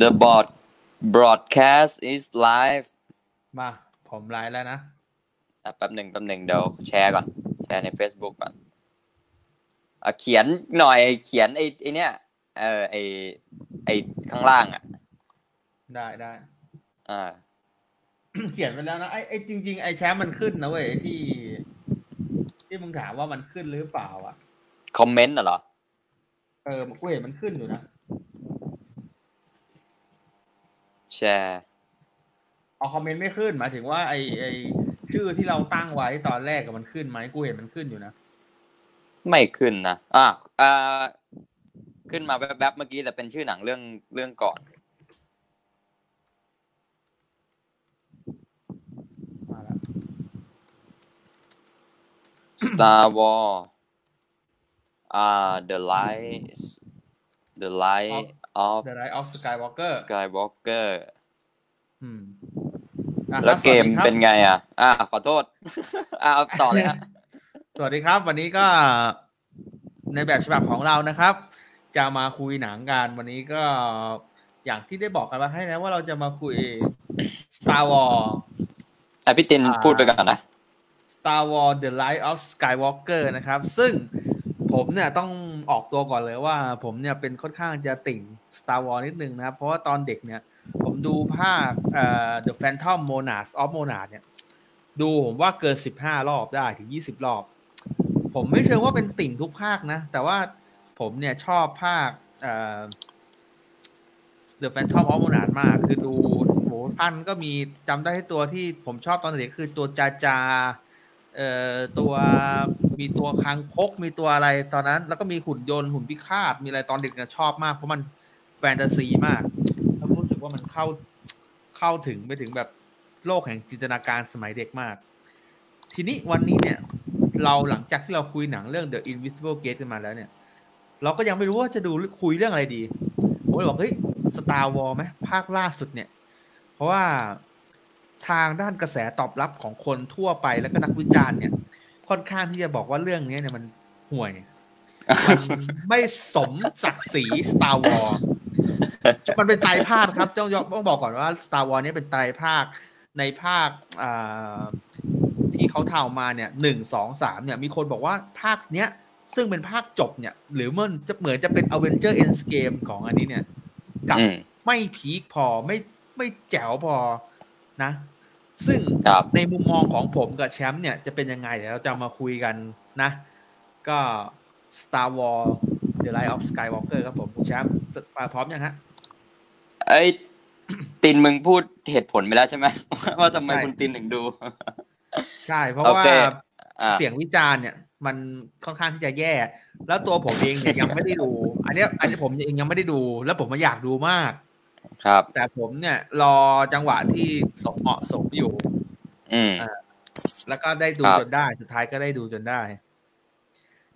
The board broadcast is live มาผมไลฟ์แล้วนะอะแป๊บหนึ่งแป๊บหนึ่งเดี๋ยวแชร์ก่อน แชร์ใน Facebook ก่อนอะเขียนหน่อยเขียนไอ้ไอ้เนี้ยเออไอ้ไอ้ข้างล่างอะ ได้ได้อ่า เขียนไปแล้วนะไอ้ไอ้จริง ๆ ไอ้แชมป์มันขึ้นนะเว้ยที่ ที่มึงถามว่ามันขึ้นหรือเปล่า อะ คอมเมนต์น่ะเหรอ เออกูเห็นมันขึ้นอยู่นะ แชร์เอาคอมเมนต์ไม่ขึ้นหมายถึงว่าไอ้ไอ้ชื่อที่เราตั้งไว้ตอนแรกกับมันขึ้นไหมกูเห็นมันขึ้นอยู่นะ ไม่ขึ้นนะอะอ่าขึ้นมาแวบๆเมื่อกี้แต่เป็นชื่อหนังเรื่องเรื่องก่อนมาแล้ว Star Wars อ่า The Light The Light of The Rise of Skywalker Skywalker อืมอะครับแล้วเกมสวัสดีครับเป็นไงอะ อ่า ขอโทษ อ่าเอาต่อเลยฮะสวัสดีครับ วันนี้ก็ในแบบฉบับของเรานะครับ จะมาคุยหนังกันวันนี้ก็อย่างที่ได้บอกกันมาให้นะว่าเราจะมาคุย Star Wars อะพี่ตินอ่าพูดไปก่อนนะ Star Wars The Rise of Skywalker นะครับ ซึ่งผมเนี่ยต้องออกตัวก่อนเลยว่า ผมเนี่ยเป็นค่อนข้างจะติ่ง Star Wars นิดนึงนะครับ เพราะว่าตอนเด็กเนี่ย ผมดูภาคเอ่อ The Phantom Monarch of Monarch เนี่ย ดูผมว่าเกินสิบห้ารอบได้ถึงยี่สิบรอบ ผมไม่เชิงว่าเป็นติ่งทุกภาคนะ แต่ว่าผมเนี่ยชอบภาคเอ่อ The Phantom of Monarch มาก คือดูโหภานก็มีจำได้ให้ตัวที่ผมชอบตอนเด็กคือตัวจาจาเอ่อตัวมีตัวคางคกมีตัวอะไรตอนนั้น แล้วก็มีหุ่นยนต์หุ่นพิฆาตมีอะไรตอนเด็กเนี่ยชอบมากเพราะมัน แฟนตาซีมากแล้วรู้สึกว่ามันเข้าเข้าถึงไปถึงแบบโลกแห่งจินตนาการสมัยเด็กมาก ทีนี้วันนี้เนี่ย เราหลังจากที่เราคุยหนังเรื่อง The Invisible Gate กันมาแล้วเนี่ย เราก็ยังไม่รู้ว่าจะดูคุยเรื่องอะไรดี ผมเลยบอกเฮ้ย Star Wars ไหมภาคล่าสุดเนี่ย เพราะว่าทางด้านกระแสตอบรับของคนทั่วไปแล้วก็นักวิจารณ์เนี่ย ค่อนข้างที่จะบอกว่าเรื่องนี้เนี่ยมันห่วย มันไม่สมศักดิ์ศรี Star Wars มันเป็นไตรภาคครับต้องยกต้องบอกก่อนว่า Star Wars เนี่ยเป็นไตรภาคในภาคอ่าที่เขาทำมาเนี่ยหนึ่งสองสามเนี่ย มีคนบอกว่าภาคเนี้ย ซึ่งเป็นภาคจบเนี่ย หรือมันจะเหมือนจะเป็น Avenger Endgame ของอันนี้เนี่ยกลับอืมไม่พีคพอไม่ไม่แจ๋วพอนะ ซึ่งครับในมุมมองของผมกับแชมป์เนี่ยจะเป็นยังไง เดี๋ยวเราจะมาคุยกันนะ ก็ Star Wars The Rise of Skywalker ครับผมคุณแชมป์พร้อมยังฮะ เอ้ยตินมึงพูดเหตุผลไปแล้วใช่ไหมว่าทำไมใช่คุณตินถึงดู ใช่ เพราะโอว่าเคอ่าเสียงวิจารณ์เนี่ย มันค่อนข้างที่จะแย่ แล้วตัวผมเองเนี่ยยังไม่ได้ดู อันเนี้ยอันนี้ผมเองยังไม่ได้ดู แล้วผมมาอยากดูมาก ครับ แต่ผมเนี่ย รอจังหวะที่สมเหมาะสมอยู่ อืมอ่าแล้วก็ได้ดูครับจนได้สุดท้ายก็ได้ดูจนได้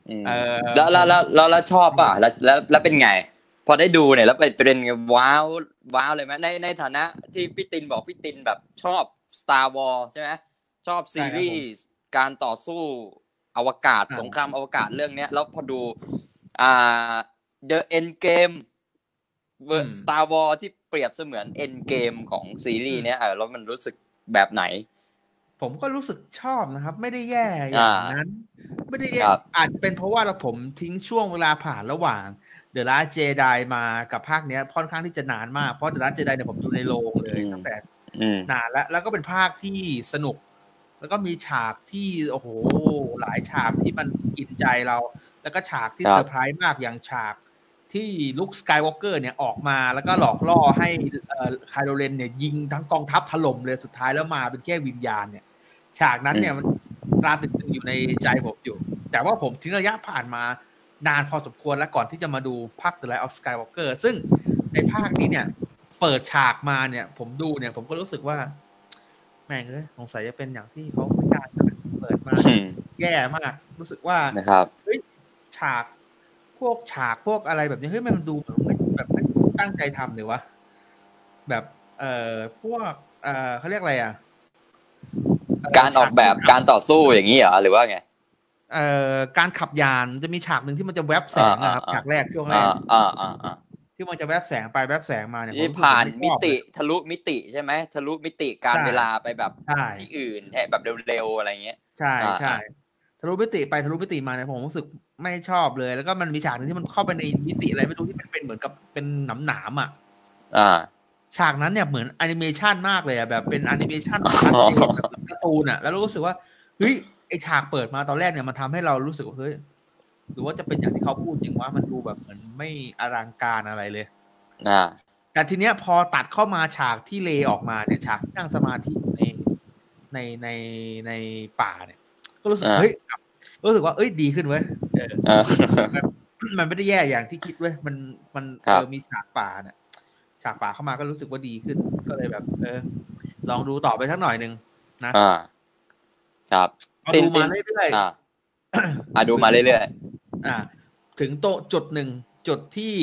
อืมเอ่อแล้วแล้วแล้วแล้วแล้วชอบป่ะแล้วแล้วแล้วเป็นไง พอได้ดูเนี่ยแล้วเป็นเป็นไงว้าวว้าวเลยไหมในในฐานะที่พี่ตินบอกพี่ตินแบบชอบ Star Wars ใช่ไหมชอบซีรีส์การต่อสู้อวกาศอ่าสงครามอวกาศเรื่องเนี้ย แล้วพอดูอ่า The End Game เวอร์ Star Wars ที่เปรียบเสมือน End Game ของซีรีส์เนี้ยเออแล้วมันรู้สึกแบบไหน ผมก็รู้สึกชอบนะครับ ไม่ได้แย่อย่างนั้น ไม่ได้แย่ครับอาจจะเป็นเพราะว่าเราผมทิ้งช่วงเวลาผ่านระหว่าง เดอะ a s เจไดมากับภาคเนี้ยค่อนข้างที่จะนานมาก เพราะเดอะ a s เจไดเนี่ยผมดูในโรงเลยอืมตั้งแต่อืมนานแล้ว แล้วก็เป็นภาคที่สนุก แล้วก็มีฉากที่โอ้โหหลายฉากที่มันกินใจเรา แล้วก็ฉากที่ครับเซอร์ไพรส์มากอย่างฉากที่ลุคสกายวอล์กเกอร์เนี่ยออกมาแล้วก็หลอกล่อให้เอ่อไคโลเรนเนี่ยยิงทั้งกองทัพถล่มเลยสุดท้ายแล้วมาเป็นแค่วิญญาณเนี่ย ฉากนั้นเนี่ยมันตราตรึงอยู่ในใจผมอยู่ แต่ว่าผมทิ้งระยะผ่านมา นานพอสมควรแล้วก่อนที่จะมาดูภาค The Rise of Skywalker ซึ่งในภาคนี้เนี่ย เปิดฉากมาเนี่ย ผมดูเนี่ย ผมก็รู้สึกว่า แม่งเลยสงสัยจะเป็นอย่างที่เขาไม่ได้เปิดมาอืมแย่มาก รู้สึกว่านะครับเฮ้ยฉากพวกฉากพวกอะไรแบบนี้เฮ้ยมันดูเหมือนไม่แบบไม่ตั้งใจทำเลยวะแบบเอ่อพวกเอ่อเขาเรียกอะไรอะเการออกแบบการต่อสู้อย่างนี้เหรอหรือว่าไง เอ่อการขับยานจะมีฉากหนึ่งที่มันจะแวบแสงนะครับอ่าอ่าฉากแรกช่วงแรอ่ากอ่าอ่าอ่าที่มันจะแวบแสงไปแวบแสงมาเนี่ยที่ผรู้สึกผ่านไชอบมิติเลยทะลุมิติใช่ไหมทะลุมิติการใช่เวลาไปแบบใช่ที่อื่นให้แบบเร็วๆอะไรเงี้ยใช่อ่าใช่ทะลุมิติไปทะลุมิติมาเนี่ยผมรู้สึกไม่ชอบเลย แล้วก็มันมีฉากหนึงที่มันเข้าไปในมิติอะไรไม่รู้ที่มันเป็นเหมือนกับเป็นหนามหนามๆอะอ่าฉากนั้นเนี่ยเหมือนแอนิเมชันมากเลยอะแบบเป็นแอนิเมชันอ๋อการ์ตูนอะ แล้วเรารู้สึกว่าเฮ้ย ไอฉากเปิดมาตอนแรกเนี่ยมันทำให้เรารู้สึกว่าเฮ้ยหรือว่าจะเป็นอย่างที่เขาพูดจริงว่ามันดูแบบเหมือนไม่อลังการอะไรเลยอ่าแต่ทีเนี้ยพอตัดเข้ามาฉากที่เรย์ออกมาเนี่ยฉากที่นั่งสมาธิอยู่ในในในในป่าเนี่ย ก็รู้สึกอ่าเฮ้ยรู้สึกว่าเอ้ยดีขึ้นเว้ยเออเออมันไม่ได้แย่อย่างที่คิดเว้ยมันมันครัเอบอมีฉากป่าเนี่ยฉากป่าเข้ามาก็รู้สึกว่าดีขึ้น ก็เลยแบบ เออ ลองดูต่อไปสักหน่อยหนึ่งนะอ่าครับ พอตินดูมาตินเรื่อยอ่าอ่าดูมาเรื่อยๆอ่า ถึงโตะจุดหนึ่งจุดที่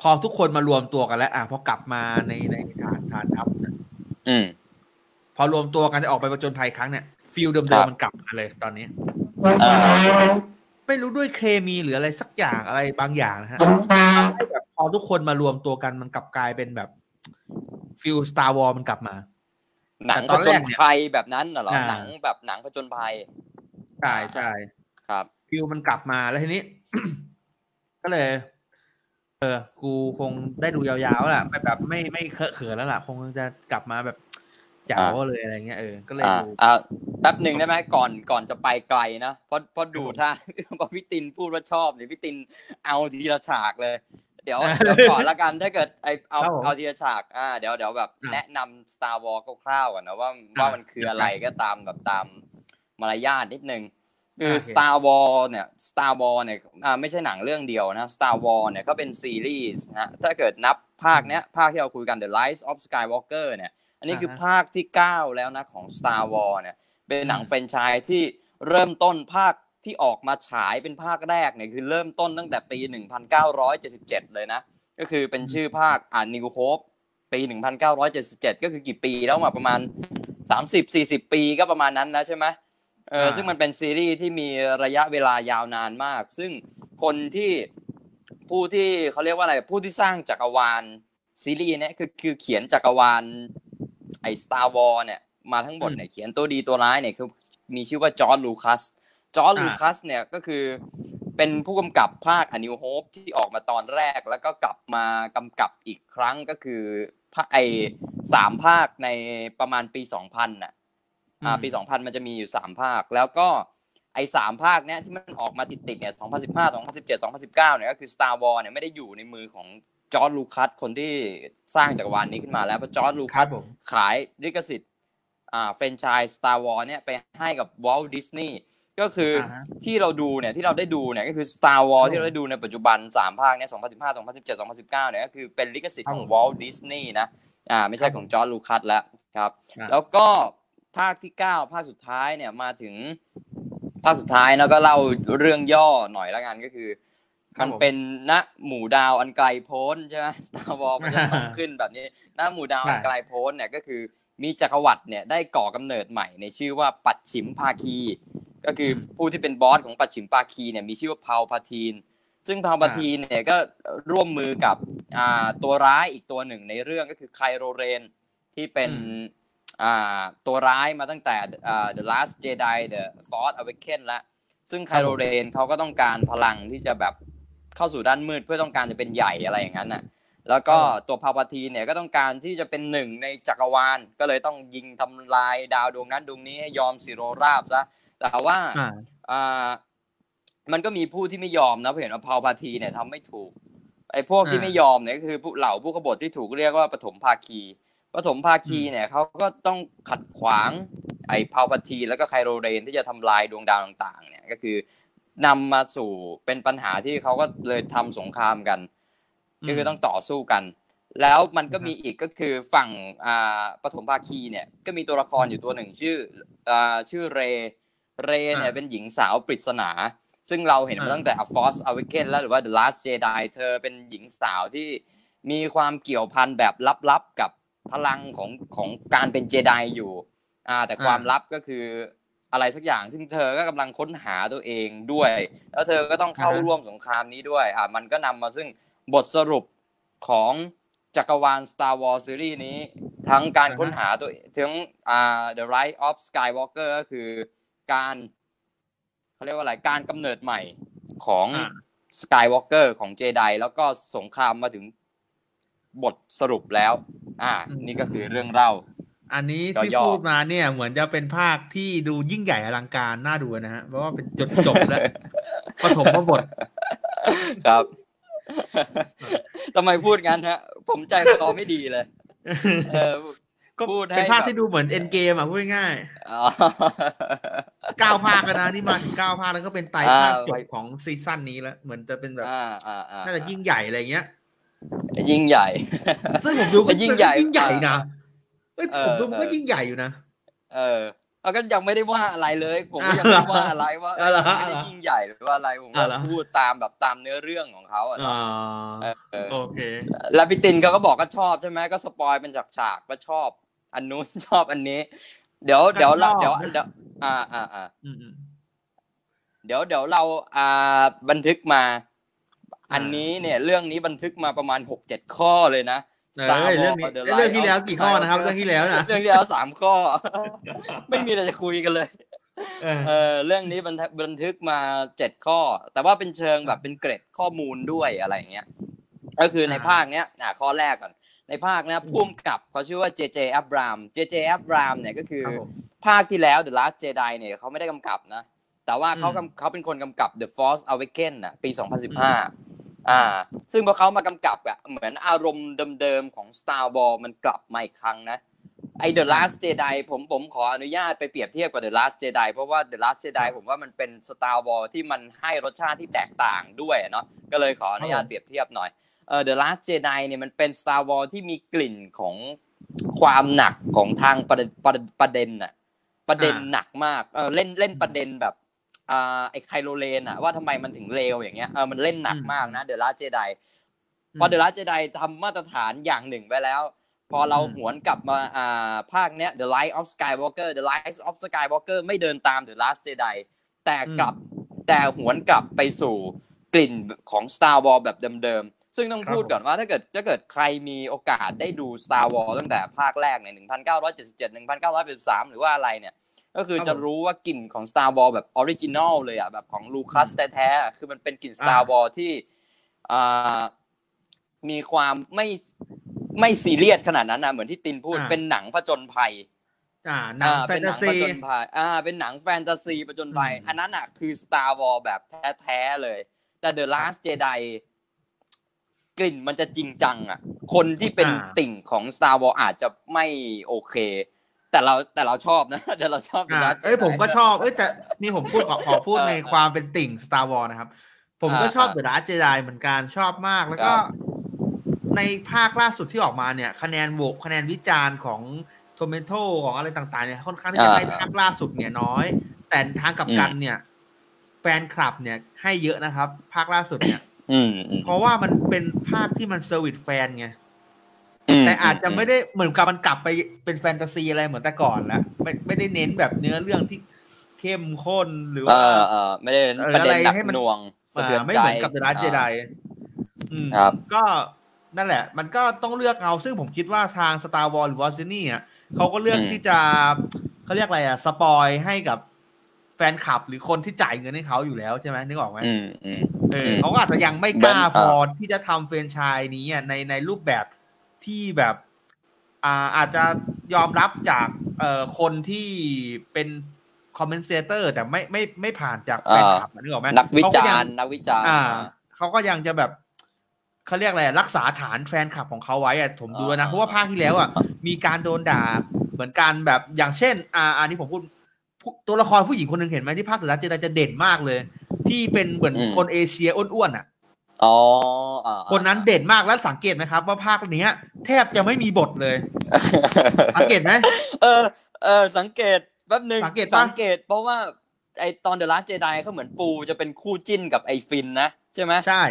พอทุกคนมารวมตัวกันแล้ว อะพอกลับมาในในฐานฐานทัพเนี่ยๆอืม พอรวมตัวกันจะออกไปประจนภัยครั้งเนี่ยฟิลเดิครัมบๆมันกลับมาเลยตอนนี้เออไม่รู้ด้วยเคมีหรืออะไรสักอย่างอะไรบางอย่างนะฮะให้แบบพอทุกคนมารวมตัวกันมันกลับกลายเป็นแบบ feel Star Wars มันกลับมา หนังผจญภัย แต่ผตอนจแรญกเนี่ยแบบนั้นน่ะเหรออ่าหนังแบบหนังผจญภัยใช่ใช่ครับ feel มันกลับมาแล้วทีนี้ ก็เลย เออ กูคงได้ดูยาวๆแหละไม่แบบไม่ไม่เคอะเขินแล้วล่ะ คงจะกลับมาแบบแจ๋วอ่าเลยอะไรเงี้ยเออ ก็เลยอ่าดูอ่าแป๊บหนึ่งได้ไหมก่อนก่อนจะไปไกลนะเพราะเพราะดูถ้าพอพี่ตินพูดว่าชอบเนี่ยพี่ตินเอาทีละฉากเลย เดี๋ยวเดี๋ยวก่อนละกันถ้าเกิดไอเอาครับผมเอาทีละฉากอ่าเดี๋ยวเดี๋ยวแบบอะแนะนำ Star Wars คร่าวๆก่อนนะว่าอะว่ามันคืออะไรเดี๋ยวก็ตามแบบตามมารยาทนิดนึงคือโอเค Star Wars เนี่ย Star Wars เนี่ยอ่าไม่ใช่หนังเรื่องเดียวนะ Star Wars เนี่ยก็เป็นซีรีส์นะฮะถ้าเกิดนับภาคเนี้ยภาคที่เราคุยกัน The Rise of Skywalker เนี่ย อันนี้คืออ่าฮะภาคที่ 9 แล้วนะของ Star Wars เนี่ย เป็นหนังอืมแฟรนไชส์ที่เริ่มต้นภาค ที่ออกมาฉายเป็นภาคแรกเนี่ยคือเริ่มต้นตั้งแต่ปี 1977 เลยนะ ก็คือเป็นชื่อภาคอ่า New Hope ปี 1977 ก็คือกี่ปีแล้วมาประมาณ 30-40 ปีก็ประมาณนั้นนะใช่ไหมเอออ่าซึ่งมันเป็นซีรีส์ที่มีระยะเวลายาวนานมาก ซึ่งคนที่ผู้ที่เขาเรียกว่าอะไรผู้ที่สร้างจักรวาลซีรีส์เนี้ยคือคือเขียนจักรวาลไอ้ Star Wars เนี่ยมาทั้งหมดเนี่ยเขียนตัวดีตัวร้ายเนี่ยคือมีชื่อว่าจอร์ดลูคัส จอร์ดอ่าลูคัสเนี่ยก็คือเป็นผู้กำกับภาค A New Hope ที่ออกมาตอนแรกแล้วก็กลับมากำกับอีกครั้งก็คือภาคไอ้สามภาคในประมาณปี2000น่ะอ่าปี2000มันจะมีอยู่3ภาค แล้วก็ไอ้สามภาคเนี้ยที่มันออกมาติดๆเนี่ย2015 2017 2019เนี่ยก็คือ Star Wars เนี่ยไม่ได้อยู่ในมือของจอร์ดลูคัสคนที่สร้างจักรวาลนี้ขึ้นมาแล้วเพราะจอร์ดลูคคัรัสบผมขายลิขสิทธิ์อ่าแฟรนไชส์ Star Wars เนี่ยไปให้กับ Walt Disney ก็คืออาฮะที่เราดูเนี่ยที่เราได้ดูเนี่ยก็คือ Star Wars ครับผมที่เราได้ดูในปัจจุบัน 3 ภาคเนี่ย2015 2017 2019เนี่ยก็คือเป็นลิขสิทธิ์ของครับผม Walt Disney นะอ่าไม่ใช่ครับของจอร์ดลูคัสแล้วครับอ่าแล้วก็ภาคที่ 9 ภาคสุดท้ายเนี่ยมาถึงภาคสุดท้ายแล้วก็เล่าเรื่องย่อหน่อยแล้วกันก็คือครับมันเป็นณหมู่ดาวอันไกลโพ้นใช่ไหม Star Wars มันจะต้องขึ้นแบบนี้ณหมู่ดาวอันใช่ไกลโพ้นเนี่ยก็คือมีจักรวรรดิเนี่ยได้ก่อกำเนิดใหม่ในชื่อว่าปัดฉิมภาคี ก็คือผู้ที่เป็นบอสของปัดฉิมภาคีเนี่ยมีชื่อว่าพาวพาทีน ซึ่งพาวพาทีนเนี่ยก็ร่วมมือกับอ่าตัวร้ายอีกตัวหนึ่งในเรื่องก็คือไคโรเรนที่เป็นอืมอ่าตัวร้ายมาตั้งแต่อ่า The Last Jedi The Force Awakens แล้วซึ่งไคโรเรนเขาก็ต้องการพลังที่จะแบบเข้าสู่ด้านมืดเพื่อต้องการจะเป็นใหญ่อะไรอย่างนั้นน่ะแล้วก็ตัวพาวพาทีนเนี่ยก็ต้องการที่จะเป็นหนึ่งในจักรวาล ก็เลยต้องยิงทำลายดาวดวงนั้นดวงนี้ให้ยอมสิโรราบซะ แต่ว่าอ่าอ่ามันก็มีผู้ที่ไม่ยอมนะเพราะเห็นว่าพาวพาทีเนี่ยทำไม่ถูกไอ้พวกที่อ่าไม่ยอมเนี่ยก็คือผู้เหล่าผู้กบฏที่ถูกเรียกว่าปฐมภาคีปฐมภาคีเนี่ยเขาก็ต้องขัดขวาง ไอ้พาวพาทีแล้วก็ไคโรเรนที่จะทำลายดวงดาวต่างๆ เนี่ยก็คือนำมาสู่เป็นปัญหาที่เขาก็เลยทำสงครามกันก็คือต้องต่อสู้กัน แล้วมันก็มีอีกก็คือฝั่งอ่าปฐมภาคีเนี่ยก็มีตัวละครอยู่ตัวหนึ่งชื่ออ่าชื่อเร เรเนี่ยอ่าเป็นหญิงสาวปริศนา ซึ่งเราเห็นมาอ่าตั้งแต่ A Force Awakens แล้วหรือว่า The Last Jedi เธอเป็นหญิงสาวที่มีความเกี่ยวพันแบบลับๆกับพลังของของการเป็นเจไดอยู่ อ่า แต่ความลับก็คืออะไรสักอย่าง ซึ่งเธอก็กำลังค้นหาตัวเองด้วย แล้วเธอก็ต้องเข้าอ่าฮะร่วมสงครามนี้ด้วย อ่า มันก็นำมาซึ่งบทสรุปของจักรวาล Star Wars ซีรีส์นี้ ทั้งการอ่าฮะค้นหาตัวทั้งอ่า The Rise of Skywalker ก็คือ การเขาเรียกว่าอะไรการกำเนิดใหม่ของอ่า Skywalker ของเจไดแล้วก็สงครามมาถึงบทสรุปแล้ว อ่า นี่ก็คือเรื่องเล่า อันนี้ที่ย่อๆพูดมาเนี่ย เหมือนจะเป็นภาคที่ดูยิ่งใหญ่อลังการน่าดูนะฮะ เพราะว่าเป็นจบจบแล้วปฐมบท ครับทำไมพูดงั้นฮะ ผมใจคอไม่ดีเลย เออ ก็พูดให้เป็นภาคแบบที่ดูเหมือนเอ็นเกมอะพูดง่ายอ๋อๆเก้าภาคแล้วนะนี่มาถึงเก้าภาคแล้วก็เป็นไตรอ่าภาคจไว้บของซีซั่นนี้แล้ว เหมือนจะเป็นแบบอ่าอ่าอ่าน่าจะยิ่งใหญ่อะไรเงี้ย ยิ่งใหญ่ ซึ่งผมดูก็ยิ่งใหญ่ยิ่งใหญ่นะเอ้ยเออผมดูมันก็เออยิ่งใหญ่อยู่นะ เออเอาก็ยังไม่ได้ว่าอะไรเลย ผมก็ยังอ่าไม่ได้ว่าอะไรว่าอ่าเหรอไม่ได้ยิ่งใหญ่หรือว่าอะไรผมก็อ่าเหรอพูดตามแบบตามเนื้อเรื่องของเขาอะอ๋อเนอะเออเออโอเคแล้วพี่ตินเขาก็บอกก็ชอบใช่ไหมก็สปอยเป็นฉากๆก็ชอบ อันนู้นชอบอันนี้ เดี๋ยวเดี๋ยวเราชอบเดี๋ยวนะเดี๋ยวอ่าอ่าอ่าอืมอืมเดี๋ยวเดี๋ยวเราอ่าบันทึกมาอ่าอันนี้เนี่ย เรื่องนี้บันทึกมาประมาณหกเจ็ดข้อเลยนะเอ Star อเรื่อง Wars นี้ The เรื่องที่ Rise แล้ว of กี่ข้อนะครับ Skywalker เรื่องที่แล้วนะเรื่องที่แล้วสามข้อ ไม่มีอะไรจะคุยกันเลยเออเออเรื่องนี้บันทึกบันทึกมาเจ็ดข้อ แต่ว่าเป็นเชิงแบบเป็นเกร็ดข้อมูลด้วยอะไรอย่างเงี้ยก็คือในอ่าภาคเนี้ยอะข้อแรกก่อน ในภาคเนี้ยอืมพุ่มกับเขาชื่อว่าเจเจอับรามเจเจอับรามเนี่ยก็คือครับผมภาคที่แล้ว The Last Jedi เนี่ยเขาไม่ได้กำกับนะ แต่ว่าเขาอืมกำเขาเป็นคนกำกับ The Force Awakens น่ะปี 2015 อ่า ซึ่งพอเขามากำกับอะเหมือนอารมณ์เดิมๆของ Star Wars มันกลับมาอีกครั้งนะไอ The Last Jedi ผมผมขออนุญาตไปเปรียบเทียบกับ The Last Jedi เพราะว่า The Last Jedi ผมว่ามันเป็น Star Wars ที่มันให้รสชาติที่แตกต่างด้วยอะเนาะก็เลยขออนุญาตเปรียบเทียบหน่อย เออ The Last Jedi เนี่ยมันเป็น Star Wars ที่มีกลิ่นของความหนักของทางประเด็นประเด็นประเด็นน่ะประเด็นหนักมากเออเล่นเล่นประเด็นแบบอ่าไอไคโลเลนอะว่าทำไมมันถึงเลวอย่างเงี้ยเออมันเล่นหนักมากนะ The Last Jedi พอ The Last Jedi ทำมาตรฐานอย่างหนึ่งไปแล้ว พอเราหวนกลับมาอ่าภาคเนี้ย The Light of Skywalker The Light of Skywalker ไม่เดินตาม The Last Jedi แต่กลับแต่หวนกลับไปสู่กลิ่นของ Star Wars แบบเดิมๆ ซึ่งต้องครับพูดก่อนว่าถ้าเกิดถ้าเกิดใครมีโอกาสได้ดู Star Wars ตั้งแต่ภาคแรกเนี่ย1977 1983 หรือว่าอะไรเนี่ย ก็คือครับจะรู้ว่ากลิ่นของ Star Wars แบบ original เลยอะแบบของลูคัสแท้ๆ คือมันเป็นกลิ่น Star อ่า Wars ที่อ่ามีความไม่ไม่ซีเรียสขนาดนั้นนะเหมือนที่ตินพูดอ่าเป็นหนังผจญภัยอ่าหนังอ่าแฟเป็นนหตานังซีผจญภัยอ่า เป็นหนังแฟนตาซีผจญภัยอืมอันนั้นอะคือ Star Wars แบบแท้ๆเลย แต่ The Last Jedi กลิ่นมันจะจริงจังอะ คนที่เป็นอ่าติ่งของ Star Wars อาจจะไม่โอเค แต่เราแต่เราชอบนะแต่เราชอบ The อ่า Last เอ้ย Jedi ผมก็ชอบเอ้ยแต่นี่ผมพูดขอขอพูดเออในความเป็นติ่ง Star Wars นะครับ ผมก็อ่าชอบอ่า The Last Jedi เหมือนกันชอบมากแล้วก็ครับในภาคล่าสุดที่ออกมาเนี่ย คะแนนโหวตคะแนนวิจารณ์ของ Tomato ของอะไรต่างๆเนี่ยค่อนข้างที่จะให้ภาคล่าสุดเนี่ยน้อย แต่ทางกลับกันเนี่ย แฟนคลับเนี่ยให้เยอะนะครับ ภาคล่าสุดเนี่ยอืมอืม เพราะว่ามันเป็นภาคที่มัน service แฟนไงแต่อาจจะไม่ได้เหมือนกับมันกลับไปเป็นแฟนตาซีอะไรเหมือนแต่ก่อนแล้วไม่ไม่ได้เน้นแบบเนื้อเรื่องที่เข้มข้นหรือเอว่าอเออไม่ได้เออประเด็นอะไรหนักให้มันหน่วงสะเทือนอ่าไม่ใจเหมือนกับ The Last อ่า Jedi อืมครับ ก็นั่นแหละ มันก็ต้องเลือกเอาซึ่งผมคิดว่าทาง Star Wars หรือวอลต์ดิสนีย์อะเขาก็เลือกอืมที่จะเขาเรียกอะไรอะ spoil ให้กับแฟนคลับหรือคนที่จ่ายเงินให้เขาอยู่แล้วใช่ไหมนึกออกไหมอืมอืม เอออืมเขาก็อาจจะยังไม่กล้าเหมือนพออ่าที่จะทำแฟรนไชส์นี้อะในในรูปแบบที่แบบอ่าอาจจะยอมรับจากเอ่อคนที่เป็น commentator แต่ไม่ไม่ไม่ผ่านจากแฟนคลับอะนึกออกไหมนักวิจารณ์เขายังนักวิจารณ์อ่าอ่าเขาก็ยังจะแบบเขาเรียกอะไรรักษาฐานแฟนคลับของเขาไว้อะผมดูแล้วนะอ่าเพราะว่าภาคที่แล้วอะมีการโดนด่าเหมือนกันแบบอย่างเช่น อ่าอันนี้ผมพูดผู้ตัวละครผู้หญิงคนหนึ่งเห็นไหมที่ภาคสุดท้ายจะจะเด่นมากเลย ที่เป็นเหมือนคนเอเชียอ้วนๆอะอ๋ออ่าคนนั้นเด่นมากแล้วสังเกตไหมครับ ว่าภาคเนี้ย แทบจะไม่มีบทเลย สังเกตไหมเออเออสังเกตแป๊บหนึ่งสังเกตปะสังเกต เพราะว่าไอตอน The Last Jedi เขาเหมือนปูจะเป็นคู่จิ้นกับไอฟินนะใช่ไหมใช่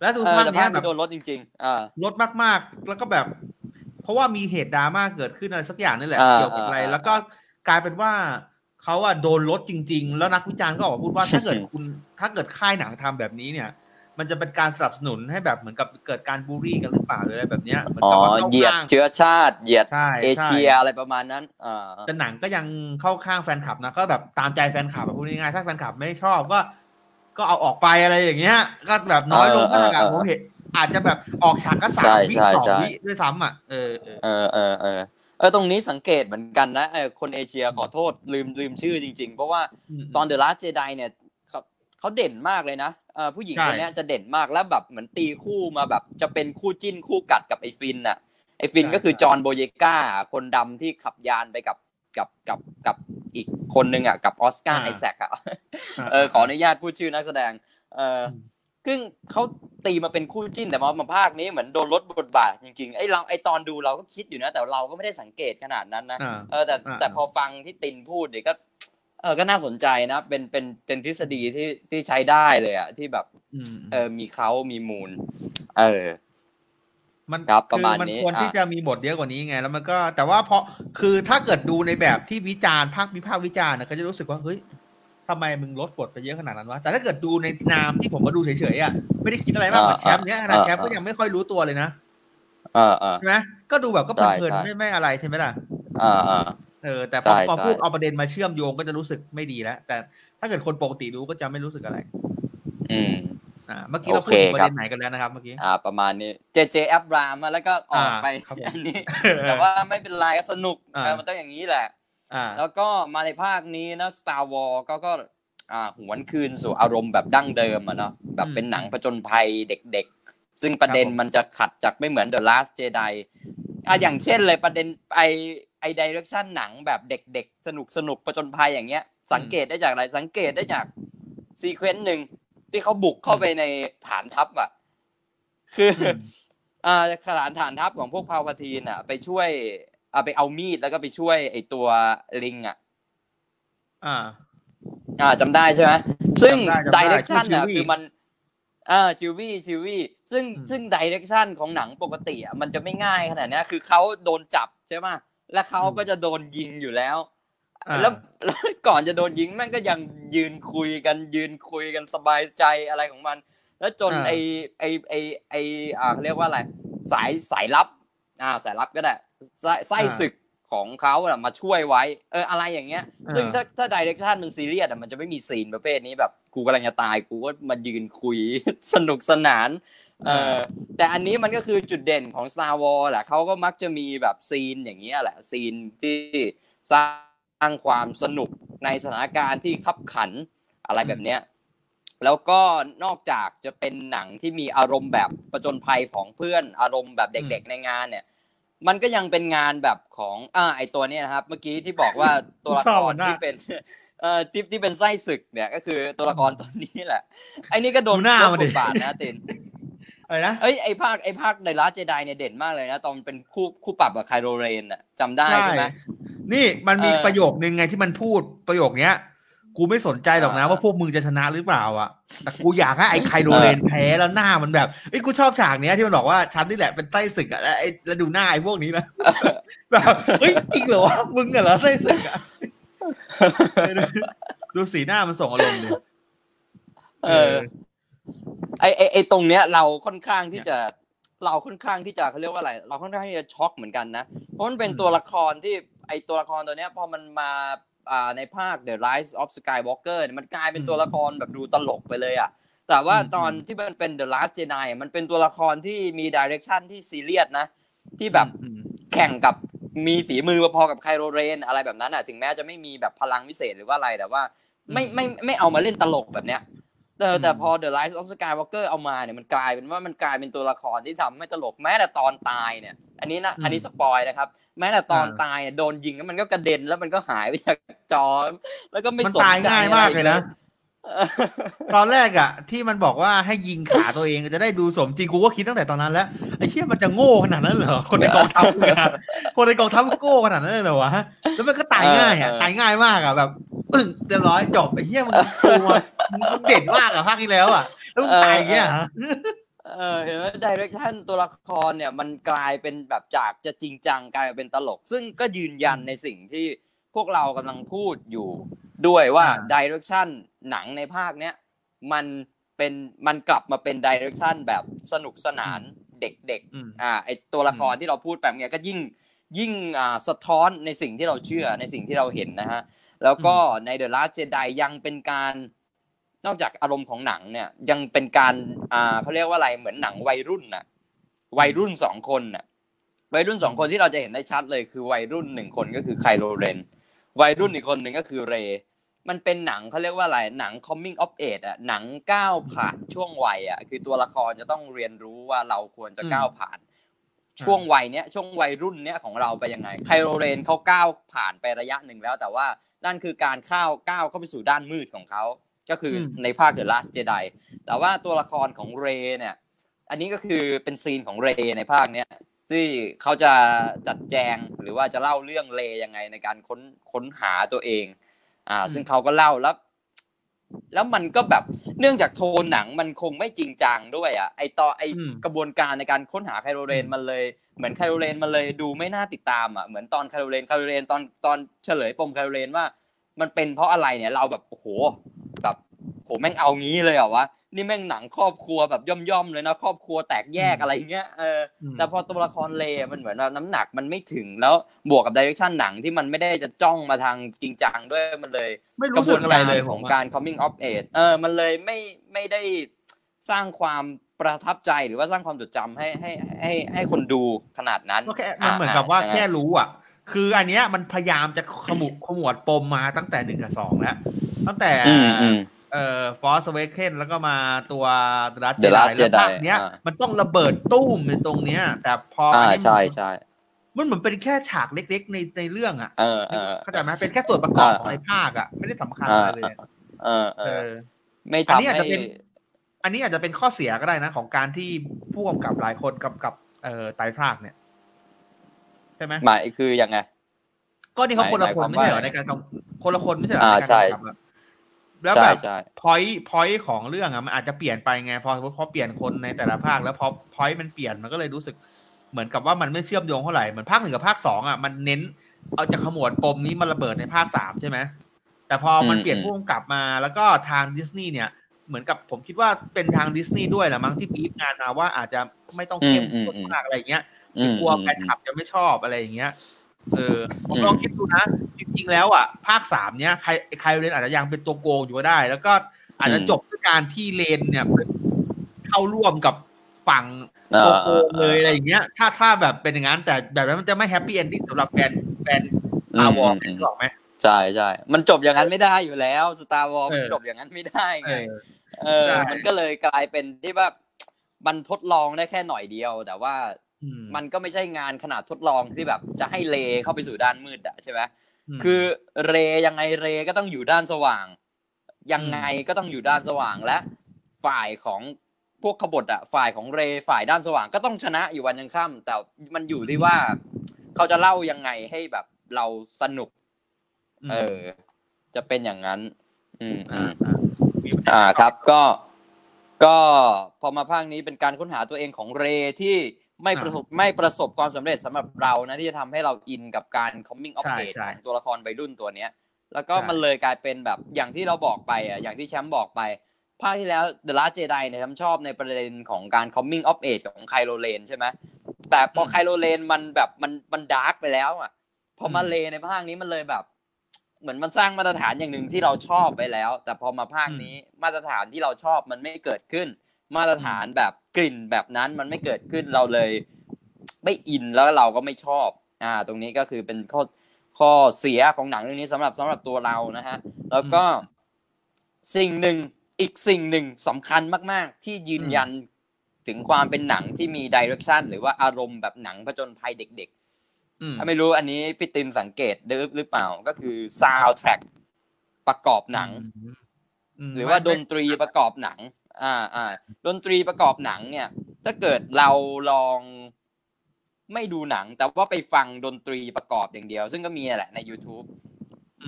แล้วดูเออแต่ภาคเนี้ภายคนี้แบบโดนลดจริงๆอ่าลดมากๆ แล้วก็แบบ เพราะว่ามีเหตุดราม่าเกิดขึ้นอะไรสักอย่างนี่แหละอ่าเกี่ยวกับอะไรอ่าแล้วก็กลายเป็นว่า เขาอะโดนลดจริง ๆ แล้วนักวิจารณ์ก็ออกมาพูดว่าถ้าเกิดคุณถ้าเกิดค่ายหนังทำแบบนี้เนี่ย มันจะเป็นการสนับสนุนให้แบบเหมือนกับเกิดการบูลลี่กันหรือเปล่าหรืออะไรแบบเนี้ยเหมือนอ๋อกับว่าเข้าเหยียดข้างเชื้อชาติเหยียดใช่เอใช่เชียอะไรประมาณนั้นอ่าแต่หนังก็ยังเข้าข้างแฟนคลับนะก็แบบตามใจแฟนคลับอะพูดง่ายๆถ้าแฟนคลับไม่ชอบก็ ก็เอาออกไปอะไรอย่างเงี้ย ก็แบบน้อยลงมากอะผมเห็นอาจจะแบบออกฉากก็สามวิสองวิด้วยซ้ำอะเออเออเออ เออเออเออตรงนี้สังเกตเหมือนกันนะเออคนเอเชียขอโทษลืมลืมชื่อจริง ๆ เพราะว่าตอน The Last Jedi เนี่ยเขาเขาเด่นมากเลยนะเออผู้หญิงคนนี้จะเด่นมากแล้วแบบเหมือนตีคู่มาแบบ จะเป็นคู่จิ้นคู่กัดกับไอ้ฟินน่ะไอ้ฟินก็คือจอห์นโบเยกาคนดำที่ขับยานไปกับกับกับกับอีกคนนึงอะกับออสการ์ไอแซคอะเออขออนุญาตพูดชื่อนักแสดง เออ ซึ่งเขาตีมาเป็นคู่จิ้นแต่มามาภาคนี้เหมือนโดนลดบทบาทจริงๆไอ้เราไอ้ตอนดูเราก็คิดอยู่นะ แต่เราก็ไม่ได้สังเกตขนาดนั้นนะเออแต่แต่พอฟังที่ตินพูดเดี๋ยวก็ เออก็น่าสนใจนะ เป็นเป็นเป็นทฤษฎีที่ที่ใช้ได้เลยอะที่แบบเออมีเขามีมูล เออ มันครับประคือมาณมันนี้ควรที่จะมีบทเยอะกว่านี้ไง แล้วมันก็ แต่ว่าเพราะคือถ้าเกิดดูในแบบที่วิจารณ์ภาควิพากษ์วิจารณ์นะก็จะรู้สึกว่าเฮ้ย ทำไมมึงลดบทไปเยอะขนาดนั้นวะ แต่ถ้าเกิดดูในนามที่ผมมาดูเฉยๆอะไม่ได้คิดอะไรมากเหมือนแชมป์เนี้ยขนาดแชมป์ก็ยังไม่ค่อยรู้ตัวเลยนะเออเออใช่ไหมก็ดูแบบก็เพลินใช่ๆไม่ไม่อะไรใช่ไหมล่ะเออเออเออแต่พอใช่พอใช่พูดเอาประเด็นมาเชื่อมโยงก็จะรู้สึกไม่ดีแล้ว แต่ถ้าเกิดคนปกติดูก็จะไม่รู้สึกอะไร อืมอ่าเมื่อกี้เราพูดโอเคถึงประครับเด็นไหนกันแล้วนะครับเมื่อกี้อ่า ประมาณนี้เจเจแอปรามมาแล้วก็ออกไปอ่าครับผมอันนี้แต่ว่าไม่เป็นไรก็สนุกอ่าเออมันต้องอย่างนี้แหละอ่า แล้วก็มาในภาคนี้นะ Star Wars ก็ก็อ่าหวนคืนสู่อารมณ์แบบดั้งเดิมอะเนาะแบบเป็นหนังผจญภัยเด็กๆ ซึ่งประเด็นครับผมมันจะขัดจากไม่เหมือน The Last Jedi อะอย่างเช่นเลยประเด็นไอไอ direction หนังแบบเด็กๆ สนุกสนุกผจญภัยอย่างเงี้ย สังเกตได้จากอะไรสังเกตได้จาก sequence หนึ่งที่เขาบุกเข้าไปในฐานทัพอะ คืออมอ่าฐานฐานทัพของพวก Palpatine อะ ไปช่วย อ่าไปเอามีดแล้วก็ไปช่วยไอตัวลิงอะ อ่า อ่าจำได้ใช่ไหมซึ่งจำได้ดิจำได้ชื่ออะ Chewie คือมันอ่า Chewie Chewie ซึ่งอืมซึ่ง direction ของหนังปกติอะมันจะไม่ง่ายขนาดเนี้ยคือเขาโดนจับใช่ไหมแล้วเขาก็จะโดนยิงอยู่แล้วอ่าแล้วแล้วก่อนจะโดนยิงแม่งก็ยังยืนคุยกันยืนคุยกันสบายใจอะไรของมัน แล้วจนอ่าไอไอไอไออ่าเขาเรียกว่าอะไรสายสายลับ อ่าสายลับก็ได้ ไส้ไส้ศึกของเขาอะมาช่วยไว้เอออะไรอย่างเงี้ย ซึ่งถ้าถ้าดิเรกชันมันซีเรียสอะมันจะไม่มีซีนประเภทนี้แบบกูกำลังจะตายกูก็มายืนคุยสนุกสนานเออแต่อันนี้มันก็คือจุดเด่นของ Star Wars แหละเขาก็มักจะมีแบบซีนอย่างเงี้ยแหละซีนที่สร้างความสนุกในสถานการณ์ที่ขับขันอะไรแบบเนี้ยแล้วก็นอกจากจะเป็นหนังที่มีอารมณ์แบบประจนภัยของเพื่อนอารมณ์แบบเด็ก ๆ ในงานเนี่ย มันก็ยังเป็นงานแบบของอ่าไอตัวเนี้ยนะครับ เมื่อกี้ที่บอกว่าตัวละชคอบรมันมากที่เป็นเอ่อที่ที่เป็นไส้ศึกเนี่ย ก็คือตัวละครตัวนี้แหละ ไอ้นี่ก็โดนดูหน้าลดมันบดิทบาทนะตินอะไรนะเอ้ยไอภาคไอภาคในลาเจไดเนี่ยเด่นมากเลยนะ ตอนเป็นคู่คู่ปรับกับไคโรเรนอะจำได้ใช่ไหมนี่มันมีเออประโยคนึงไงที่มันพูดประโยคเนี้ย กูไม่สนใจหรอกนะอ่าว่าพวกมึงจะชนะหรือเปล่าอะแต่กูอยากให้ไอ้ไคโดเรนแพ้แล้วหน้ามันแบบเอ้ยกูชอบฉากเนี้ยที่มันบอกว่าฉันนี่แหละเป็นไส้ศึกอะแล้วไอ้แล้วดูหน้าไอ้พวกนี้นะแบบเฮ้ยจริงเหรอวะมึงเหรอไส้ศึกอะดูดูสีหน้ามันส่งอารมณ์ดิเออไอไอไอตรงเนี้ย เราค่อนข้างที่จะเราค่อนข้างที่จะเขาเรียกว่าอะไร เราค่อนข้างที่จะช็อกเหมือนกันนะเพราะมันเป็นตัวละครที่ไอตัวละครตัวเนี้ยพอมันมาอ่า ในภาค The Rise of Skywalker เนี่ยมันกลายเป็นตัวละครแบบดูตลกไปเลยอะแต่ว่าตอนที่มันเป็น The Last Jedi อะมันเป็นตัวละครที่มีดิเรกชันที่ซีเรียสนะ ที่แบบอืมแข่งกับมีฝีมือพอๆกับไคโรเรน อะไรแบบนั้นอะถึงแม้จะไม่มีแบบพลังวิเศษหรือว่าอะไรแต่ว่า ไม่ไม่ไม่เอามาเล่นตลกแบบเนี้ย แต่แต่พอ The Rise of Skywalker เอามาเนี่ยมันกลายเป็นว่ามันกลายเป็นตัวละครที่ทำให้ตลกแม้แต่ตอนตายเนี่ย อันนี้นะอันนี้สปอยนะครับ แม้แต่ตอนตายอะโดนยิงแล้วมันก็กระเด็นแล้วมันก็หายไปจากจอ แล้วก็ไม่มันสนตายใจง่ายมากเลยนะออ ตอนแรกอะที่มันบอกว่าให้ยิงขาตัวเองจะได้ดูสมจริงกูก็คิดตั้งแต่ตอนนั้นแล้วไอ้เชี่ยมันจะโง่ขนาดนั้นเหรอคนในกองทัพเนี่ยคนในกองทัพโง่ขนาดนั้นเลยเหรอวะแล้วมันก็ตายง่ายอะเออตายง่ายมากอะแบบปึ้งเรียบร้อยจบไอ้เชี่ยมันตัวมึงเด่นมากอะภาคที่แล้วอะแล้วมึงตายอย่างเงี้ยเหรอเออเห็นไหมดิเรกชันตัวละครเนี่ยมันกลายเป็นแบบจากจะจริงจังกลายเป็นตลก ซึ่งก็ยืนยันในสิ่งที่พวกเรากำลังพูดอยู่ ด้วยว่าอ่าดิเรกชันหนังในภาคเนี้ยมันเป็นมันกลับมาเป็นดิเรกชันแบบสนุกสนานเด็กอืมๆอ่าไอตัวละครที่เราพูดแบบเนี้ยก็ยิ่งยิ่งอ่าสะท้อนในสิ่งที่เราเชื่อในสิ่งที่เราเห็นนะฮะแล้วก็ใน The Last Jedi ยังเป็นการนอกจากอารมณ์ของหนังเนี่ยยังเป็นการอ่าเขาเรียกว่าอะไรเหมือนหนังวัยรุ่นน่ะวัยรุ่นสองคนน่ะวัยรุ่นสองคนที่เราจะเห็นได้ชัดเลยคือวัยรุ่นหนึ่งคนก็คือไคโรเรนวัยรุ่นอีกคนหนึ่งก็คือเรย์ มันเป็นหนังเขาเรียกว่าอะไรหนัง coming of age อะหนังก้าวผ่านช่วงวัยอะคือตัวละครจะต้องเรียนรู้ว่าเราควรจะก้าวผ่าน ช่วงวัยเนี้ยช่วงวัยรุ่นเนี้ยของเราไปยังไงไคโรเรนเขาก้าวผ่านไประยะหนึ่งแล้ว แต่ว่านั่นคือการข้าวก้าวเข้าไปสู่ด้านมืดของเขาก็คืออมในภาค The Last Jedi แต่ว่าตัวละครของเรย์เนี่ยอันนี้ก็คือเป็นซีนของเรย์ในภาคเนี้ยที่เขาจะจัดแจงหรือว่าจะเล่าเรื่องเรย์ยังไงในการค้นค้นหาตัวเอง อ่า ซึ่งเขาก็เล่าแล้ว แล้วมันก็แบบเนื่องจากโทนหนังมันคงไม่จริงจังด้วย อะ ไอต่อไออืมกระบวนการในการค้นหาไคโรเรนอืมมันเลย เหมือนไคโรเรนมันเลยดูไม่น่าติดตามอะเหมือนตอนไคโรเรนไคโรเรนตอนตอนเฉลยปมไคโรเรนว่า มันเป็นเพราะอะไรเนี่ย เราแบบโอ้โหแบบโหแม่งเอางี้เลยเหรอวะ นี่แม่งหนังครอบครัวแบบย่อมๆเลยนะครอบครัวแตกแยกอะไรเงี้ยเอออืมแต่พอตัวละครเลย์มันเหมือนว่าน้ำหนักมันไม่ถึงแล้วบวกกับดิเรกชันหนังที่มันไม่ได้จะจ้องมาทางจริงจังด้วยมันเลยไม่กระรู้บสึวกนอะไรการเลยขผองมการ coming of age เออมันเลยไม่ไม่ได้สร้างความประทับใจหรือว่าสร้างความจดจำให้ให้ให้ให้คนดูขนาดนั้นก็แค่มันเหมือนกับว่าแค่รู้อะ คืออันเนี้ยมันพยายามจะขมุกขมวดปมมาตั้งแต่หนึ่งกับสองแล้วตั้งแต่อืมอืม เอ่อฟอสเวเคนแล้วก็มาตัวดัตเจ The ได Last แล้วภาค Jedi เนี้ยอ่ามันต้องระเบิดตุ้มในตรงเนี้ย แต่พออ่าอันนี้ใช่ใช่มันเหมือนเป็นแค่ฉากเล็กๆในในเรื่องอะเออเออเข้าใจไหมเป็นแค่ส่วนประกอบอ่าของในภาคอะ ไม่ได้สำคัญอะไรเลยเออเอเอออไม่อันทำนี้อาจให้จะเป็น อันนี้อาจจะเป็นข้อเสียก็ได้นะ ของการที่ผู้กำกับหลายคนกำกับเอ่อไตรภาคเนี่ยใช่ไหมหมายคือยังไงก็นี่เขาคนละคนไม่มายใช่เหรอความว่าในการกำคนละคนไม่ใช่เหรออ่าในการใช่กำกับอะ แล้วใช่แบบใช่ point point ของเรื่องอะมันอาจจะเปลี่ยนไปไงพอพอเปลี่ยนคนในแต่ละภาคแล้วพอ point มันเปลี่ยนมันก็เลยรู้สึกเหมือนกับว่ามันไม่เชื่อมโยงเท่าไหร่เหมือนภาคหนึ่งกับภาคสองอะมันเน้น เอาจากขมวดปมนี้มาระเบิดในภาคสามใช่ไหมแต่พอมันอืมเปลี่ยนอืมผู้กำกับมาแล้วก็ทางดิสนีย์เนี่ย เหมือนกับผมคิดว่าเป็นทางดิสนีย์ด้วยแหละมั้งที่บีฟงานมาว่าอาจจะไม่ต้องเข้มข้นมากอะไรอย่างเงี้ยอืมกลัวอืมแฟนคลับจะไม่ชอบอะไรอย่างเงี้ย เออผมอืมลองคิดดูนะ จริง ๆ แล้วอะ ภาคสามเนี้ย Kylo Ren อาจจะยังเป็นตัวโกงอยู่ก็ได้ แล้วก็อาจจะจบด้วยการที่ Rey เนี่ยเข้าร่วมกับฝั่งเอตัวโกเออเลยอะไรอย่างเงี้ย ถ้าถ้าแบบเป็นอย่างนั้นแต่แบบนั้นมันจะไม่ happy ending สำหรับแฟนแฟนอือามวอร์อืมนึกออกไหมใช่ใช่มันจบอย่างนั้นไม่ได้อยู่แล้ว Star Wars เออมันจบอย่างนั้นไม่ได้เอไงอเออใช่มันก็เลยกลายเป็นที่ว่ามันทดลองได้แค่หน่อยเดียว แต่ว่าอื มมันก็ไม่ใช่งานขนาดทดลองที่แบบ จะให้เลเข้าไปสู่ด้านมืดอะใช่ไหมมคือเรยังไงเรก็ต้องอยู่ด้านสว่าง ยังไงก็ต้องอยู่ด้านสว่างและ ฝ่ายของพวกขบฏอะฝ่ายของเรฝ่ายด้านสว่างก็ต้องชนะอยู่วันยังค่ำแต่มันอยู่ที่ว่า เขาจะเล่ายังไงให้แบบเราสนุกมเออ จะเป็นอย่างนั้น อืมอือ่ามอ่ามีปัญหอ่าครับ ก็ ก็พอมาภาคนี้เป็นการค้นหาตัวเองของเรที่ ไม่ประสบไม่ประสบความสำเร็จสำหรับเรานะที่จะทำให้เราอินกับการ coming of ใช่ age ใช่ของตัวละครวัยรุ่นตัวเนี้ย แล้วก็ใช่มันเลยกลายเป็นแบบอย่างที่เราบอกไปอะอย่างที่แชมป์บอกไปภาคที่แล้ว The Last Jedi เนี่ยแชมป์ชอบในประเด็นของการ coming of age ของไคโรเลนใช่ไหมแต่พอไคโรเลนมันแบบมันมันดาร์กไปแล้วอะพอมาเลในภาคนี้มันเลยแบบ เหมือนมันสร้างมาตรฐานอย่างหนึ่งที่เราชอบไปแล้ว แต่พอมาภาคนี้มาตรฐานที่เราชอบมันไม่เกิดขึ้น มาตรฐานแบบกลิ่นแบบนั้นมันไม่เกิดขึ้นเราเลย ไม่อินแล้วเราก็ไม่ชอบ อ่า ตรงนี้ก็คือเป็นข้อข้อเสียของหนังเรื่องนี้สำหรับสำหรับตัวเรานะฮะแล้วก็สิ่งหนึ่งอีกสิ่งหนึ่งสำคัญมาก ๆ ที่ยืนยันถึงความเป็นหนังที่มีดิเรกชันหรือว่าอารมณ์แบบหนังผจญภัยเด็กอืมๆไม่รู้อันนี้พี่ตินสังเกตหรือหรือเปล่าก็คือ soundtrack ประกอบหนังมหรือว่าไม่ดนตรีประกอบหนัง อ่าอ่าดนตรีประกอบหนังเนี่ย ถ้าเกิดเราลองไม่ดูหนัง แต่ว่าไปฟังดนตรีประกอบอย่างเดียว ซึ่งก็มีแหละใน YouTube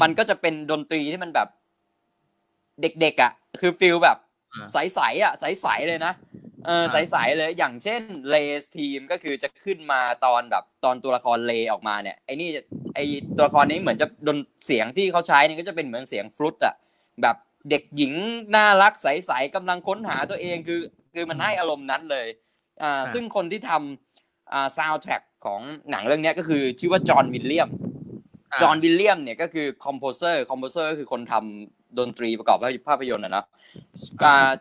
มันก็จะเป็นดนตรีที่มันแบบ เด็กๆอะ คือฟิลแบบอ่าใสๆอะใสๆเลยนะเอออ่าใสๆเลยอย่างเช่นRey's Theme ก็คือจะขึ้นมาตอนแบบตอนตัวละคร Rey ออกมาเนี่ยไอ้นี่จะไอ้ตัวละครนี้เหมือนจะดนตรีเสียงที่เขาใช้เนี่ยก็จะเป็นเหมือนเสียงฟลุตอะแบบ เด็กหญิงน่ารักใสๆกำลังค้นหาตัวเองคือ คือมันให้อารมณ์นั้นเลยอ่าซึ่งคนที่ทำอ่าซาวด์แทร็กของหนังเรื่องนี้ก็คือชื่อว่า John Williams John Williams เนี่ยก็คือ composer composer ก็คือคนทำดนตรีประกอบภาพยนตร์นะเนาะ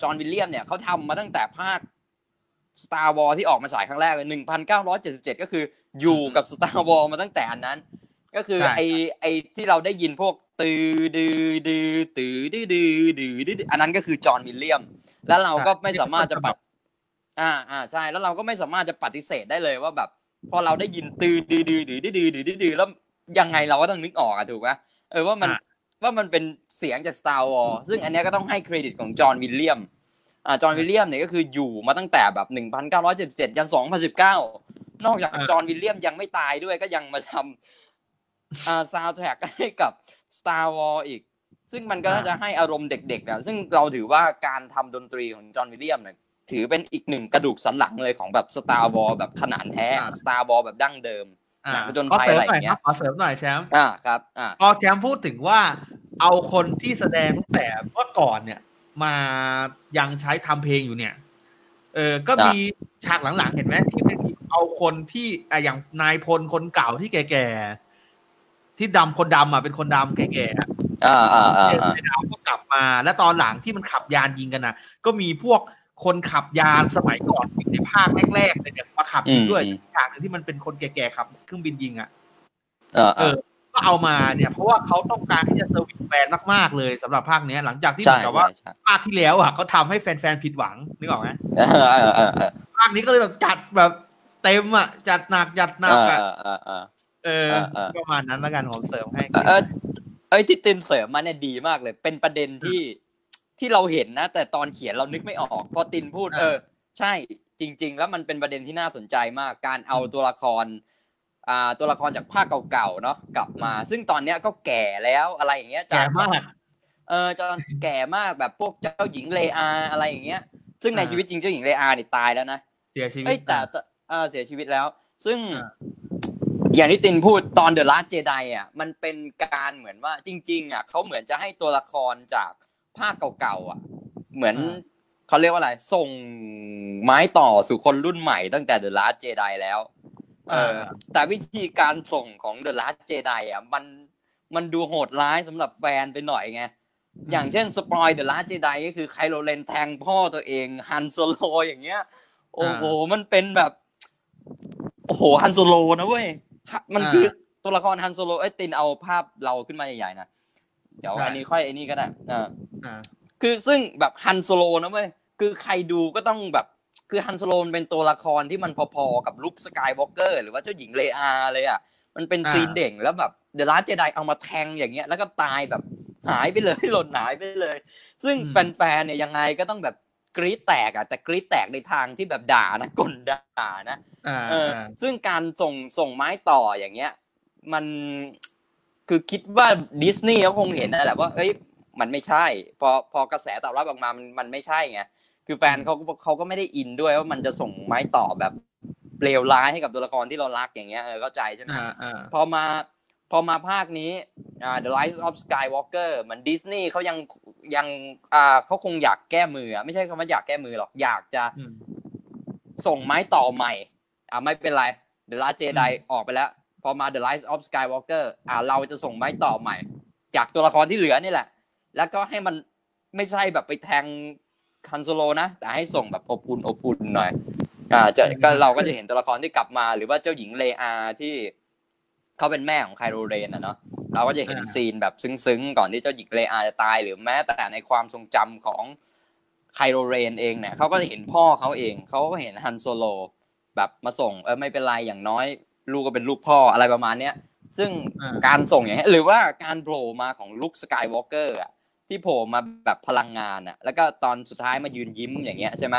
จอห์นวิลเลียมเนี่ยเขาทำมาตั้งแต่ภาค Star Wars ที่ออกมาฉายครั้งแรกเลย 1977 ก็คืออยู่กับ Star Wars มาตั้งแต่อันนั้น ก็คือไอไอที่เราได้ยินพวก ตือดือดือตือดือดือดือดืออันนั้นก็คือจอห์นวิลเลียม แล้วเราก็ไม่สามารถจะปัดอ่าอ่าใช่แล้วเราก็ไม่สามารถจะปฏิเสธได้เลยว่าแบบ พอเราได้ยินตือดือดือดือดือดือดือดือแล้วยังไงเราก็ต้องนึกออกอะถูกไหมเออว่ามันว่ามันเป็นเสียงจาก Star Wars ซึ่งอันนี้ก็ต้องให้เครดิตของ John Williams อ่า John Williams เนี่ยก็คืออยู่มาตั้งแต่แบบ1977ยัน2019 นอกจากจอห์นวิลเลียมยังไม่ตายด้วยก็ยังมาทำอ่าซาวด์แทร็กให้กับ Star Wars อีก ซึ่งมันก็น่าจะให้อารมณ์เด็กๆนะซึ่งเราถือว่าการทำดนตรีของ John Williams เนี่ยถือเป็นอีกหนึ่งกระดูกสันหลังเลยของแบบ Star Wars แบบขนาดแท้ Star Wars แบบดั้งเดิมหนังผจญภัยอะไรอย่างเงี้ยขอเสริมหน่อยแชมป์อ่าครับอ่าพอแชมป์พูดถึงว่าเอาคนที่แสดงตั้งแต่เมื่อก่อนเนี่ย มายังใช้ทำเพลงอยู่เนี่ย เออก็มีฉากหลังๆเห็นไหมที่เป็นเอาคนที่อะอย่างนายพลคนเก่าที่แก่ๆ ที่ดำคนดำอะเป็นคนดำแก่ๆอะอ่าอ่าอ่านายดำก็กลับมา แล้วตอนหลังที่มันขับยานยิงกันนะก็มีพวกคนขับยานสมัยก่อนในภาคแรกๆเนี่ยมาขับยิงด้วยฉากหนึ่งที่มันเป็นคนแก่ๆขับเครื่องบินยิงอะเออเออก็เอามาเนี่ย เพราะว่าเขาต้องการที่จะ service แฟนมากๆเลยสำหรับภาคเนี้ย หลังจากที่ใช่มือนกับว่าใช่ภาคที่แล้วอะเขาทำให้แฟนๆผิดหวังนึกออกไหมเออเออเออเออภาคนี้ก็เลยแบบจัดแบบเต็มอะจัดหนักจัดหนักเออะอ เออเออเออเออเออประมาณนั้นแล้วกันผมเสริมให้เออเอ้ยที่ตินเสริมมาเนี่ยดีมากเลย เป็นประเด็นที่ที่เราเห็นนะ แต่ตอนเขียนเรานึกไม่ออกพอตินพูด เออ ใช่จริง ๆ แล้วมันเป็นประเด็นที่น่าสนใจมาก การเอาตัวละคร อ่า ตัวละครจากภาคเก่าๆเนาะกลับมา ซึ่งตอนเนี้ยก็แก่แล้วอะไรอย่างเงี้ยแก่มากเออจะแก่มากแบบพวกเจ้าหญิงเลอาอะไรอย่างเงี้ย ซึ่งในอ่าชีวิตจริงเจ้าหญิงเลอาเนี่ยตายแล้วนะเสียชีวิตเอ้ยแต่แต่เออเสียชีวิตแล้ว ซึ่ง อ่าอย่างที่ตินพูดตอนเดอะลาสเจไดอะมันเป็นการเหมือนว่าจริง ๆ อะเขาเหมือนจะให้ตัวละครจากภาคเก่าๆอะ เหมือนอ่าเขาเรียกว่าอะไร ส่งไม้ต่อสู่คนรุ่นใหม่ตั้งแต่ The Last Jedi แล้วเออแต่วิธีการส่งของ The Last Jedi อะมันมันดูโหดร้ายสำหรับแฟนไปหน่อยไงอย่างเช่น spoil The Last Jedi ก็คือ Kylo Ren แทงพ่อตัวเอง Han Solo อย่างเงี้ย โอ้โหมันเป็นแบบโอ้โห Han Solo นะเว้ยฮะ มันอ่าคือตัวละคร Han Solo เอ้ยตินเอาภาพเราขึ้นมาใหญ่ๆนะเดี๋ยวได้อันนี้ค่อยไอ้นี่ก็ได้อ่าอ่าคือซึ่งแบบ Han Solo นะเว้ยคือใครดูก็ต้องแบบคือ Han Solo มันเป็นตัวละครที่มันพอๆกับ Luke Skywalker หรือว่าเจ้าหญิง Leia เลยอะมันเป็นอ่า scene เด่นแล้วแบบ The Last Jedi เอามาแทงอย่างเงี้ย แล้วก็ตายแบบหายไปเลยหล่นหายไปเลย ซึ่งแฟนๆเนี่ยยังไงก็ต้องแบบ กรี๊ดแตกอะแต่กรี๊ดแตกในทางที่แบบด่านะกลด่านะอ่าเอออ่าซึ่งการส่งส่งไม้ต่ออย่างเงี้ย มันคือคิดว่าดิสนีย์เขาคงเห็นนะแหละว่าเอ้ยมันไม่ใช่ พอพอกระแสตอบรับออกมามันมันไม่ใช่ไงคือแฟนเขาก็เขาก็ไม่ได้อินด้วยว่ามันจะส่งไม้ต่อแบบเลวร้ายให้กับตัวละครที่เรารักอย่างเงี้ยเออเข้าใจใช่ไหมอ่าอ่าพอมาพอมาภาคนี้อ่า The Rise of Skywalker เหมือนดิสนีย์เขายังยังอ่าเขาคงอยากแก้มืออะไม่ใช่คำว่าอยากแก้มือหรอกอยากจะอืมส่งไม้ต่อใหม่ อ่าไม่เป็นไร The Last Jedi ออกไปแล้ว พอมา The Rise of Skywalker อ่าเราจะส่งไม้ต่อใหม่ จากตัวละครที่เหลือนี่แหละ แล้วก็ให้มันไม่ใช่แบบไปแทงคันโซโลนะ แต่ให้ส่งแบบอบอุ่นอบอุ่นหน่อย อ่าจะก็เราก็จะเห็นตัวละครที่กลับมา หรือว่าเจ้าหญิงเลอาที่เขาเป็นแม่ของไคโรเรนอะเนาะ เราก็จะเห็นอ่า scene แบบซึ้งๆ ก่อนที่เจ้าหญิง Leia จะตาย หรือแม้แต่ในความทรงจำของ Kylo Ren เองเนี่ยเขาก็จะเห็นพ่อเขาเองเขาก็เห็น Han Solo แบบมาส่งเออไม่เป็นไรอย่างน้อย ลูกก็เป็นลูกพ่ออะไรประมาณเนี้ยซึ่งอ่าการส่งอย่างเงี้ยหรือว่าการโผล่มาของ Luke Skywalker อะที่โผล่มาแบบพลังงานอะแล้วก็ตอนสุดท้ายมายืนยิ้มอย่างเงี้ยใช่ไหม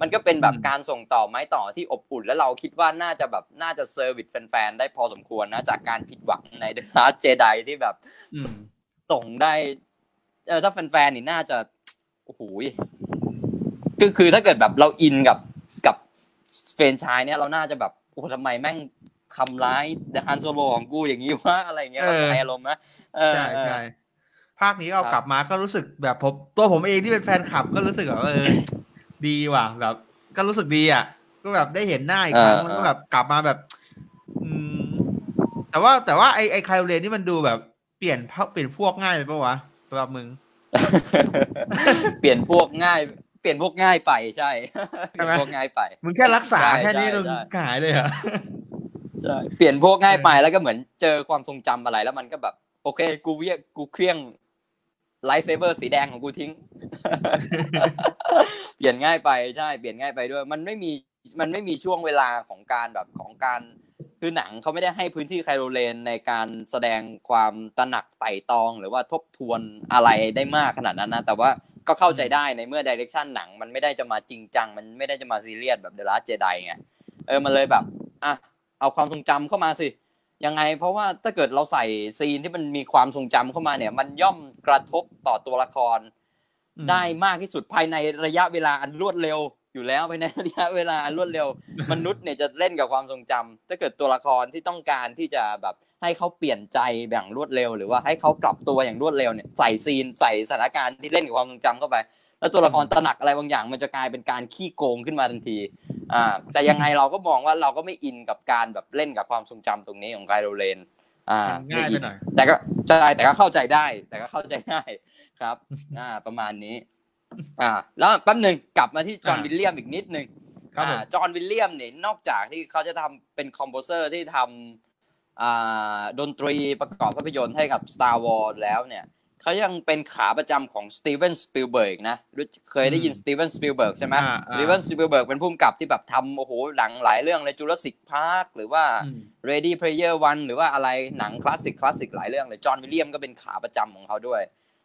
มันก็เป็นแบบอืมการส่งต่อไม้ต่อที่อบอุ่น แล้วเราคิดว่าน่าจะแบบน่าจะ service แฟนๆได้พอสมควรนะ จากการผิดหวังใน The Last Jedi ที่แบบอืมส่งได้เออถ้าแฟนๆนี่น่าจะโอ้โหยคือคือถ้าเกิดแบบเราอินกับกับเฟรนไชายเนี่ยเราน่าจะแบบโอ้โหทำไมแม่งทำร้าย the Han Solo ของกูอย่างนี้วะอะไรอย่างเงี้ยเออเข้าใจอารมณ์นะเออใช่เออใช่ภาคนี้เอากลับมาก็รู้สึกแบบผมตัวผมเองที่เป็นแฟนคลับก็รู้สึกแบบเออ ดีว่ะ แบบ ก็รู้สึกดีอะ ก็แบบได้เห็นหน้าอีกครั้งเออมันก็แบบกลับมาแบบ อืม แต่ว่าแต่ว่าไอไอ Kylo Ren นี่มันดูแบบเปลี่ยนเพเปลี่ยนพวกง่ายไปปะวะสำหรับมึง เปลี่ยนพวกง่าย เปลี่ยนพวกง่ายไปใช่ใช่ลี่ยนพวกง่ายไป มึงแค่รักษาใช่แค่นี้ใช่ก็ใช่หายเลยเหรอใช่เปลี่ยนพวกง่ายไปแล้วก็เหมือนเจอความทรงจำอะไรแล้วมันก็แบบ โอเค กูเหวี่ยงกูเขวี้ยง lightsaber สีแดงของกูทิ้ง เปลี่ยนง่ายไปใช่เปลี่ยนง่ายไปด้วย มันไม่มีมันไม่มีช่วงเวลาของการแบบของการคือหนังเขาไม่ได้ให้พื้นที่ไคโรเลนในการแสดงความตระหนักไต่ตอง หรือว่าทบทวนอะไรได้มากขนาดนั้นนะ แต่ว่าก็เข้าใจได้ในเมื่อดิเรกชันหนัง มันไม่ได้จะมาจริงจัง มันไม่ได้จะมาซีเรียสแบบเดอะ s t เจไดไงเออมันเลยแบบอะเอาความทรงจำเข้ามาสิ ยังไง เพราะว่าถ้าเกิดเราใส่ซีนที่มันมีความทรงจำเข้ามาเนี่ย มันย่อมกระทบต่อตัวละครอืมได้มากที่สุดภายในระยะเวลาอันรวดเร็วอยู่แล้วภายในระยะเวลาอันรวดเร็ว มนุษย์เนี่ยจะเล่นกับความทรงจำถ้าเกิดตัวละครที่ต้องการที่จะแบบให้เขาเปลี่ยนใจอย่างรวดเร็ว หรือว่าให้เขากลับตัวอย่างรวดเร็วเนี่ยใส่ซีนใส่สถานการณ์ที่เล่นกับความทรงจำเข้าไป แล้วตัวละครตระหนักอะไรบางอย่าง มันจะกลายเป็นการขี้โกงขึ้นมาทันทีอ่าแต่ยังไงเราก็มองว่าเราก็ไม่อินกับการแบบเล่นกับความทรงจำตรงนี้ของไคโรเลนอ่ามันง่ายไปม่อิดหน่อยแต่ก็ใช่แต่ก็เข้าใจได้ แต่ก็เข้าใจง่ายครับอ่าประมาณนี้ อ่า แล้วแป๊บหนึ่งกลับมาที่จอห์นอ่าวิลเลียมอีกนิดหนึ่งครับผมอ่าจอห์นวิลเลียมเนี่ยนอกจากที่เขาจะทำเป็น composer ที่ทำอ่าดนตรีประกอบภาพยนตร์ให้กับ Star Wars แล้วเนี่ย เขายังเป็นขาประจำของสตีเวนสปิลเบิร์กนะรู้เคยได้ยินอืมสตีเวนสปิลเบิร์กใช่ไหมอ่าสตีเวนสปิลเบิร์กเป็นผู้กำกับที่แบบทำโอ้โหหนังหลายเรื่องเลย Jurassic Park หรือว่าอืม Ready Player One หรือว่าอะไรหนังคลาสสิกคลาสสิกหลายเรื่องเลยจอห์นวิลเลียมก็เป็นขาประจำของเขาด้วย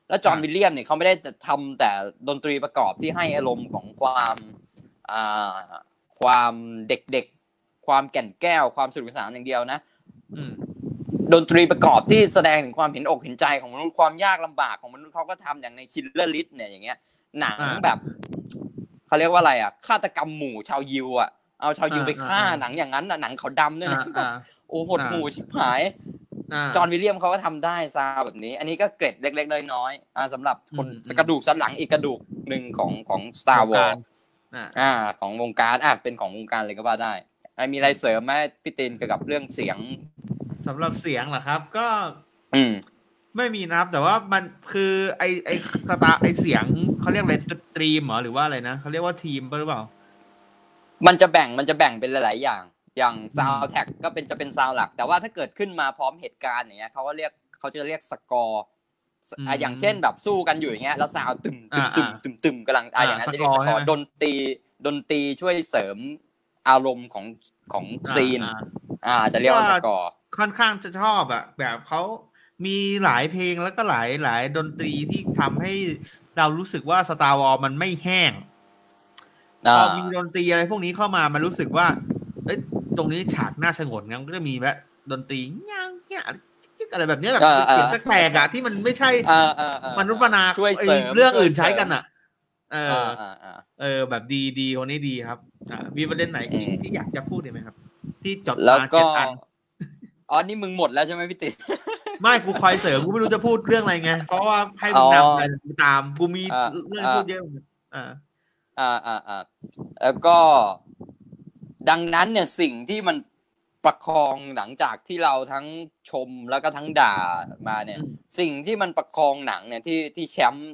แล้วจอห์นอ่าวิลเลียมเนี่ยเขาไม่ได้จะทำแต่ดนตรีประกอบที่ให้อารมณ์ของความอ่าความเด็กๆ ความแก่นแก้วความสนุกสนานอย่างเดียวนะอืม ดนตรีประกอบที่แสดงถึงความเห็นอกเห็นใจของมนุษย์ความยากลำบากของมนุษย์เขาก็ทำอย่างในชิลเลอร์ลิสเนี่ยอย่างเงี้ยหนังอ่าแบบเขาเรียกว่าอะไรอะฆาตกรรมหมู่ชาวยิวอะเอาชาวยิวอ่าไปฆ่าอ่าหนังอย่างนั้นน่ะหนังเขาวดำด้วยอ่านะอ่าโอ้โหดอ่าหมู่ชิบหายาจอห์นวิลเลียมเขาก็ทำได้ซาวแบบนี้ อันนี้ก็เกร็ดเล็กๆน้อยๆอ่าสำหรับคนอืมอืมกระดูกสันหลังอีกกระดูกหนึ่งของของ Star Wars อ่าอ่าของวงการอะเป็นของวงการเลยก็ว่าได้อะมีอะไรเสริมไหมพี่ตินเกี่ยวกับเรื่องเสียง สำหรับเสียงเหรอครับ ก็ อืมไม่มีนะครับ แต่ว่ามันคือไอไอสตาร์ไอเสียงเขาเรียกอะไรสตรีมเหรอหรือว่าอะไรนะเขาเรียกว่าทีมปะหรือเปล่า มันจะแบ่งมันจะแบ่งเป็นหลาย ๆ อย่าง อย่างซาวแท็กก็เป็นจะเป็นซาวหลัก แต่ว่าถ้าเกิดขึ้นมาพร้อมเหตุการณ์อย่างเงี้ยเขาก็เรียกเขาจะเรียกสกอร์อืมอะอย่างเช่นแบบสู้กันอยู่อย่างเงี้ยแล้วซาวตึมตึมตึมอ่าตึมตึมกำลังอะอ่าอย่างนั้นจะเรียกสสกกออร์ร์ใช่ไหมดนตรีดนตรีช่วยเสริมอารมณ์ของของซีน อ่าอ่าจะเรียกว่าว่าสกอร์ ค่อนข้างจะชอบอะแบบเขามีหลายเพลงแล้วก็หลายหลายดนตรีที่ทำให้เรารู้สึกว่าสตาร์วอลมันไม่แห้งอ่าพอมีดนตรีอะไรพวกนี้เข้ามามันรู้สึกว่าเอ้ยตรงนี้ฉากน่าสงบงั้นก็จะมีแบบดนตรีย่างเงี้ยจิ๊กอะไรแบบเนี้ยแบบเออเออเสียงแปลกๆอะที่มันไม่ใช่อ่าอ่าอ่ามนุษย์ปนาช่วยไอ้เสริมเรื่องอื่นช่วยเสริมใช้กันอะเอออ่าออ่าอ่าเออ แบบดีดีคนนี้ดีครับอ่ามีประเด็นไหนอีกอืมที่อยากจะพูดไหมครับ ที่จดแล้วมาก็เจ็ดอัน อ๋อนี่มึงหมดแล้วใช่ไหมพี่ตินไม่กูคอยเสริมกูไม่รู้จะพูดเรื่องอะไรไงเพราะว่าให้มึงอ๋อนำอะไรกูตามกูมีอ่าเรื่องพูดเยอะอ่าอ่าอ่าอ่าแล้วก็ ดังนั้นเนี่ยสิ่งที่มันประคองหลังจากที่เราทั้งชมแล้วก็ทั้งด่ามาเนี่ยอืมสิ่งที่มันประคองหนังเนี่ยที่ที่แชมป์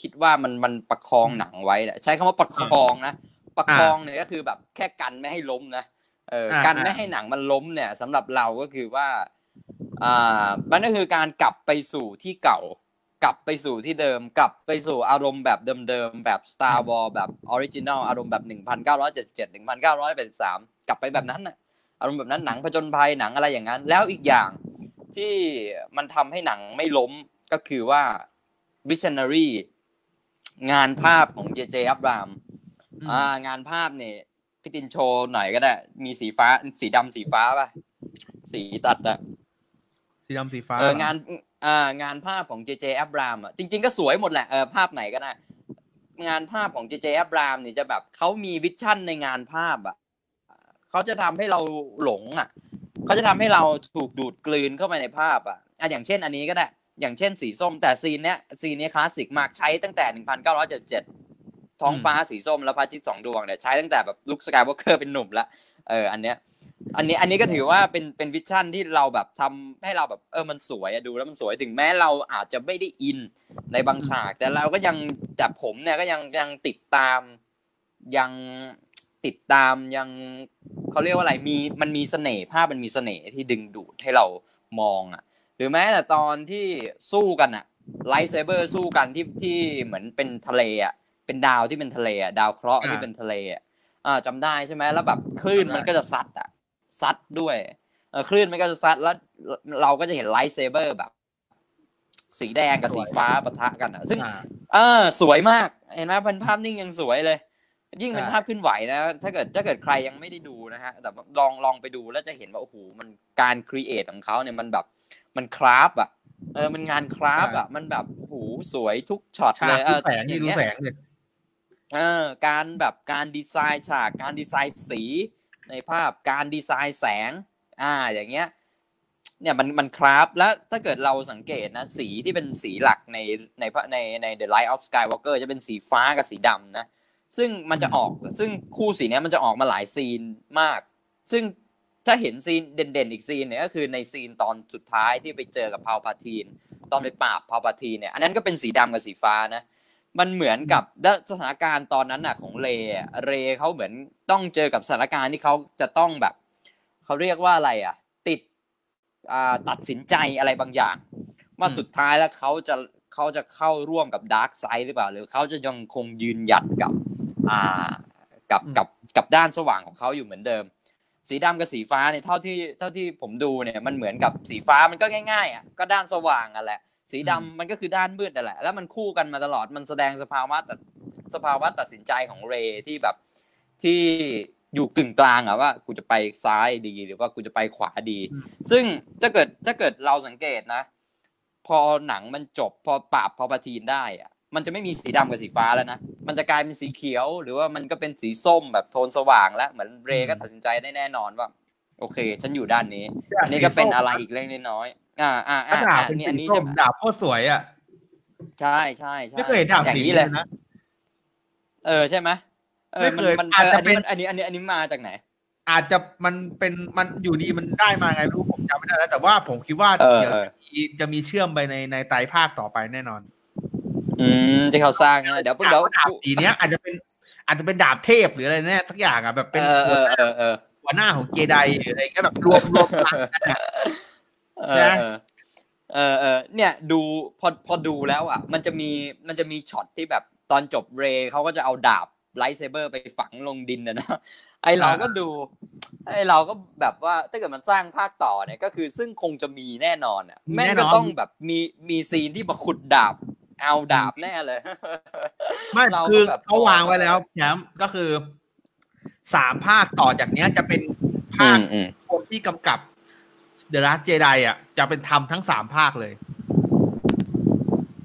คิดว่ามันมันประคองหนังไว้เนี่ยใช้คำว่าประคองนะประคองเนี่ยก็คือแบบแค่กันไม่ให้ล้มนะ เอออากันไม่ให้หนังมันล้มเนี่ยสำหรับเราก็คือว่าอ่ามันก็คือการกลับไปสู่ที่เก่า กลับไปสู่ที่เดิม กลับไปสู่อารมณ์แบบเดิมๆแบบ Star Wars แบบออริจิน l ลอารมณ์แบบ 1977 1983 กลับไปแบบนั้นน่ะอารมณ์แบบนั้นหนังผจญภัยหนังอะไรอย่างนั้น แล้วอีกอย่างที่มันทำให้หนังไม่ล้มก็คือว่า Visionary งานภาพของ JJ อับรามอืมอ่างานภาพเนี่ย พี่ตินโชว์หน่อยก็ได้ มีสีฟ้า สีดำสีฟ้าป่ะ สีตัดอะสีดำสีฟ้าเอองานอ่างานภาพของ JJ อับรามอะจริง ๆ ก็สวยหมดแหละเออภาพไหนก็ได้ งานภาพของ JJ อับรามเนี่ยจะแบบเขามีวิชั่นในงานภาพอะเขาจะทำให้เราหลงอะเขาจะทำให้เราถูกดูดกลืนเข้าไปในภาพอะอะอย่างเช่น อันนี้ก็ได้ อย่างเช่นสีส้มแต่ scene เนี้ย scene นี้คลาสสิกมากใช้ตั้งแต่ 1977 ท้องฟ้าสีส้มแล้วพระอาทิตย์สองดวงเนี่ยใช้ตั้งแต่แบบลุคสกายวอล์กเกอร์เป็นหนุ่มละเอออันเนี้ยอันนี้อันนี้ก็ถือว่าเป็นเป็น vision ที่เราแบบทำให้เราแบบเออมันสวยอะดูแล้วมันสวยถึงแม้เราอาจจะไม่ได้ in ในบางฉาก แต่เราก็ยังแต่ผมเนี่ยก็ยังยังติดตามยังติดตามยังเขาเรียกว่าอะไรมีมันมีเสน่ห์ภาพมันมีเสน่ห์ที่ดึงดูดให้เรามองอะ หรือแม้แต่ตอนที่สู้กันอะ lightsaber สู้กันที่ที่เหมือนเป็นทะเลอะ เป็นดาวที่เป็นทะเลอะดาวเคราะห์อ่าที่เป็นทะเลอะอ่าจำได้ใช่ไหมแล้วแบบคลื่นมันก็จะซัดอะซัดด้วยเออคลื่นมันก็จะซัดแล้วเราก็จะเห็น lightsaber แบบ สีแดงกับสีฟ้าปะทะกันอะซึ่งอ่าเออ สวยมากเห็นไหมเป็นภาพนิ่งยังสวยเลย ยิ่งเป็นใช่ภาพเคลื่อนไหวนะถ้าเกิดถ้าเกิดใครยังไม่ได้ดูนะฮะแต่ลองลองไปดูแล้วจะเห็นว่าโอ้โหมันการ create ของเขาเนี่ยมันแบบมัน craft อะเออมันงาน craft อะมันแบบโอ้โหสวยทุกช็อตฉาเลยเออดูฉากอแสงอนี่ย่างเงี้ย ดูแสงนี่ดูแสงเลย เออการแบบการดีไซน์ฉากการดีไซน์สีในภาพการดีไซน์แสง อ่าอย่างเงี้ยเนี่ยมันมัน craft แล้วถ้าเกิดเราสังเกตนะสีที่เป็นสีหลักในในพระในใน The Light of Skywalker จะเป็นสีฟ้ากับสีดำนะซึ่งมันจะออกซึ่งคู่สีเนี้ยมันจะออกมาหลายซีนมาก ซึ่งถ้าเห็นซีนเด่นๆ อีกซีนเนี่ยก็คือในซีนตอนสุดท้ายที่ไปเจอกับพาวพาทีน ตอนไปปราบพาวพาทีนเนี่ยอันนั้นก็เป็นสีดำกับสีฟ้านะ มันเหมือนกับและสถานการณ์ตอนนั้นน่ะของเรย์อะเรย์เขาเหมือนต้องเจอกับสถานการณ์ที่เขาจะต้องแบบเขาเรียกว่าอะไรอะ ติดอ่าตัดสินใจอะไรบางอย่างว่าอืมสุดท้ายแล้วเขาจะเขาจะเข้าร่วมกับดาร์กไซด์หรือเปล่า หรือเขาจะยังคงยืนหยัดกับอ่ากับอืมกับกับด้านสว่างของเขาอยู่เหมือนเดิม สีดำกับสีฟ้าเนี่ยเท่าที่เท่าที่ผมดูเนี่ยมันเหมือนกับสีฟ้ามันก็ง่ายๆอะก็ด้านสว่างอะแหละ สีดำมันก็คือด้านมืดนั่นแหละ แล้วมันคู่กันมาตลอดมันแสดงสภาวะตัดสภาวะตัดสินใจของเรย์ที่แบบที่อยู่กึ่งกลางอะว่ากูจะไปซ้ายดีหรือว่ากูจะไปขวาดีอืมซึ่งถ้าเกิดถ้าเกิดเราสังเกตนะ พอหนังมันจบพอปราบพอปะทีนได้อะมันจะไม่มีสีดำกับสีฟ้าแล้วนะ มันจะกลายเป็นสีเขียว หรือว่ามันก็เป็นสีส้มแบบโทนสว่างแล้ว เหมือนเรย์ก็ตัดสินใจได้แน่นอนว่า โอเค ฉันอยู่ด้านนี้ อันนี้ก็เป็นอะไรอีกเล็กน้อยๆ อ่าอ่าก็อ่าดาบอ่าเป็นนี่อันสีนี้ส้ใช่มไหมดาบโคตรสวยอะใช่ใช่ใช่ไม่เคยเห็นดาบอย่างสีนี้นี้เลเลยยนะเออใช่ไหมเออไม่มันเคยมันอาจเออจะอันเป็นี้นมันอันนี้อันนี้อันนี้มาจากไหน อาจจะมันเป็นมันอยู่ดีมันได้มาไงไม่รู้ผมจำไม่ได้แล้วแต่ว่าผมคิดว่าเออเดี๋ยวเออจะมีจะมีเชื่อมไปในในไตรภาคต่อไปแน่นอน อืมที่เขาสร้างนะเดี๋ยวดาเดี๋ยวบดาบสีเนี้ยอาจจะเป็นอาจจะเป็นดาบเทพหรืออะไรเนี่ยทักอย่างอะแบบเป็นเออเออเออเออหัวหน้าของเจไดหรืออะไรเงี้ยแบบรวมรวมพลังกันอะเออ นะเออเออเนี่ยดูพอพอดูแล้วอะ มันจะมีมันจะมีช็อตที่แบบตอนจบเรย์เขาก็จะเอาดาบ lightsaber ไปฝังลงดินนะเนอะไอเราก็ดู ไอเราก็แบบว่าถ้าเกิดมันสร้างภาคต่อเนี่ยก็คือซึ่งคงจะมีแน่นอนอะมีแน่นอนแม่งก็ต้องแบบมีมี scene ที่มาขุดดาบ เอาดาบแน่เลย ไม่เราก็คือแบบเขาวางไว้แล้วแชมป์ก็คือสามภาคต่อจากเนี้ยจะเป็นภาคอืมอืมคนที่กำกับ เดอะ s t เจไดอะ จะเป็นทำทั้งสามภาคเลย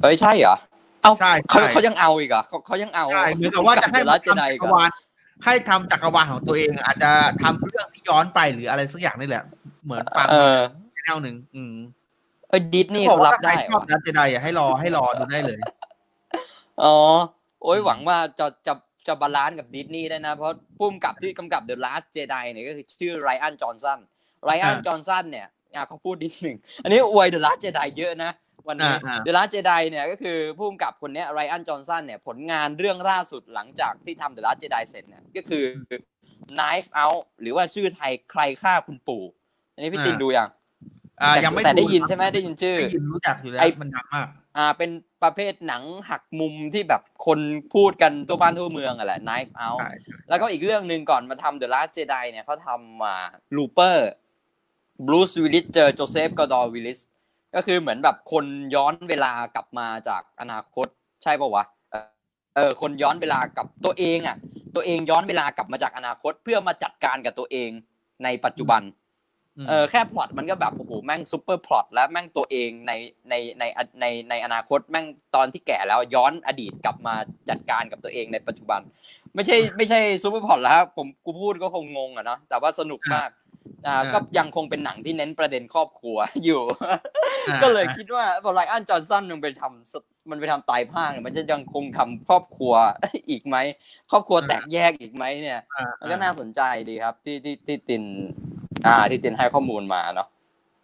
เอ้ยใช่เหรอเอ้าใช่เขาใช่เขายังเอาอีกเหรอเขาเขายังเอาใช่เหมือนกับว่าจะให้เดมัลันสเจไดทำจัอีกกรเหรอวาลให้ทำจักรวาลของตัวเอง อาจจะทำเรื่องที่ย้อนไปหรืออะไรสักอย่างนี่แหละ เหมือนฟังเออแนวหนึ่งอืมเออดิสนีย์เขาบอเขากรัว่าบถ้าใครได้ชอบวะดัสเจไดอะให้รอให้รอดูได้เลย อ๋อ โอ้ยหวังว่าจะจะจะบาลานซ์กับดิสนีย์ได้นะ เพราะพุ่มกับที่กำกับ The Last Jedi เนี่ยก็คือชื่อไรอันจอห์นสัน ไรอันอ่าจอห์นสันเนี่ยอะเขาพูดนิดหนึ่งอันนี้อวย The Last Jedi เยอะนะวันนี้อ่าอ่า The Last Jedi เนี่ยก็คือพุ่มกับคนเนี้ไรอันจอห์นสันเนี่ยผลงานเรื่องล่าสุดหลังจากที่ทำ The Last Jedi เสร็จเนี่ยก็คือ Knife Out หรือว่าชื่อไทยใครฆ่าคุณปู่ อันนี้พี่ตินดูยังอ่าแต่ยังไม่แต่ได้ยินครับใช่ไหมได้ยินชื่อได้ยินรู้จักอยู่แล้วไอ้มันดังมากอ่าเป็นประเภทหนังหักมุมที่แบบคนพูดกันทั่วบ้านทั่วเมืองอะแหละ Knife Out ใช่แล้วก็อีกเรื่องหนึ่งก่อนมาทำ The Last Jedi เนี่ยเขาทำมา Looper บรูซวิลลิสเจอโจเซฟกอร์ดอนเลวิตต์ก็คือเหมือนแบบคนย้อนเวลากลับมาจากอนาคต ใช่ปะวะเออเออคนย้อนเวลากับตัวเองอะ ตัวเองย้อนเวลากลับมาจากอนาคตเพื่อมาจัดการกับตัวเองในปัจจุบันอืมเออแค่พล็อตมันก็แบบโอ้โหแม่ง super plot แล้วแม่งตัวเองในในในในในอนาคตแม่งตอนที่แก่แล้วย้อนอดีตกลับมาจัดการกับตัวเองในปัจจุบัน ไม่ใช่ไม่ใช่ super plot แล้วครับผมกูพูดก็คงงงอะเนาะแต่ว่าสนุกมากอ่าอ่า ก็ยังคงเป็นหนังที่เน้นประเด็นครอบครัวอยู่อ่าก็เลยคิดว่าพอไรอันจอห์นสันมันไปทำมันไปทำไตรภาคเนี่ยมันจะยังคงทำครอบครัวอีกไหมครอบครัวแตกแยกอีกไหมเนี่ยอ่ามันก็น่าสนใจดีครับ ที่ที่ที่ติน อ่า ที่ตินให้ข้อมูลมาเนาะ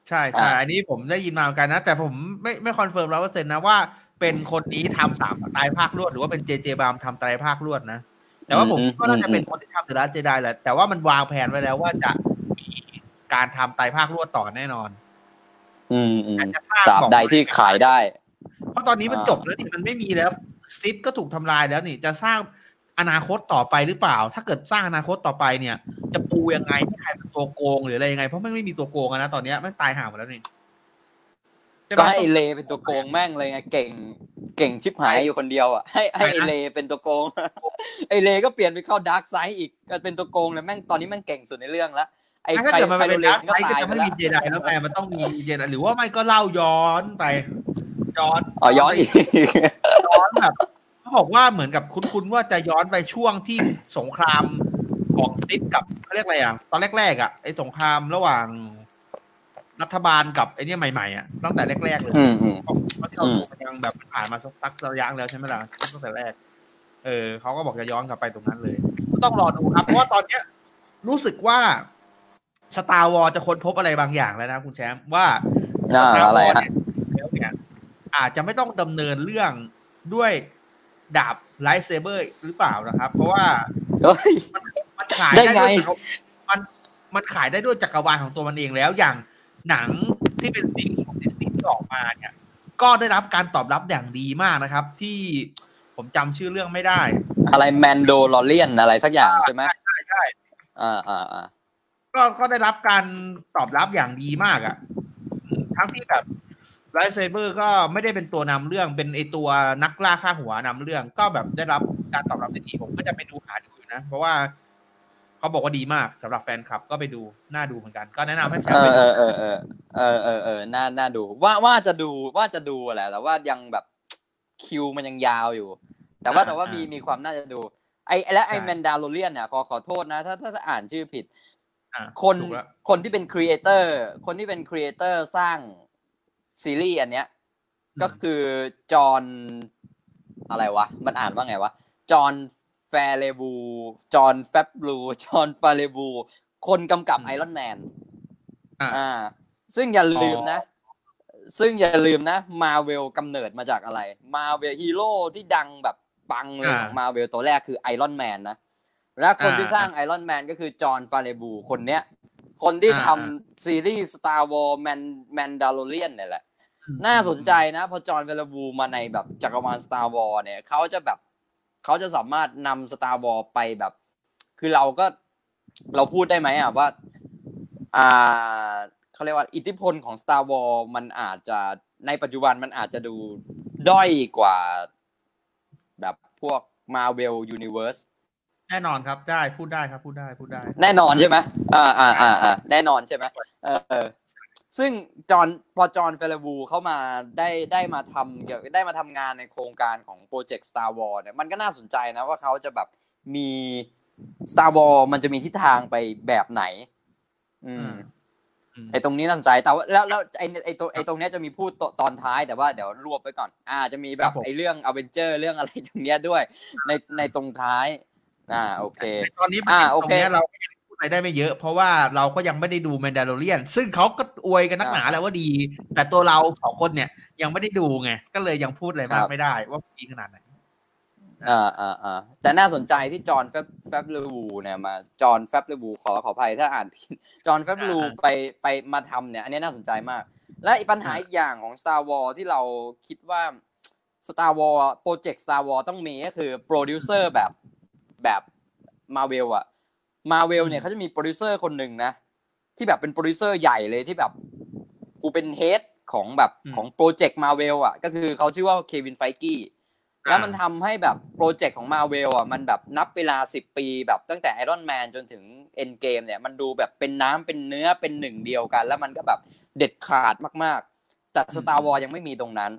ใช่ใช่อ่าอันนี้ผมได้ยินมาเหมือนกันนะ แต่ผมไม่ไม่ confirm ร้อยเปอร์เซ็นต์นะว่าเป็นคนนี้ทำสามไตรภาครวด หรือว่าเป็นเจเจเอบรามส์ทำไตรภาครวดนะแต่ว่าผมก็น่าจะเป็นคนที่ทำ The Last Jedi แหละแต่ว่ามันวางแผนไว้แล้วว่าจะมี การทำไตรภาครวดต่อแน่นอน อืมอืมแต่จะสร้างตราบบอกใดที่ขายได้ เพราะตอนนี้มันอ่าจบแล้วนี่มันไม่มีแล้ว Sith ก็ถูกทำลายแล้วนี่จะสร้างอนาคตต่อไปหรือเปล่า ถ้าเกิดสร้างอนาคตต่อไปเนี่ย จะปูยังไงให้ใครเป็นตัวโกงหรืออะไรยังไง เพราะมันไม่มีตัวโกงอะนะตอนเนี้ยมันตายห่าหมดแล้วนี่ช่ไมก็ให้ไอเลเป็นตัวโกงแม่งเลยไงเก่งเก่งชิบหายอยู่คนเดียวอะให้ให้ไอเลเป็นตัวโกงไอเลก็เปลี่ยนไปเข้าดาร์กไซด์อีกก็เป็นตัวโกงเลยแม่งตอนนี้แม่งเก่งสุดในเรื่องละ ไอถ้าใครเกิดมันใครเป็นเลดาร์นกก็ไซด์ก็ตายจะไปไม่แล้วมีเจไดแล้วไงมันต้องมีเจไดหรือว่าไม่ก็เล่าย้อนไป ย้อนอ๋อย้อนอีกย้อนแบบเขาบอกว่าเหมือนกับคุ้นๆว่าจะย้อนไปช่วงที่สงครามของซิดกับเขาเรียกอะไรอะตอนแรกๆอะไอ้สงครามระหว่างรัฐบาลกับไอ้เนี่ยใหม่ๆอะตั้งแต่แรกๆเลยอืมอืมเพราะที่เราดูมันยังแบบผ่านมาสักสักระยะแล้วใช่ไหมล่ะตั้งแต่แรก เออเขาก็บอกจะย้อนกลับไปตรงนั้นเลยก็ต้องรอดูครับ เพราะว่าตอนเนี้ย รู้สึกว่า สตาร์วอลจะค้นพบอะไรบางอย่างแล้วนะคุณแชมป์ว่าอ่า Star อะไร Wars ฮะเนี่ยแล้วเนี่ยอาจจะไม่ต้องดำเนินเรื่องด้วยดาบไลท์เซเบอร์หรือเปล่านะครับ เพราะว่าเฮ้ยมันขายได้ได้ไงด้วยจักรมันมันขายได้ด้วยจักรวาลของตัวมันเองแล้วอย่างหนังที่เป็นซีรีส์ของดิสนีย์ที่ออกมาเนี่ย ก็ได้รับการตอบรับอย่างดีมากนะครับ ที่ผมจำชื่อเรื่องไม่ได้ อะไรแมนโดลอเลียนอะไรสักอย่างใช่ไหมใช่ใช่อ่าอ่าอ่า ก็ก็ได้รับการตอบรับอย่างดีมากอะ่ะอืมทั้งที่แบบ lightsaber ก็ไม่ได้เป็นตัวนำเรื่องเป็นไอตัวนักล่าฆ่าหัวนำเรื่อง ก็แบบได้รับการตอบรับที่ดีผมก็จะไปดูหาดูอยู่นะ เพราะว่าเขาบอกว่าดีมากสำหรับแฟนคลับก็ไปดูน่าดูเหมือนกัน ก็แนะนำให้แชเอร์ไปอดูเออเออเออเออเออเออน่าน่าดู ว่าว่าจะดูว่าจะดูแหละแต่ว่ายังแบบคิวมันยังยาวอยู่ แต่ว่าแต่ว่ามีมีความน่าจะดูไอและไอ Mandalorian เนี่ยขอขอโทษนะ ถ้าถ้าถ้าอ่านชื่อผิดอะ คนถูกแล้วคนที่เป็น creator คนที่เป็น creator สร้างซีรีส์อันเนี้ย ก็คือจอห์นอะไรวะ มันอ่านว่าไงวะ Jon Favreau Jon Favreau Jon Favreau คนกำกับ Iron Man อะอ่าซึ่งอย่าลืมนะ ซึ่งอย่าลืมนะมาเวลกำเนิดมาจากอะไร มาเวลฮีโร่ที่ดังแบบปังเลยของมาเวลตัวแรกคือ Iron Man นะ และคนที่สร้างไอรอนแมนก็คือจอห์นฟาเรบูคนเนี้ย คนที่ทำซีรีส์ Star Wars Man Mandalorian เนี่ยแหละ น่าสนใจนะ พอจอห์นเวลบูมาในแบบจักรวาล Star Wars เนี่ยเขาจะแบบเขาจะสามารถนำ Star Wars ไปแบบ คือเราก็เราพูดได้ไหมอะว่า อ่าเขาเรียกว่าอิทธิพลของ Star Wars มันอาจจะในปัจจุบันมันอาจจะดูด้อยกว่า แบบพวก Marvel Universe แน่นอนครับได้พูดได้ครับพูดได้พูดได้ แน่นอนใช่ไหมอ่าอ่าอ่าอ่าแน่นอนใช่ไหมเออเออซึ่ง Jon พอ Jon Favreau เข้ามาได้ได้มาทำเกี่ยวได้มาทำงานในโครงการของโปรเจกต์ Star Wars เนี่ยมันก็น่าสนใจนะว่าเขาจะแบบมี Star Wars มันจะมีทิศทางไปแบบไหน อืมอืมไอตรงนี้น่าสนใจแต่ว่าแล้วแล้วไอไอตรงไอตรงเนี้ยจะมีพูดตอนท้ายแต่ว่าเดี๋ยวรวบไว้ก่อน อ่า จะมีแบบครับผมไอเรื่องอเวนเจอร์เรื่องอะไรตรงเนี้ยด้วย ในในตรงท้าย อ่าโอเคในตอนนี้อ่าตโอรงเคเนี้ยเราก็ยังพูดอะไรได้ไม่เยอะ เพราะว่าเราก็ยังไม่ได้ดูแมนดา l ลเรียน ซึ่งเขาก็อวยกันนักหนาอ่าแล้วว่าดี แต่ตัวเราสองคนเนี่ย ยังไม่ได้ดูไง ก็เลยยังพูดอะไรมากครับไม่ได้ ว่าดีขนาดไหนอ่าอ่าอ่าแต่น่าสนใจที่จอห์นแฟบแฟบลูเนี่ยมาจอห์นแฟบลูขอขออภัยถ้าอ่านผิดจอห์นแฟบลูอ่าไปไปมาทำเนี่ย อันนี้น่าสนใจมาก และอีกปัญหาอีกอย่างของ Star Wars ที่เราคิดว่า Star Wars โปรเจกต์ Star Wars ต้องมีก็คือโปรดิวเซอร์แบบ แบบมาเวลอะมาเวลเนี่ยเขาจะมีโปรดิวเซอร์คนหนึ่งนะ ที่แบบเป็นโปรดิวเซอร์ใหญ่เลยที่แบบกูเป็น head ของแบบของโปรเจกต์มาเวลอะก็คือเขาชื่อว่า Kevin Feige แล้วมันทำให้แบบโปรเจกต์ของมาเวลอะมันแบบนับเวลาสิบปีแบบตั้งแต่ Iron Man จนถึง Endgame เนี่ยมันดูแบบเป็นน้ำเป็นเนื้อเป็นหนึ่งเดียวกัน แล้วมันก็แบบเด็ดขาดมากๆแต่ Star Wars ยังไม่มีตรงนั้น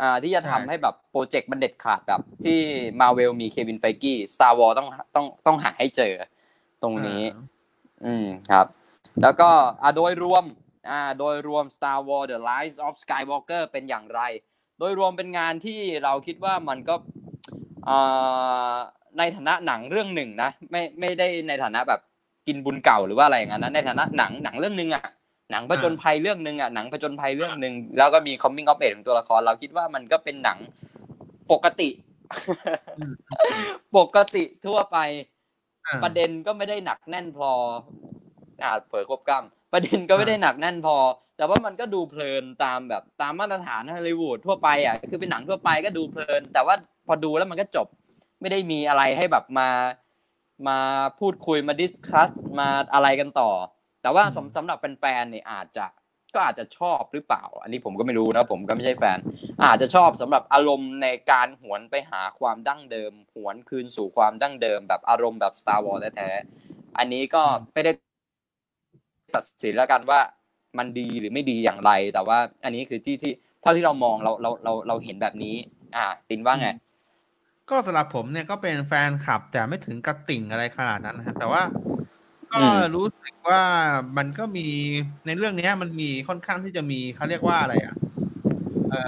อ่าที่จะทำใช่ให้แบบโปรเจกต์มันเด็ดขาดแบบที่มาเวลมีเควินไฟกี้ Star Wars ต้องต้องต้องหาให้เจอตรงนี้ อืมครับ แล้วก็อะโดยรวมอ่าโดยรวม Star Wars The Rise of Skywalker เป็นอย่างไร โดยรวมเป็นงานที่เราคิดว่ามันก็อ่าในฐานะหนังเรื่องหนึ่งนะ ไม่ไม่ได้ในฐานะแบบกินบุญเก่าหรือว่าอะไรอย่างนั้นนะในฐานะหนังหนังเรื่องหนึ่งอะ หนังผจญภัยเรื่องหนึ่งอะหนังผจญภัยเรื่องหนึ่งแล้วก็มี coming of age ของตัวละคร เราคิดว่ามันก็เป็นหนังปกติ ปกติทั่วไปอ่าประเด็นก็ไม่ได้หนักแน่นพอ อ่าเผยควบกล้ำประเด็นก็ไม่ได้หนักแน่นพอ แต่ว่ามันก็ดูเพลินตามแบบตามมาตรฐานฮอลลีวูดทั่วไปอะคือเป็นหนังทั่วไปก็ดูเพลิน แต่ว่าพอดูแล้วมันก็จบ ไม่ได้มีอะไรให้แบบมามาพูดคุยมาดิสคัสมาอะไรกันต่อ แต่ว่าสำสำหรับแฟนๆเนี่ยอาจจะก็อาจจะชอบหรือเปล่า อันนี้ผมก็ไม่รู้นะผมก็ไม่ใช่แฟน อาจจะชอบสำหรับอารมณ์ในการหวนไปหาความดั้งเดิม หวนคืนสู่ความดั้งเดิม แบบอารมณ์แบบ Star Wars แท้ๆอันนี้ก็ไม่ได้ตัดสินแล้วกันว่ามันดีหรือไม่ดีอย่างไร แต่ว่า อันนี้คือที่ที่เท่าที่เรามองเราเราเราเราเห็นแบบนี้ อ่า ตินว่าไง ก็สำหรับผมเนี่ยก็เป็นแฟนคลับ แต่ไม่ถึงกับติ่งอะไรขนาดนั้นนะฮะแต่ว่า ก็อืมรู้สึกว่ามันก็มีในเรื่องเนี้ย มันมีค่อนข้างที่จะมีเขาเรียกว่าอะไรอะ เอ่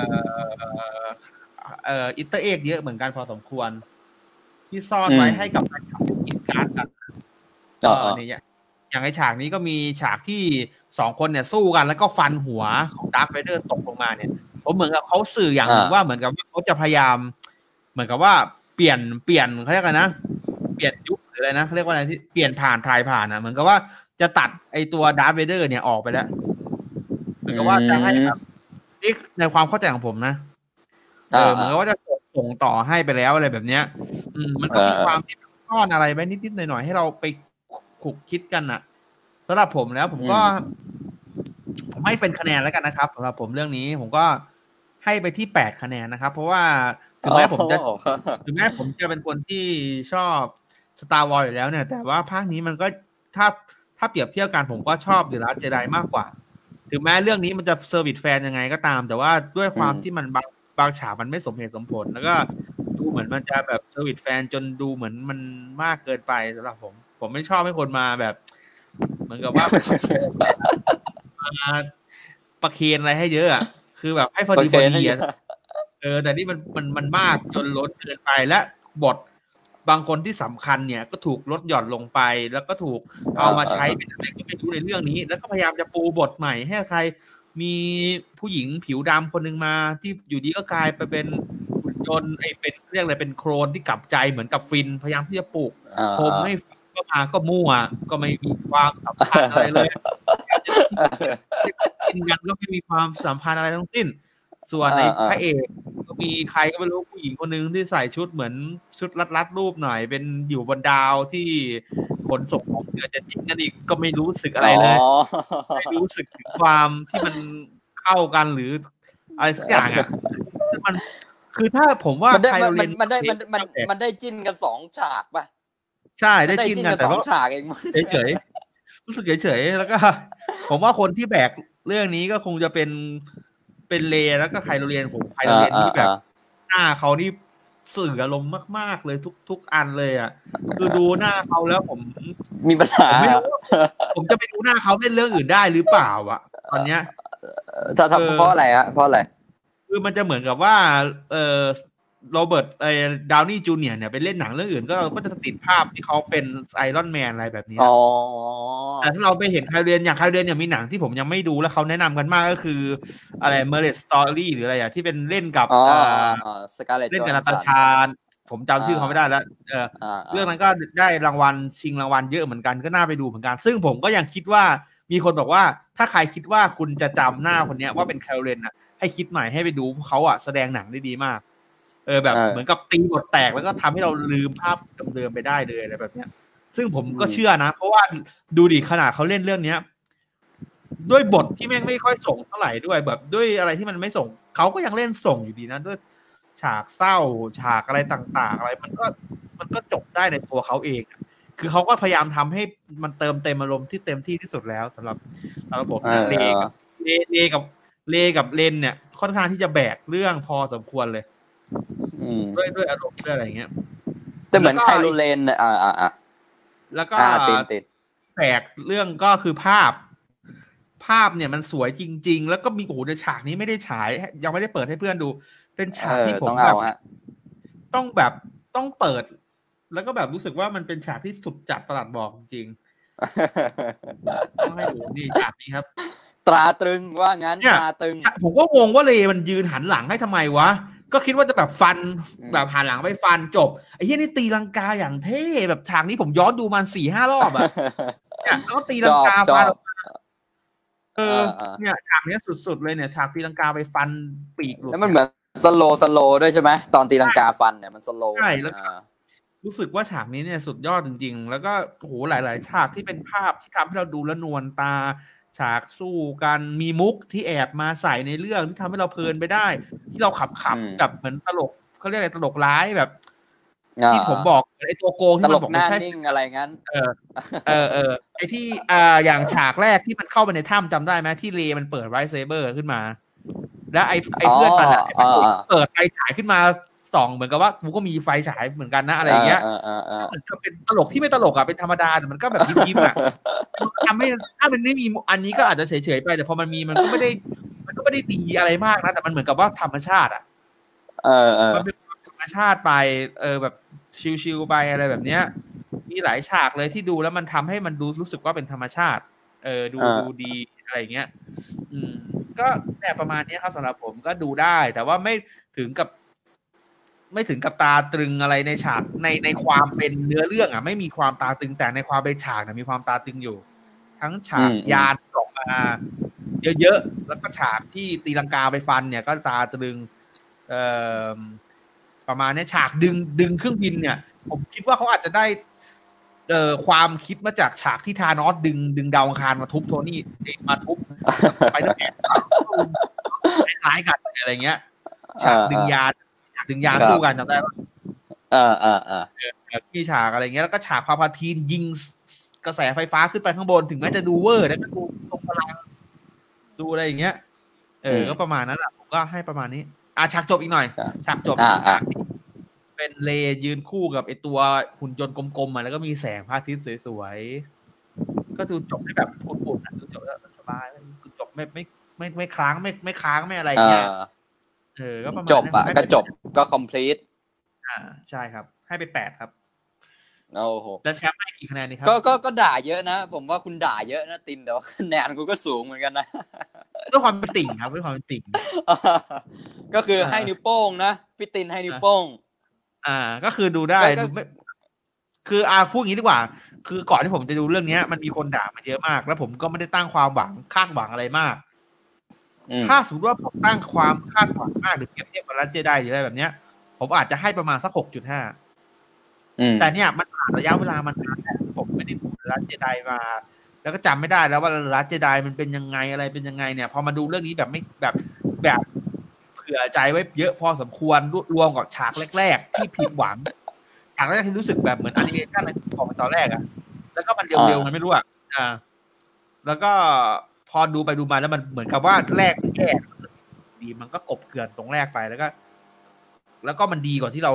อเอ่ออิตเตอร์เอกเยอะเหมือนกันพอสมควร ที่ซ่อนไว้อืมให้กับแฟนคลับกินการ์ดกันอ๋อเออเนี่ยอย่างไอฉากนี้ก็มีฉากที่สองคนเนี่ยสู้กันแล้วก็ฟันหัวของ Darth Vader ตกลงมาเนี่ยผมเหมือนกับเขาสื่ออย่างหนึ่งอ่าว่าเหมือนกับว่าเขาจะพยายาม เหมือนกับว่าเปลี่ยนเปลี่ยนเขาเรียกกันนะเปลี่ยนยุคหรื ออะไรนะเขาเรียกว่าอะไรที่เปลี่ยนผ่านทายผ่านอะ เหมือนกับว่าจะตัดไอตัว Darth Vader เนี่ยออกไปแล้ว เหมือนกับว่าจะให้แบบนี่ในความเข้าใจของผมนะเออเหมือนกับว่าจะส่งส่งต่อให้ไปแล้วอะไรแบบเนี้ย อืมมันก็มีเออความที่ซ่อนอะไรไว้นิดๆหน่อยๆให้เราไปฉุกคิดกันอะสำหรับผมแล้วผมก็ ผมให้เป็นคะแนนแล้วกันนะครับสำหรับผมเรื่องนี้ผมก็ให้ไปที่แปดคะแนนนะครับ เพราะว่าถึงแม้ผมจะโอ้โหถึงแม้ผมจะเป็นคนที่ชอบ Star Wars อยู่แล้วเนี่ย แต่ว่าภาคนี้มันก็ถ้าถ้าเปรียบเทียบกันผมก็ชอบ The Last Jedi มากกว่า ถึงแม้เรื่องนี้มันจะ service แฟนยังไงก็ตาม แต่ว่าด้วยความอืมที่มันบางบางฉากมันไม่สมเหตุสมผล แล้วก็ดูเหมือนมันจะแบบ service แฟนจนดูเหมือนมันมากเกินไปสำหรับผม ผมไม่ชอบให้คนมาแบบ เหมือนกับว่ามาประเคนอะไรให้เยอะอะคือแบบให้พอดีพอดีอะเออแต่นี่มันมันมันมากจนล้นเกินไปและบท บางคนที่สำคัญเนี่ยก็ถูกลดหย่อนลงไป แล้วก็ถูกเอามาใช้เป็นอะไรก็ไม่รู้ในเรื่องนี้ แล้วก็พยายามจะปูบทใหม่ให้ใคร มีผู้หญิงผิวดำคนหนึ่งมา ที่อยู่ดีก็กลายไปเป็นหุ่นยนต์ไอ้เป็นเรียกอะไรเป็นโครนที่กลับใจเหมือนกับฟินพยายามที่จะปลูกอ่าผมให้ฟินก็มาก็มั่วก็ไม่มีความสัมพันธ์อะไรเลยกินกันก็ไม่มีความสัมพันธ์อะไรทั้งสิ้น ส่วนในอ่าอ่าพระเอกก็มีใครก็ไม่รู้ผู้หญิงคนหนึ่งที่ใส่ชุดเหมือนชุดรัดรัดๆรูปหน่อย เป็นอยู่บนดาวที่ขนส่งของเดือนจะจิ้นกันอีกก็ไม่รู้สึกอะไรเลยอ๋อไม่รู้สึกถึงความที่มันเข้ากันหรืออะไรสักอย่างอะคือมันคือถ้าผมว่ามันได้ใครมันเรียนมันได้มันมันมันได้จิ้นกันสองฉากป่ะใช่ได้จิ้นกันสแต่องว่าฉากเองมั้งเฉยๆรู้สึกเฉยๆแล้วก็ ผมว่าคนที่แบกเรื่องนี้ก็คงจะเป็น เป็นเลแล้วก็ใครโรงเรียนผมใครโรงเรียนที่แบบ หน้าเขานี่สื่ออารมณ์มาก ๆ เลยทุกทุกอันเลยอะคือดูหน้าเขาแล้วผม มีปัญหาผมไม่รู้ว่าผมจะไปดูหน้าเขาเล่นเรื่องอื่นได้หรือเปล่าอะ ตอนเนี้ยถ้าถ้าเออเพราะอะไรฮะเพราะอะไรคือมันจะเหมือนกับว่า เออ โรเบิร์ตไอ้ Downey Jr.เนี่ยไปเล่นหนังเรื่องอื่น ก็เราก็จะติดภาพที่เขาเป็น Iron Man อะไรแบบนี้อ๋อแต่ถ้าเราไปเห็น Kylo Ren อย่าง Kylo Ren เนี่ยมีหนังที่ผมยังไม่ดูแล้วเขาแนะนำกันมากก็คือ อะไร Marriage Story หรืออะไรอะที่เป็นเล่นกับอ๋อเอ่อ Scarlett เล่นกับ Natashaผมจำชื่อเขาไม่ได้แล้วเออเรื่องนั้นก็ได้รางวัลชิงรางวัลเยอะเหมือนกันก็น่าไปดูเหมือนกัน ซึ่งผมก็ยังคิดว่ามีคนบอกว่า ถ้าใครคิดว่าคุณจะจำหน้าคนเนี้ยว่าเป็นแคลเรนอะให้คิดใหม่ให้ไปดูเพราะเขาอะแสดงหนังได้ดีมาก เออแบบเออเหมือนกับตีบทแตกแล้วก็ทำให้เราลืมภาพเดิมๆไปได้เลยอะไรแบบเนี้ย ซึ่งผมก็อืมเชื่อนะ เพราะว่าดูดิขนาดเขาเล่นเรื่องเนี้ย ด้วยบทที่แม่งไม่ค่อยส่งเท่าไหร่ด้วยแบบด้วยอะไรที่มันไม่ส่งเขาก็ยังเล่นส่งอยู่ดีนะด้วย ฉากเศร้า ฉากอะไรต่าง ๆ อะไร มันก็มันก็จบได้ในตัวเขาเองอะคือเขาก็พยายามทำให้มันเติมเต็มอารมณ์ที่เต็มที่ที่สุดแล้วสำหรับสำหรับผมเออเลกับเลเลกับเลกับเลนเนี่ยค่อนข้างที่จะแบกเรื่องพอสมควรเลยอืม ด้วยด้วยอารมณ์ด้วยอะไรอย่างเงี้ยแต่เหมือนแล้วก็ไคโรเลนน่ะอ่าอ่าอ่าแล้วก็อ่าติดติดแปลกเรื่องก็คือภาพ ภาพเนี่ยมันสวยจริง ๆ แล้วก็มีโอ้โหในฉากนี้ไม่ได้ฉาย ยังไม่ได้เปิดให้เพื่อนดู เป็นฉากเออที่ผมต้องแบเอาบฮะต้องแบบต้องเปิด แล้วก็แบบรู้สึกว่ามันเป็นฉากที่สุดจัดประหลัดบอกจริงๆต้องให้ดูนี่ฉากนี้ครับ ตราตรึงว่างั้นเนี่ยตราตรึงผมก็งงว่าเลมันยืนหันหลังให้ทำไมวะ ก็คิดว่าจะแบบฟันอืมแบบหันหลังไปฟันจบไอ้เหี้ยนี่ตีลังกาอย่างเท่แบบฉากนี้ผมย้อนดูมันสี่ห้ารอบอะเนี่ยแล้วก็ตีลังกาชอบฟันชอบเออเออเนี่ยฉากเนี้ยสุดๆเลยเนี่ยฉากตีลังกาไปฟันปีกหลุดแล้วมันเหมือนส slow slow ด้วยใช่ไหมตอนตีลังกาฟันเนี่ยมัน slow ใช่แล้วก็อ่ารู้สึกว่าฉากนี้เนี่ยสุดยอดจริง ๆ แล้วก็โอ้โหหลาย ๆ ฉากที่เป็นภาพที่ทำให้เราดูแล้วนวลตา ฉากสู้กันมีมุกที่แอบมาใส่ในเรื่องที่ทำให้เราเพลินไปได้ ที่เราขับขับๆแบบเหมือนตลกเขาเรียกอะไรตลกร้ายแบบที่ผมบอกไอ้ตัวโกงตที่ลมันกบอกหมัน้านใช่นิ่งอะไรงั้น เออ เออเออไอ้ที่อ่าอย่างฉากแรกที่มันเข้าไปในถ้ำจำได้ไหมที่เลมันเปิดไรเซเบอร์ขึ้นมา แล้วไอ้ไอ้เพื่อนมันอะอ๋ออ๋อเปิดไฟฉายขึ้นมา ส่องเหมือนกับว่ากูก็มีไฟฉายเหมือนกันนะอะไรอย่างเงี้ยเออเออเออเหมือนกับเป็นตลกที่ไม่ตลกอะเป็นธรรมดาแต่มันก็แบบยิ้มๆอะทำให้ถ้ามันไม่มีอันนี้ก็อาจจะเฉยๆไป แต่พอมันมีมันก็ไม่ได้ มันก็ไม่ได้ดีอะไรมากนะแต่มันเหมือนกับว่าธรรมชาติอะเออเออมันเป็นธรรมชาติไป เออแบบชิลๆไปอะไรแบบเนี้ย มีหลายฉากเลยที่ดูแล้วมันทำให้มันดูรู้สึกว่าเป็นธรรมชาติ เออดูดูดีอะไรอย่างเงี้ย อืม ก็แต่ประมาณนี้ครับสำหรับผมก็ดูได้ แต่ว่าไม่ถึงกับ ไม่ถึงกับตาตรึงอะไรในฉากในในความเป็นเนื้อเรื่องอะ ไม่มีความตาตึงแต่ในความเป็นฉากนะมีความตาตึงอยู่ ทั้งฉากยานออกมาเยอะๆแล้วก็ฉากที่ตีลังกาไปฟันเนี่ย ก็ตาตรึง เอ่อประมาณนี้ฉากดึงดึงเครื่องบินเนี่ย ผมคิดว่าเขาอาจจะได้เอ่อความคิดมาจากฉากที่ธานอสดึง ดึงดาวอังคารมาทุบโทนี่เองมาทุบไปตั้งแต่คล้ายกันอะไรเงี้ย ฉากดึงยาน ดึงยานสู้กันจำได้ปะเออเออเออมีฉากอะไรเงี้ยแล้วก็ฉากพาพาทีนยิงกระแสไฟฟ้าขึ้นไปข้างบนถึงแม้จะดูเวอร์แล้วก็ดูทรงพลังดูอะไรอย่างเงี้ย เออ ก็ประมาณนั้นแหละผมก็ให้ประมาณนี้ อะฉากจบอีกหน่อยฉากจบอ่าอ่าเป็นเลยืนคู่กับไอตัวหุ่นยนต์กลมๆมาแล้วก็มีแสงพระอาทิตย์สวยๆ ก็ดูจบได้แบบปุ่นๆนะดูจบแล้วสบายดูจบไม่ไม่ไม่ไม่ค้างไม่ไม่ค้างไม่อะไรเอเงี้ยอ เออก็ประมาณจบอะนั้นก็จบก็ complete อ่าใช่ครับ ให้ไปแปดครับโอ้โหแล้วแชมป์ให้กี่คะแนนนี่ครัก็ก็ก็ด่าเยอะนะ ผมว่าคุณด่าเยอะนะตินแต่ว่าคะแนนกูก็สูงเหมือนกันนะด้วยความเป็นติ่งครับด้วยความเป็นติ่งก็คืออ่าให้นิ้วโป้งนะพี่ตินให้นิ้วโป้ง อ่า ก็คือดูได้ก็ก็ดูไม่คืออ่าพูดอย่างนี้ดีกว่า คือก่อนที่ผมจะดูเรื่องเนี้ย มันมีคนด่ามาเยอะมาก แล้วผมก็ไม่ได้ตั้งความหวังคาดหวังอะไรมากอืม ถ้าสมมติว่าผมตั้งความคาดหวังมากหรือเปรียบเทียบกับรันเจไดหรืออะไรแบบเนี้ย ผมอาจจะให้ประมาณสักหกจุดห้าอืมแต่เนี่ยมันผ่านระยะเวลามานานแล้วผมไม่ได้ดูรันเจไดมา แล้วก็จำไม่ได้แล้วว่ารันเจไดมันเป็นยังไงอะไรเป็นยังไงเนี่ยพอมาดูเรื่องนี้แบบไม่แบบแบบเผื่อใจไว้เยอะพอสมควรรวมกับฉากแรก ๆ ที่ผิดหวังฉากแรกที่รู้สึกแบบเหมือนแอนิเมชันอะไรที่บอกมาตอนแรกอะแล้วก็มันเร็วๆมันไม่รู้อะอ่า แล้วก็ พอดูไปดูมาแล้วมันเหมือนกับว่าแรกมันแย่ดีมันก็กบเกลื่อนตรงแรกไปแล้วก็ แล้วก็มันดีกว่าที่เรา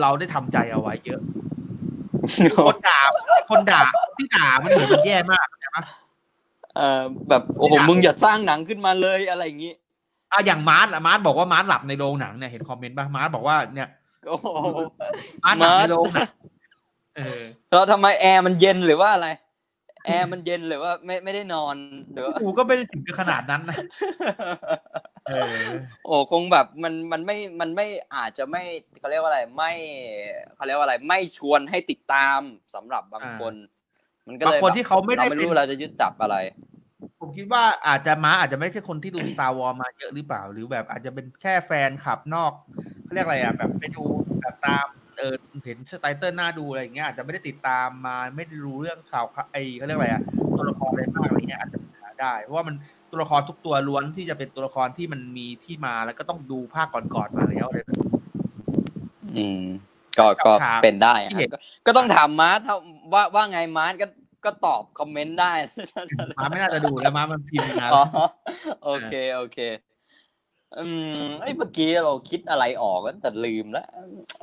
เราได้ทำใจเอาไว้เยอะ คนด่า คนด่าที่ด่ามันเหมือนมันแย่มากใช่ไหมเออแบบโอ้โหมึงอย่าสร้างหนังขึ้นมาเลยอะไรอย่างงี้อะอย่างมาร์ทอะมาร์ทบอกว่ามาร์ทหลับในโรงหนังเนี่ยเห็นคอมเมนต์ป่ะมาร์ทบอกว่าเนี่ยโอ้โหมาร์ทหลับมาร์ในทโรงหนังเออเราทำไมแอร์มันเย็นหรือว่าอะไร แอร์มันเย็นหรือว่าไม่ไม่ได้นอนหรือว่ากูก็ไม่ได้ถึงกับขนาดนั้นนะเออโอ้คงแบบมันมันไม่มันไม่อาจจะไม่เขาเรียกว่าอะไร ไม่เขาเรียกว่าอะไร ไม่ชวนให้ติดตามสำหรับบางคน มันก็บางเลยคนแบบที่เขาไม่เราได้ไม่เป็นรู้เราจะยึดจับอะไร ผมคิดว่าอาจจะมาอาจจะไม่ใช่คนที่ดู Star Wars มาเยอะหรือเปล่า หรือแบบอาจจะเป็นแค่แฟนขับนอกเขาเรียกอะไรอะแบบไปดูแบบตาม เออเห็น title น่าดูอะไรอย่างเงี้ยอาจจะไม่ได้ติดตามมาไม่ได้รู้เรื่องข่าวไอเขาเรียกอะไรอะตัวละครอะไรมากอะไรเงี้ยอาจจะหาได้เพราะว่ามันตัวละครทุกตัวล้วนที่จะเป็นตัวละครที่มันมีที่มาแล้วก็ต้องดูภาคก่อนๆมาแล้วอะไรแบบนี้อืมก็ก็ฉากเป็นได้ที่เห็นก็ก็ต้องถามมาร์ทถ้าว่าว่าไงมาร์ทก็ก็ตอบคอมเมนต์ได้มาไม่น่าจะดูแล้วมามันพิมพ์นะอ๋อโอเคโอเค อืมไอ้ยเมื่อกี้เราคิดอะไรออกแล้วแต่ลืมแล้ว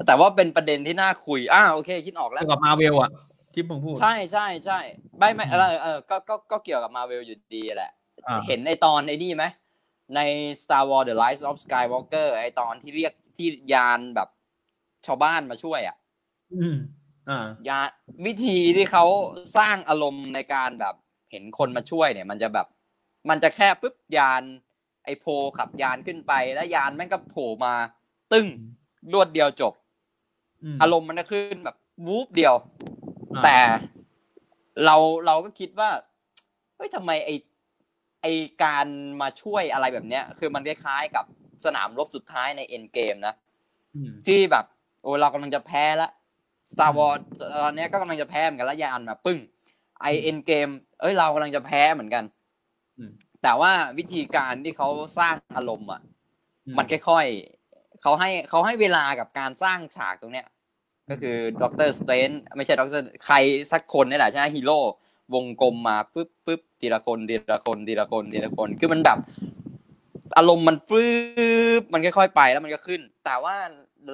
แต่ว่าเป็นประเด็นที่น่าคุยอ้าวโอเค คิดออกแล้วเกี่ยวกับมาเวลอะที่ผมพูด ใช่ใช่ใช่ไม่ไม่เออเออก็ก็ก็เกี่ยวกับมาเวลอยู่ดีแหละอ่าเห็นในตอนไอ้นี่ไหมใน Star Wars The Rise of Skywalker ไอตอนที่เรียกที่ยานแบบชาวบ้านมาช่วยอะอืมอ่ายาวิธีที่เขาสร้างอารมณ์ในการแบบเห็นคนมาช่วยเนี่ย มันจะแบบ มันจะแค่ปุ๊บยาน ไอโพขับยานขึ้นไป แล้วยานแม่งก็โผล่มา ตึ้งรวดเดียวจบมอารมณ์มันจะขึ้นแบบวูบเดียวอ่าแต่เราเราก็คิดว่าเฮ้ยทำไมไอไอการมาช่วยอะไรแบบเนี้ย คือมันคล้ายๆกับสนามรบสุดท้ายในเอ็นเกมนะอืมที่แบบ โอ้เรากำลังจะแพ้ละ Star Wars ตอนเนี้ยก็กำลังจะแพ้เหมือนกันแล้วยานมาปึ้งไอ Endgame เอ้ยเรากำลังจะแพ้เหมือนกันอืม แต่ว่าวิธีการที่เขาสร้างอารมณ์อะอืมันค่อยๆเขาให้เขาให้เวลากับการสร้างฉากตรงเนี้ย ก็คือ Doctor Strange ไม่ใช่ด็อกเตอร์ใครสักคนนี่แหละใช่ไหมฮีโร่วงกลมมาปึ๊บปึ๊บทีละคนทีละคนทีละคนทีละคน คือมันแบบอารมณ์มันฟึบมันค่อยๆไปแล้วมันก็ขึ้น แต่ว่า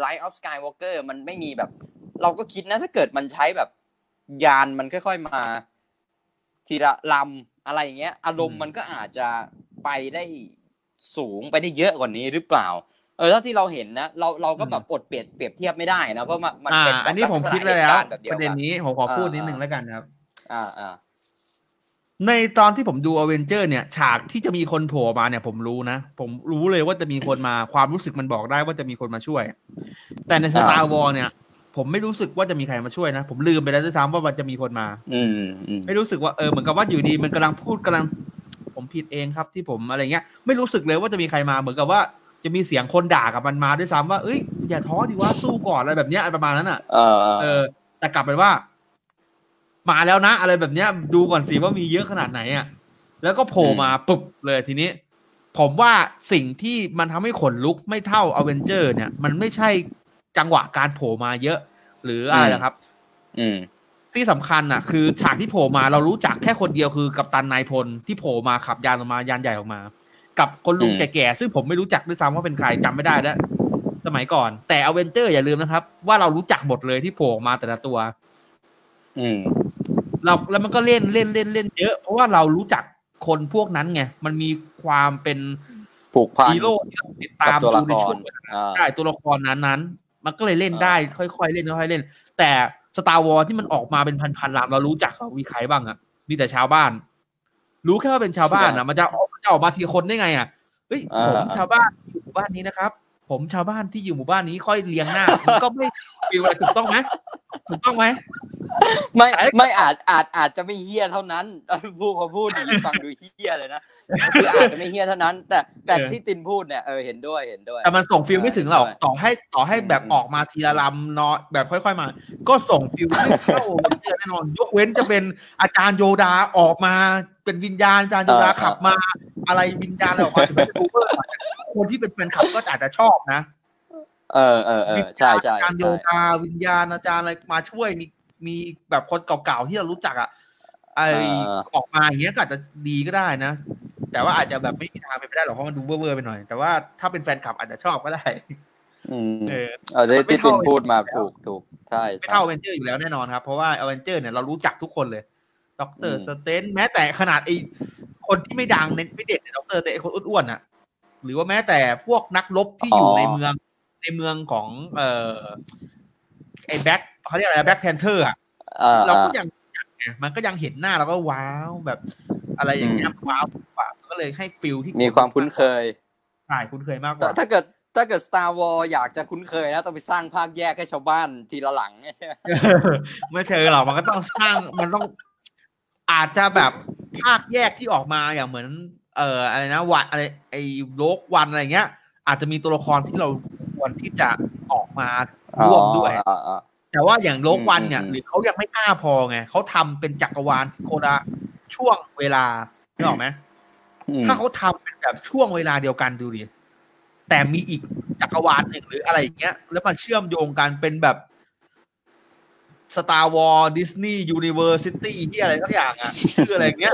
Light of Skywalker มันไม่มีแบบ เราก็คิดนะถ้าเกิดมันใช้แบบยานมันค่อย ๆมา ทีละลำ อะไรอย่างเงี้ย อารมณ์มันก็อาจจะไปได้สูงไปได้เยอะกว่านี้หรือเปล่า เออถ้าที่เราเห็นนะเราเราก็แบบอดเปรียบเปรียบเทียบไม่ได้นะเพราะมันมันอ่าเป็นแบบอันนี้ผมลักษณะคิดไว้แล้วเหตุการณ์แบบเดียปวระเด็นกันนี้ผมขอพูดอ่านิดนึงอ่าแล้วกันครับ อ่าอ่าในตอนที่ผมดูอเวนเจอร์เนี่ยฉากที่จะมีคนโผล่มาเนี่ย ผมรู้นะ ผมรู้เลยว่าจะมีคนมาความรู้สึกมันบอกได้ว่าจะมีคนมาช่วย แต่ใน Star Wars เนี่ย ผมไม่รู้สึกว่าจะมีใครมาช่วยนะ ผมลืมไปแล้วด้วยซ้ำว่ามันจะมีคนมา อืมอืมไม่รู้สึกว่าเออเหมือนกับว่าอยู่ดี มันกำลังพูดกำลัง ผมผิดเองครับที่ผมอะไรเงี้ย ไม่รู้สึกเลยว่าจะมีใครมาเหมือนกับว่าจะมีเสียงคนด่ากับมันมาด้วยซ้ำว่าเอ้ยอย่าท้อดิว่าสู้ก่อนอะไรแบบเนี้ยประมาณนั้นอะเออเออเออ แต่กลับไปว่า มาแล้วนะ อะไรแบบเนี้ย ดูก่อนสิว่ามีเยอะขนาดไหนอะแล้วก็โผล่มาปุ๊บเลยทีนี้ ผมว่าสิ่งที่มันทำให้ขนลุกไม่เท่าอเวนเจอร์ เนี่ย มันไม่ใช่ จังหวะการโผล่มาเยอะ หรืออะไรนะครับ อืมที่สำคัญน่ะ คือฉากที่โผล่มาเรารู้จักแค่คนเดียวคือกัปตันนายพลที่โผล่มาขับยานออกมายานใหญ่ออกมา กับคนลุงอืมแก่ๆซึ่งผมไม่รู้จักด้วยซ้ำว่าเป็นใครจำไม่ได้แล้วสมัยก่อน แต่อเวนเจอร์อย่าลืมนะครับ ว่าเรารู้จักหมดเลยที่โผล่ออกมาแต่ละตัว อืมเราแล้วมันก็เล่นเล่นเล่นเล่นเยอะ เพราะว่าเรารู้จักคนพวกนั้นไงมันมีความเป็นผูกพันฮีโร่ที่เราติดตามกับตัวละดูคในรช่วงเวลาอ่าใช่ตัวละครนั้นนั้นๆ มันก็เลยเล่นอ่าได้ ค่อยๆเล่นค่อยๆเล่น แต่ Star Wars ที่มันออกมาเป็นพันๆลำเรารู้จักเขามีใครบ้างอะมีแต่ชาวบ้าน รู้แค่ว่าเป็นชาวบ้านอะมันจะมันจะออกมาทีละคนได้ไงอะเฮ้ยผมชาวบ้านอยู่หมู่บ้านนี้นะครับ ผมชาวบ้านที่อยู่หมู่บ้านนี้ค่อยเรียงหน้ามันก็ไม่ feel อะไรถูกต้องไหม ถูกต้องไหมไม่ไม่อาจอาจอาจจะไม่เหี้ยเท่านั้นเออพูดพอพูดอย่างนี้ฟังดูเหี้ยเลยนะคืออาจจะไม่เหี้ยเท่านั้น แต่แต่เออที่ตินพูดเนี่ยเออเห็นด้วยเห็นด้วย แต่มันส่ง feel ไม่ถึงหรอกใช่ต่อให้ต่อให้แบบอืมออกมาทีละลำเนาะแบบค่อย ๆมา ก็ส่ง feel ไม่เข้าเจอแน่นอนยกเว้นจะเป็นอาจารย์โยดาออกมาเป็นวิญญาณอาจารย์โยดาขับมา อะไรวิญญาณอะไรออกมาถึงแม้จะดูเวอร์หน่อยแต่คนที่เป็นแฟนคลับก็อาจจะชอบนะ เออเออเอวิอญใช่ญาณใช่อาจารย์โยใช่ดาวิญญาณอาจารย์อะไรมาช่วยมีมีแบบคนเก่าๆที่เรารู้จักอะไอเออออกมาอย่างเงี้ยก็อาจจะดีก็ได้นะ แต่ว่าอาจจะแบบไม่มีทางเป็นไปได้หรอกเพราะมันดูเวอร์ๆไปหน่อย แต่ว่าถ้าเป็นแฟนคลับอาจจะชอบก็ได้ อืมเออเออที่มันไม่ที่ตินเท่าพูดมาถูกถูกใช่ไม่ใช่เท่าอเวนเจอร์อยู่แล้วแน่นอนครับ เพราะว่าอเวนเจอร์เนี่ยเรารู้จักทุกคนเลยด็อกเตอร์อืม Strange แม้แต่ขนาดไอคนที่ไม่ดังในไม่เด็ดในด็อกเตอร์แต่ไอคนอ้วนๆอะ หรือว่าแม้แต่พวกนักรบที่อยู่ในเมือง ในเมืองของ เอ่อไอ Black เขาเรียกอะไร Black Panther อะเออเราก็ยังรู้จักไงมันก็ยังเห็นหน้าเราก็ว้าวแบบ อะไรอย่างเงี้ยว้าวกว่าก็เลยให้ feelที่มีความคุ้นเคยใช่คุ้นเคยมากกแต่ว่าถ้าเกิดถ้าเกิด Star Wars อยากจะคุ้นเคยนะต้องไปสร้างภาคแยกให้ชาวบ้านทีละหลังไม่เชิงหรอกมันก็ต้องสร้างมันต้องอาจจะแบบภาคแยกที่ออกมาอย่างเหมือน เอ่ออะไรนะวันอะไรไอ้โลกวันอะไรเงี้ย อาจจะมีตัวละครที่เรา ควรที่จะออกมาร่วมด้วยแต่ว่าอย่างโลกวันเนี่ย หรือเขายังไม่กล้าพอไงเขาทำเป็นจักรวาลโคดาช่วงเวลาไม่ออกไหมถ้าเขาทำเป็นแบบช่วงเวลาเดียวกันดูดิแต่มีอีกจักรวาลหนึ่งหรืออะไรอย่างเงี้ย แล้วมันเชื่อมโยงกันเป็นแบบ Star Wars Disney University ที่อะไรสักอย่างอะชื่ออะไรเงี้ย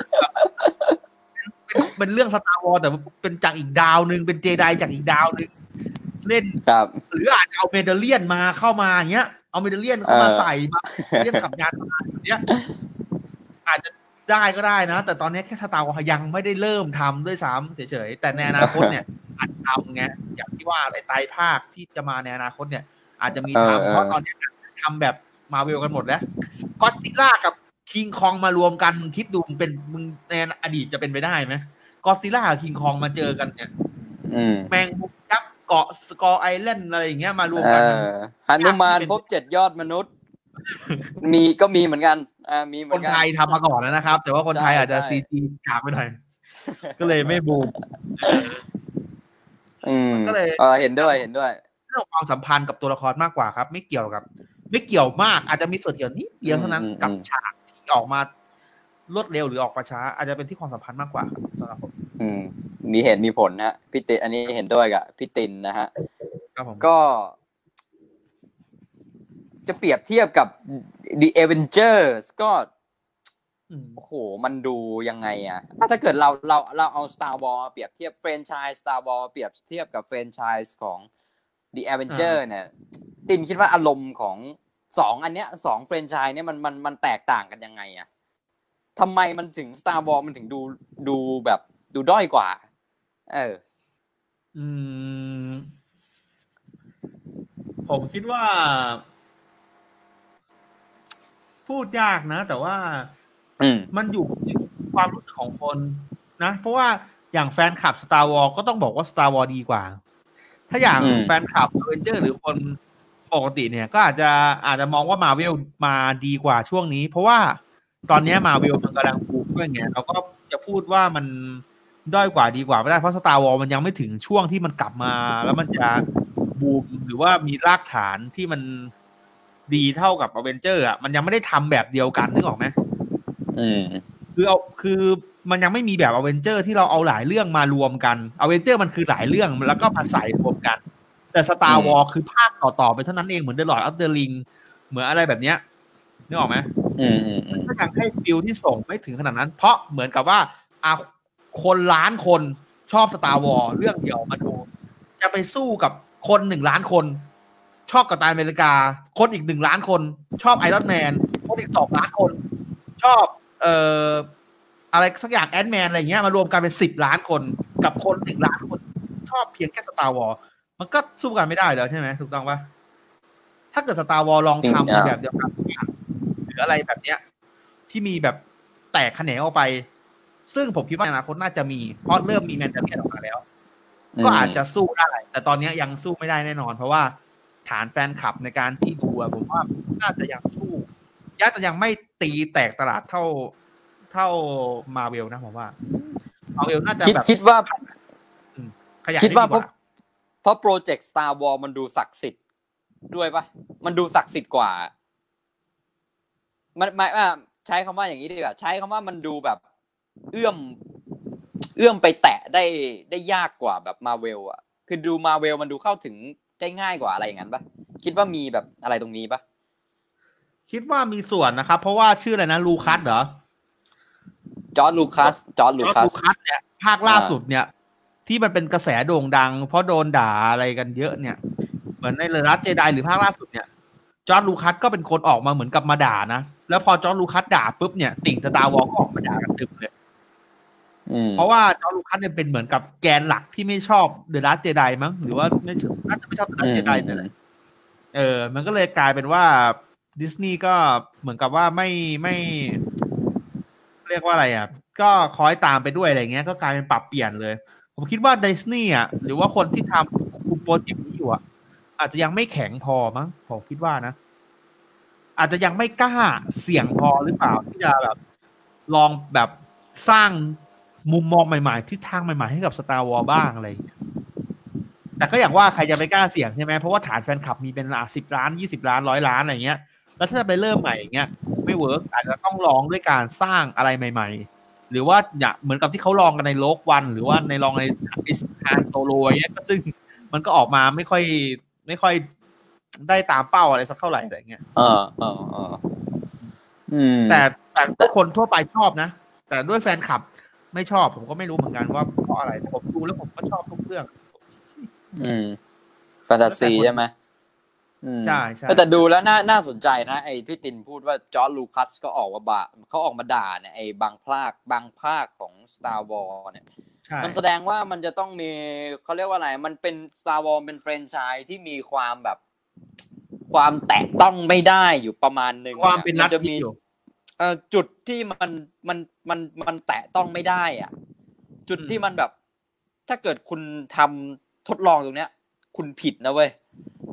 เป็นเป็นเรื่อง Star Wars แต่เป็นจากอีกดาวหนึ่งเป็นเจไดจากอีกดาวหนึ่ง เล่นครับ หรืออาจจะเอาเมเดเลียนมาเข้ามาอย่างเงี้ย เอาเมเดเลียนเข้ามาเออใส่มาเลียนขับยานมาเนี้ย อาจจะได้ก็ได้นะ แต่ตอนนี้แค่ Star Wars ยังไม่ได้เริ่มทำด้วยซ้ำเฉยๆแต่ในอนาคตเนี่ยอาจจะทำไงอย่างที่ว่าไอ้ไตรภาคที่จะมาในอนาคตเนี่ย อาจจะมีเออทำเออเพราะตอนนี้ทำแบบมาเวลกันหมดแล้วก็อดซิลล่ากับคิงคองมารวมกันมึงคิดดูมึงเป็นมึงในอดีตจะเป็นไปได้ไหมก็อดซิลล่ากับคิงคองมาเจอกันเนี่ยอืมแมงมุมยักษ์ เกาะ Skull Island อะไรอย่างเงี้ยมารวมเอกันอหนุมานพบเจ็ดยอดมนุษย์ มีก็มีเหมือนกัน อ่ามีเหมืคอนนกันไทยทำมาก่อนแล้วนะครับ แต่ว่าคนไทยใช่อาจจะใช่ซีจีกากไปหน่อยก็เลยไม่บูมอืมก็เลยเออเห็นด้วยเห็นด้วยเรื่องความสัมพันธ์กับตัวละครมากกว่าครับ ไม่เกี่ยวกับ ไม่เกี่ยวมาก อาจจะมีส่วนเกี่ยวนิดเดียวเท่านั้นอืมอืมกับฉากที่ออกมา รวดเร็วหรือออกมาช้า อาจจะเป็นที่ความสัมพันธ์มากกว่าครับสำหรับผมอืม มีเหตุมีผลนะฮะพี่ตินอันนี้เห็นด้วยกับพี่ตินนะฮะครับผมก็ จะเปรียบเทียบกับ The Avengers ก็อืมโอ้โห มันดูยังไงอะอะถ้าเกิดเราเราเราเอา Star Wars มาเปรียบเทียบแฟรนไชส์ Star Wars มาเปรียบเทียบกับแฟรนไชส์ของ The Avenger เนี่ย ตินคิดว่าอารมณ์ของสองอันเนี้ยสองแฟรนไชส์เนี่ยมันมันมันแตกต่างกันยังไงอะ ทำไมมันถึง Star Wars มันถึงดูดูแบบดูด้อยกว่า เออ อืม ผมคิดว่า พูดยากนะ แต่ว่า อืมมันอยู่ที่ความรู้สึกของคนนะ เพราะว่าอย่างแฟนคลับ Star Wars ก็ต้องบอกว่า Star Wars ดีกว่า ถ้าอย่างอืมแฟนคลับ a v e n g e r หรือคนปกติเนี่ย ก็อาจจะอาจจะมองว่า Marvel มาดีกว่าช่วงนี้ เพราะว่า ตอนเนี้ย Marvel มันกำลังบูมด้วยไงเราก็จะพูดว่ามันด้อยกว่าดีกว่าไม่ได้เพราะ Star Wars มันยังไม่ถึงช่วงที่มันกลับมา แล้วมันจะบูมหรือว่ามีรากฐานที่มันดีเท่ากับ a v e n g e r อะมันยังไม่ได้ทำแบบเดียวกันนึกออกไหมอืมคือเอาคือมันยังไม่มีแบบอเวนเจอร์ที่เราเอาหลายเรื่องมารวมกันอเวนเจอร์มันคือหลายเรื่องแล้วก็มาใส่รวมกัน แต่ Star Wars คือภาคต่อๆไปเท่านั้นเองเหมือนเดอะลอ d อั f เดอร์ลิงเหมือนอะไรแบบเนี้ยนึกออกไหมอืมอืม อืมก็ยังให้ feel ที่ส่งไม่ถึงขนาดนั้น เพราะเหมือนกับว่าอะคนล้านคนชอบ Star Wars เรื่องเดียวมาดู จะไปสู้กับคนหนึ่งล้านคน ชอบ Captain America คนอีกหนึ่งล้านคน ชอบ Iron Man คนอีกสองล้านคน ชอบ เอ่ออะไรสักอย่าง Ant-Man อะไรเงี้ยมารวมกันเป็นสิบล้านคนกับคนหนึ่งล้านคน ชอบเพียงแค่ Star Warsมันก็สู้กันไม่ได้แล้วใช่ไหมถูกต้องปะถ้าเกิด Star Wars ลองทำในแบบเดียวกันหรืออะไรแบบเนี้ย ที่มีแบบแตกแขนงออกไป ซึ่งผมคิดว่าในอนาคตน่าจะมี เพราะเริ่มมี Mandalorian ออกมาแล้ว ก็อาจจะสู้ได้ แต่ตอนนี้ยังสู้ไม่ได้แน่นอน เพราะว่าฐานแฟนคลับในการที่ดูอะผมว่าน่าจะยังสู้ย่าจะยังไม่ตีแตกตลาดเท่าเท่ามาเวลนะผมว่ามาเวลน่าจะคิดแบบคิดว่าขยายคิดว่าไกเพราะเพราะโปรเจกต์ Star Wars มันดูศักดิ์สิทธิ์ด้วยปะมันดูศักดิ์สิทธิ์กว่า มันหมายว่า ใช้คำว่าอย่างนี้ดีกว่าใช้คำว่ามันดูแบบ เอื้อม เอื้อมไปแตะได้ได้ยากกว่าแบบมาเวลอะ คือดูมาเวลมันดูเข้าถึงได้ง่ายกว่าอะไรอย่างนั้นปะคิดว่ามีแบบอะไรตรงนี้ปะคิดว่ามีส่วนนะครับ เพราะว่าชื่ออะไรนะลูคัสเหรอGeorge Lucas George Lu George คัส Lucas เนี่ยภาคล่าสุดเนี่ย ที่มันเป็นกระแสโด่งดัง เพราะโดนด่าอะไรกันเยอะเนี่ย เหมือนใน The Last Jedi หรือภาคล่าสุดเนี่ย George Lucas ก็เป็นคนออกมาเหมือนกับมาด่านะ แล้วพอ George Lucas ด่าปุ๊บเนี่ยติ่ง Star Wars ก็ออกมาด่ากันตึมเลยอืมเพราะว่า George Lucas เนี่ยเป็นเหมือนกับแกนหลักที่ไม่ชอบ The Last Jedi มั้งหรือว่าไม่ชอบน่าจะไม่ชอบ The Last Jedi เนี่ยแหละเออ มันก็เลยกลายเป็นว่าดิสนีย์ก็เหมือนกับว่าไม่ไม่เรียกว่าอะไรอะ ก็คอยตามไปด้วยอะไรเงี้ย ก็กลายเป็นปรับเปลี่ยนเลย ผมคิดว่าดิสนีย์อะหรือว่าคนที่ทำคุมโปรเจกต์นี้อยู่อะอาจจะยังไม่แข็งพอมั้งผมคิดว่านะ อาจจะยังไม่กล้าเสี่ยงพอหรือเปล่าที่จะแบบลองแบบสร้างมุมมองใหม่ๆทิศทางใหม่ๆให้กับ Star Wars บ้างอะไรแต่ก็อย่างว่าใครจะไปกล้าเสี่ยงใช่ไหมเพราะว่าฐานแฟนคลับมีเป็นอะสิบล้านยี่สิบล้านร้อยล้านอะไรเงี้ย แล้วถ้าจะไปเริ่มใหม่อย่างเงี้ยไม่ work อาจจะต้องลองด้วยการสร้างอะไรใหม่ ๆ หรือว่าอย่าเหมือนกับที่เขาลองกันใน Rogue One หรือว่าในลองใน Han Solo อย่างเงี้ยก็ซึ่งมันก็ออกมาไม่ค่อยไม่ค่อย ได้ตามเป้าอะไรสักเท่าไหร่อะไรเงี้ยเออเออเอออืมแต่แต่ทุกคนทั่วไปชอบนะ แต่ด้วยแฟนคลับไม่ชอบ ผมก็ไม่รู้เหมือนกันว่าเพราะอะไรแต่ผมดูแล้วผมก็ชอบทุกเรื่อง อืมแฟนตาซีใช่ไหมอืมใช่ใช่แต่ดูแล้วน่าน่าสนใจนะไอ้ที่ตินพูดว่าจอร์จลูคัสก็ออกมาบาเขาออกมาด่าเนี่ยไอ้บางภาคบางภาคของ Star Wars เนี่ยใช่มันแสดงว่ามันจะต้องมีเขาเรียกว่าอะไร มันเป็น Star Wars เป็นแฟรนไชส์ที่มีความแบบ ความแตะต้องไม่ได้อยู่ประมาณหนึ่งความเป็นนัดจะมีมีอยู่เอ่อจุดที่มันมันมันมันแตะต้องไม่ได้อะ จุดอืมที่มันแบบ ถ้าเกิดคุณทำทดลองตรงเนี้ย คุณผิดนะเว้ย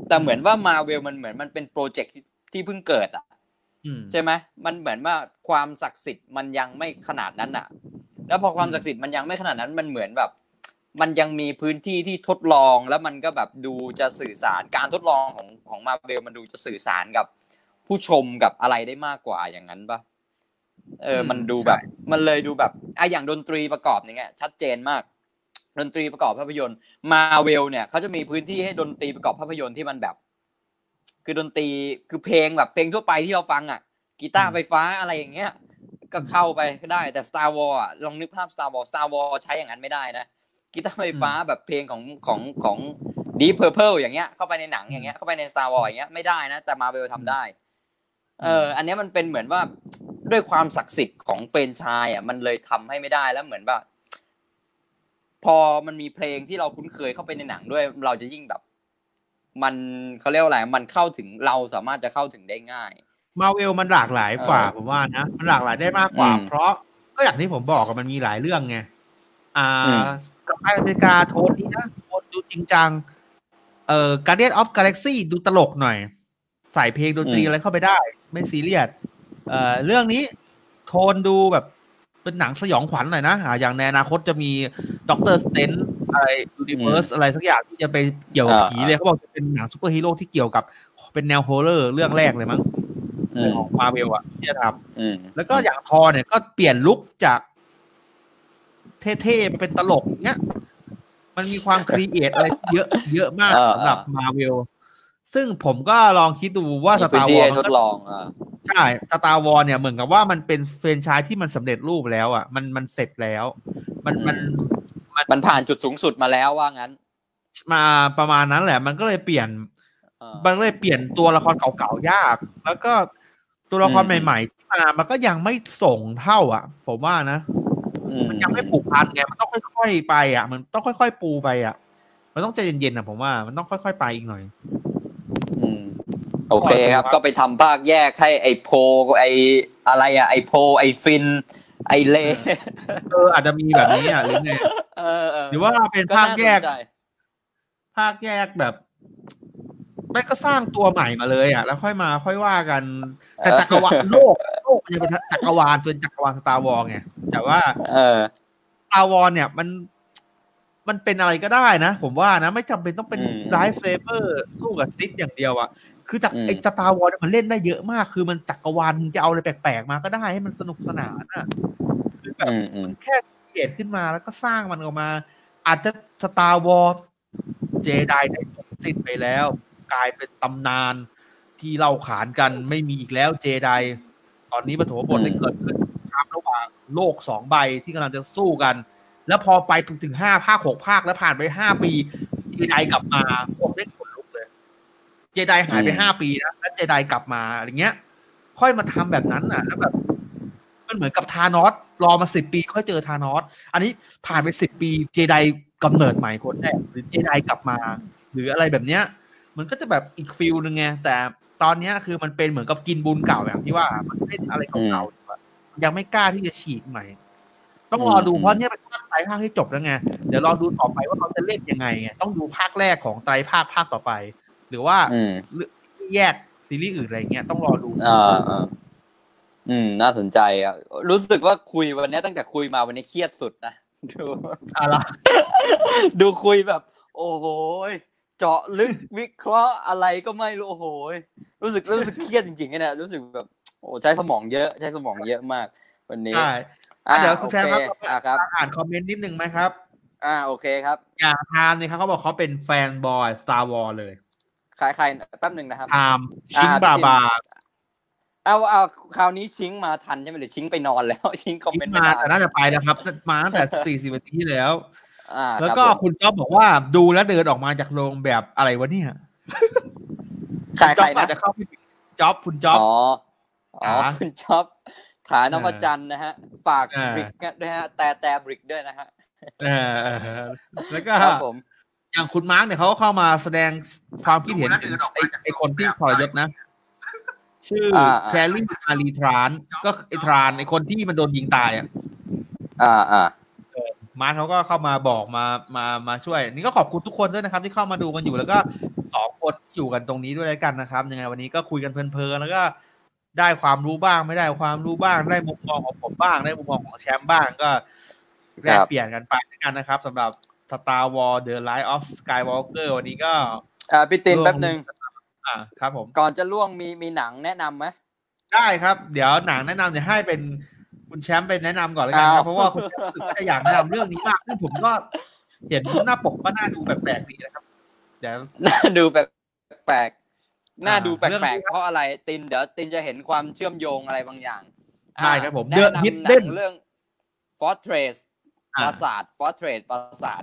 แต่เหมือนว่ามาเวลมันเหมือนมันเป็นโปรเจกต์ที่ที่เพิ่งเกิดอะอืมใช่ไหมมันเหมือนว่าความศักดิ์สิทธิ์มันยังไม่ขนาดนั้นอะ แล้วพอความอืมศักดิ์สิทธิ์มันยังไม่ขนาดนั้นมันเหมือนแบบ มันยังมีพื้นที่ที่ทดลองแล้วมันก็แบบดูจะสื่อสารการทดลองของของมาเวลมันดูจะสื่อสารกับผู้ชมกับอะไรได้มากกว่าอย่างนั้นปะเออมันดูแบบ มันเลยดูแบบอะอย่างดนตรีประกอบอย่างเงี้ย ชัดเจนมาก ดนตรีประกอบภาพยนตร์มาเวลเนี่ยเขาจะมีพื้นที่ให้ดนตรีประกอบภาพยนตร์ที่มันแบบ คือดนตรีคือเพลงแบบเพลงทั่วไปที่เราฟังอะ กีตาร์ไฟฟ้าอะไรอย่างเงี้ย ก็เข้าไปก็ได้แต่ Star Wars อะลองนึกภาพ Star Wars Star Wars ใช้อย่างนั้นไม่ได้นะ กีตาร์ไฟฟ้าแบบเพลงของของของ Deep Purple อย่างเงี้ยเข้าไปในหนังอย่างเงี้ยเข้าไปใน Star Wars อย่างเงี้ยไม่ได้นะ แต่มาเวลทำได้เอออันเนี้ยมันเป็นเหมือนว่าด้วยความศักดิ์สิทธิ์ของเฟรนไชายอะมันเลยทำให้ไม่ได้แล้วเหมือนว่าพอมันมีเพลงที่เราคุ้นเคยเข้าไปในหนังด้วย เราจะยิ่งแบบ มันเขาเรียกว่าอะไรมันเข้าถึงเราสามารถจะเข้าถึงได้ง่าย มาเวลมันหลากหลายกว่าเออผมว่านะมันหลากหลายได้มากกว่าอืมเพราะก็อย่างที่ผมบอกอะมันมีหลายเรื่องไง อ่อืมากับอเมริกาโทนนี้นะโทนดูจริงจัง เอ่อ Guardian of Galaxy ดูตลกหน่อย ใส่เพลงดนตรีอะไรเข้าไปได้ ไม่ซีเรียสเอ่อเรื่องนี้โทนดูแบบเป็นหนังสยองขวัญหน่อยนะอ่าอย่างในอนาคตจะมีด็อกเตอร์สเตนอะไรยูนิเว r ร์สอะไรสักอย่างที่จะไปเกี่ยวกับอ่าผีเลยเขาบอกจะเป็นหนังซูเปอร์ฮีโร่ที่เกี่ยวกับเป็นแนว horror เรื่องแรกเลยมั้งอืมของมาเวลอะที่จะทำอืมแล้วก็อย่างทอเนี่ยก็เปลี่ยน look จาก เท่ๆมาเป็นตลกเนี้ย มันมีความครีเอทอะไรเยอะเยอะมากเออสำหรับมาเวลซึ่งผมก็ลองคิดดูว่าสมีพื้ตานร์ที่วอให้ลทดลองอ่าใช่สตาร์วอลเนี่ยเหมือนกับว่ามันเป็นเฟรนไชายที่มันสำเร็จรูปแล้ว อะ มันมันเสร็จแล้ว มันมันมันผ่านจุดสูงสุดมาแล้วว่างั้น มาประมาณนั้นแหละ มันก็เลยเปลี่ยนอ่ามันก็เลยเปลี่ยนตัวละครเก่าๆยาก แล้วก็ตัวละครอืมใหม่ ๆ ที่มามันก็ยังไม่ส่งเท่า อะ ผมว่านะอื มันยังไม่ผูกพันไงมันต้องค่อยๆไปอะ มันต้องค่อยๆปูไปอะ มันต้องใจเย็นๆอะผมว่ามันต้องค่อยๆไปอีกหน่อยอืมโอเคครับครับ ก็ไปทำภาคแยกให้ไอโพไออะไรอะไอโพไอฟิน ไอเล่เอออาจจะมีแบบนี้อะหรือไงเออเออหรือว่าเป็นก็ภาคน่สนแยกใจภาคแยกแบบ ไม่ก็สร้างตัวใหม่มาเลยอะ แล้วค่อยมาค่อยว่ากัน แต่จักรวาลโลกโลกมันยังเป็นจักรวาลเป็นจักรวาล Star Wars ไงแต่ว่า เออ Star Wars เนี่ยมันมันเป็นอะไรก็ได้นะ ผมว่านะ ไม่จำเป็นต้องเป็นอืมไ i ฟ์เฟเบอร์สู้กับ Sith อย่างเดียวอะคือจากอืมไอ้ Star Wars เนี่ยมันเล่นได้เยอะมาก คือมันจักรวาลจะเอาอะไรแปลกๆมาก็ได้ให้มันสนุกสนานอะคือแบบอืมอืมแค่เขียนขึ้นมาแล้วก็สร้างมันออกมา อาจจะ Star Wars Jedi ได้จบสิ้นไปแล้ว กลายเป็นตำนานที่เล่าขานกันไม่มีอีกแล้วเจไดตอนนี้ปฐมบทได้เกิดขึ้นครับระหว่างโลกสองใบที่กำลังจะสู้กัน แล้วพอไปถึงห้าภาคหกภาคแล้วผ่านไปห้าปีเจไดกลับมาผมได้ขนลุกเลย เจไดหายไปอืมห้าปีนะแล้วเจไดกลับมาอะไรเงี้ย ค่อยมาทำแบบนั้นน่ะ แล้วแบบ มันเหมือนกับทานอสรอมาสิบปี ค่อยเจอทานอสอันนี้ผ่านไปสิบปี เจไดกำเนิดใหม่คนแรกหรือเจไดกลับมา หรืออะไรแบบเนี้ย มันก็จะแบบอีกฟิลนึงไงแต่ตอนเนี้ยคือมันเป็นเหมือนกับกินบุญเก่าอย่างที่ว่ามันเล่นอะไรเก่าๆอยู่อะยังไม่กล้าที่จะฉีกใหม่ ต้องรอดูอืมเพราะเนี่ยเป็นภาคไตรภาคที่จบแล้วไงเดี๋ยวรอดูต่อไปว่าเขาจะเล่นยังไงไงต้องดูภาคแรกของไตรภาคภาคต่อไป หรือว่าอืมแยกซีรีส์อื่นอะไรเงี้ยต้องรอดูอ่าอ่าอืม น่าสนใจอะรู้สึกว่าคุยวันนี้ตั้งแต่คุยมาวันนี้เครียดสุดนะดูอะไรดูคุยแบบ โอ้โหย เจาะลึกวิเคราะห์อะไรก็ไม่รู้โอ้โหยรู้สึกรู้สึกเครียดจริงๆเนี่ยรู้สึกแบบโอ้ใช้สมองเยอะใช้สมองเยอะมาก วันนี้ใช่อ่าเดี๋ยวคุโอณแทเคนครับอ่าครับอ่าน comment นิดนึงไหมครับ อ่าโอเคครับอย่างไทม์เนี่ยครับเขาบอกเขาเป็น fanboy Star Wars เลยใครใครแป๊บหนึ่งนะครับไทม์ชิงอ่าบาบาเอาเอาคราวนี้ชิงมาทันใช่ไหมหรือชิงไปนอนแล้ว ชิงคอมชิเมนงต์ไม่มาทัแต่นน่าจะไปแล้วครับ มาตั้งแต่40นาทีที่แล้วอ่า แล้วก็ครับผมคุณจ๊อบบอกว่าดูแล้วเดินออกมาจากโรงแบบอะไรวะเนี่ยใครจ๊ใคอรบอานะจจะเข้าไปจ็อบคุณจ๊อบอ๋ออ๋อขาคุณช็อปขานพจันทร์นะฮะ ฝากอ่าบริกด้วยฮะ แต่แต่บริกด้วยนะฮะเออเออเออแล้วก็ครับผมอย่างคุณมาร์กเนี่ยเขาก็เข้ามาแสดงความคิดเห็นถึงไอ้ไอ้คนที่ทรยศนะ ชื่ออาแคลรี่อารีทราน ก็ไอ้ทรานไอ้คนที่มันโดนยิงตายอะ อ่าอ่า มาร์คเขาก็เข้ามาบอกมามามาช่วย นี่ก็ขอบคุณทุกคนด้วยนะครับ ที่เข้ามาดูกันอยู่แล้วก็สองคนที่อยู่กันตรงนี้ด้วยแล้วกันนะครับยังไงวันนี้ก็คุยกันเพลินๆแล้วก็ได้ความรู้บ้างไม่ได้ความรู้บ้างได้มุมมองของผมบ้างได้มุมมองของแชมป์บ้างก็แลกเปลี่ยนกันไปด้วยกันนะครับสำหรับ Star Wars The Rise of Skywalker วันนี้ก็อ่าพี่ตินร่วมแป๊บหนึ่งอ่าครับผมก่อนจะล่วงมีมีหนังแนะนำไหมได้ครับ เดี๋ยวหนังแนะนำเนี่ยให้เป็น คุณแชมป์เป็นแนะนำก่อนแล้วกันครับอ้าวเพราะว่าคุณแชมป์รู้สึกว่าจะอยากแนะนำเรื่องนี้มากซึ่งผมก็เห็นหน้าปกก็น่าดูแปลกๆดีนะครับเดี๋ยวน่าดูแปลกๆน่าดูแปเรื่องลนี้กครับๆเพราะอะไรตินเดี๋ยวตินจะเห็นความเชื่อมโยงอะไรบางอย่างได้ครับผมแนะนำ The หนั Hidden งเรื่อง Fortress ปอ่าราสาท Fortress ปราสาท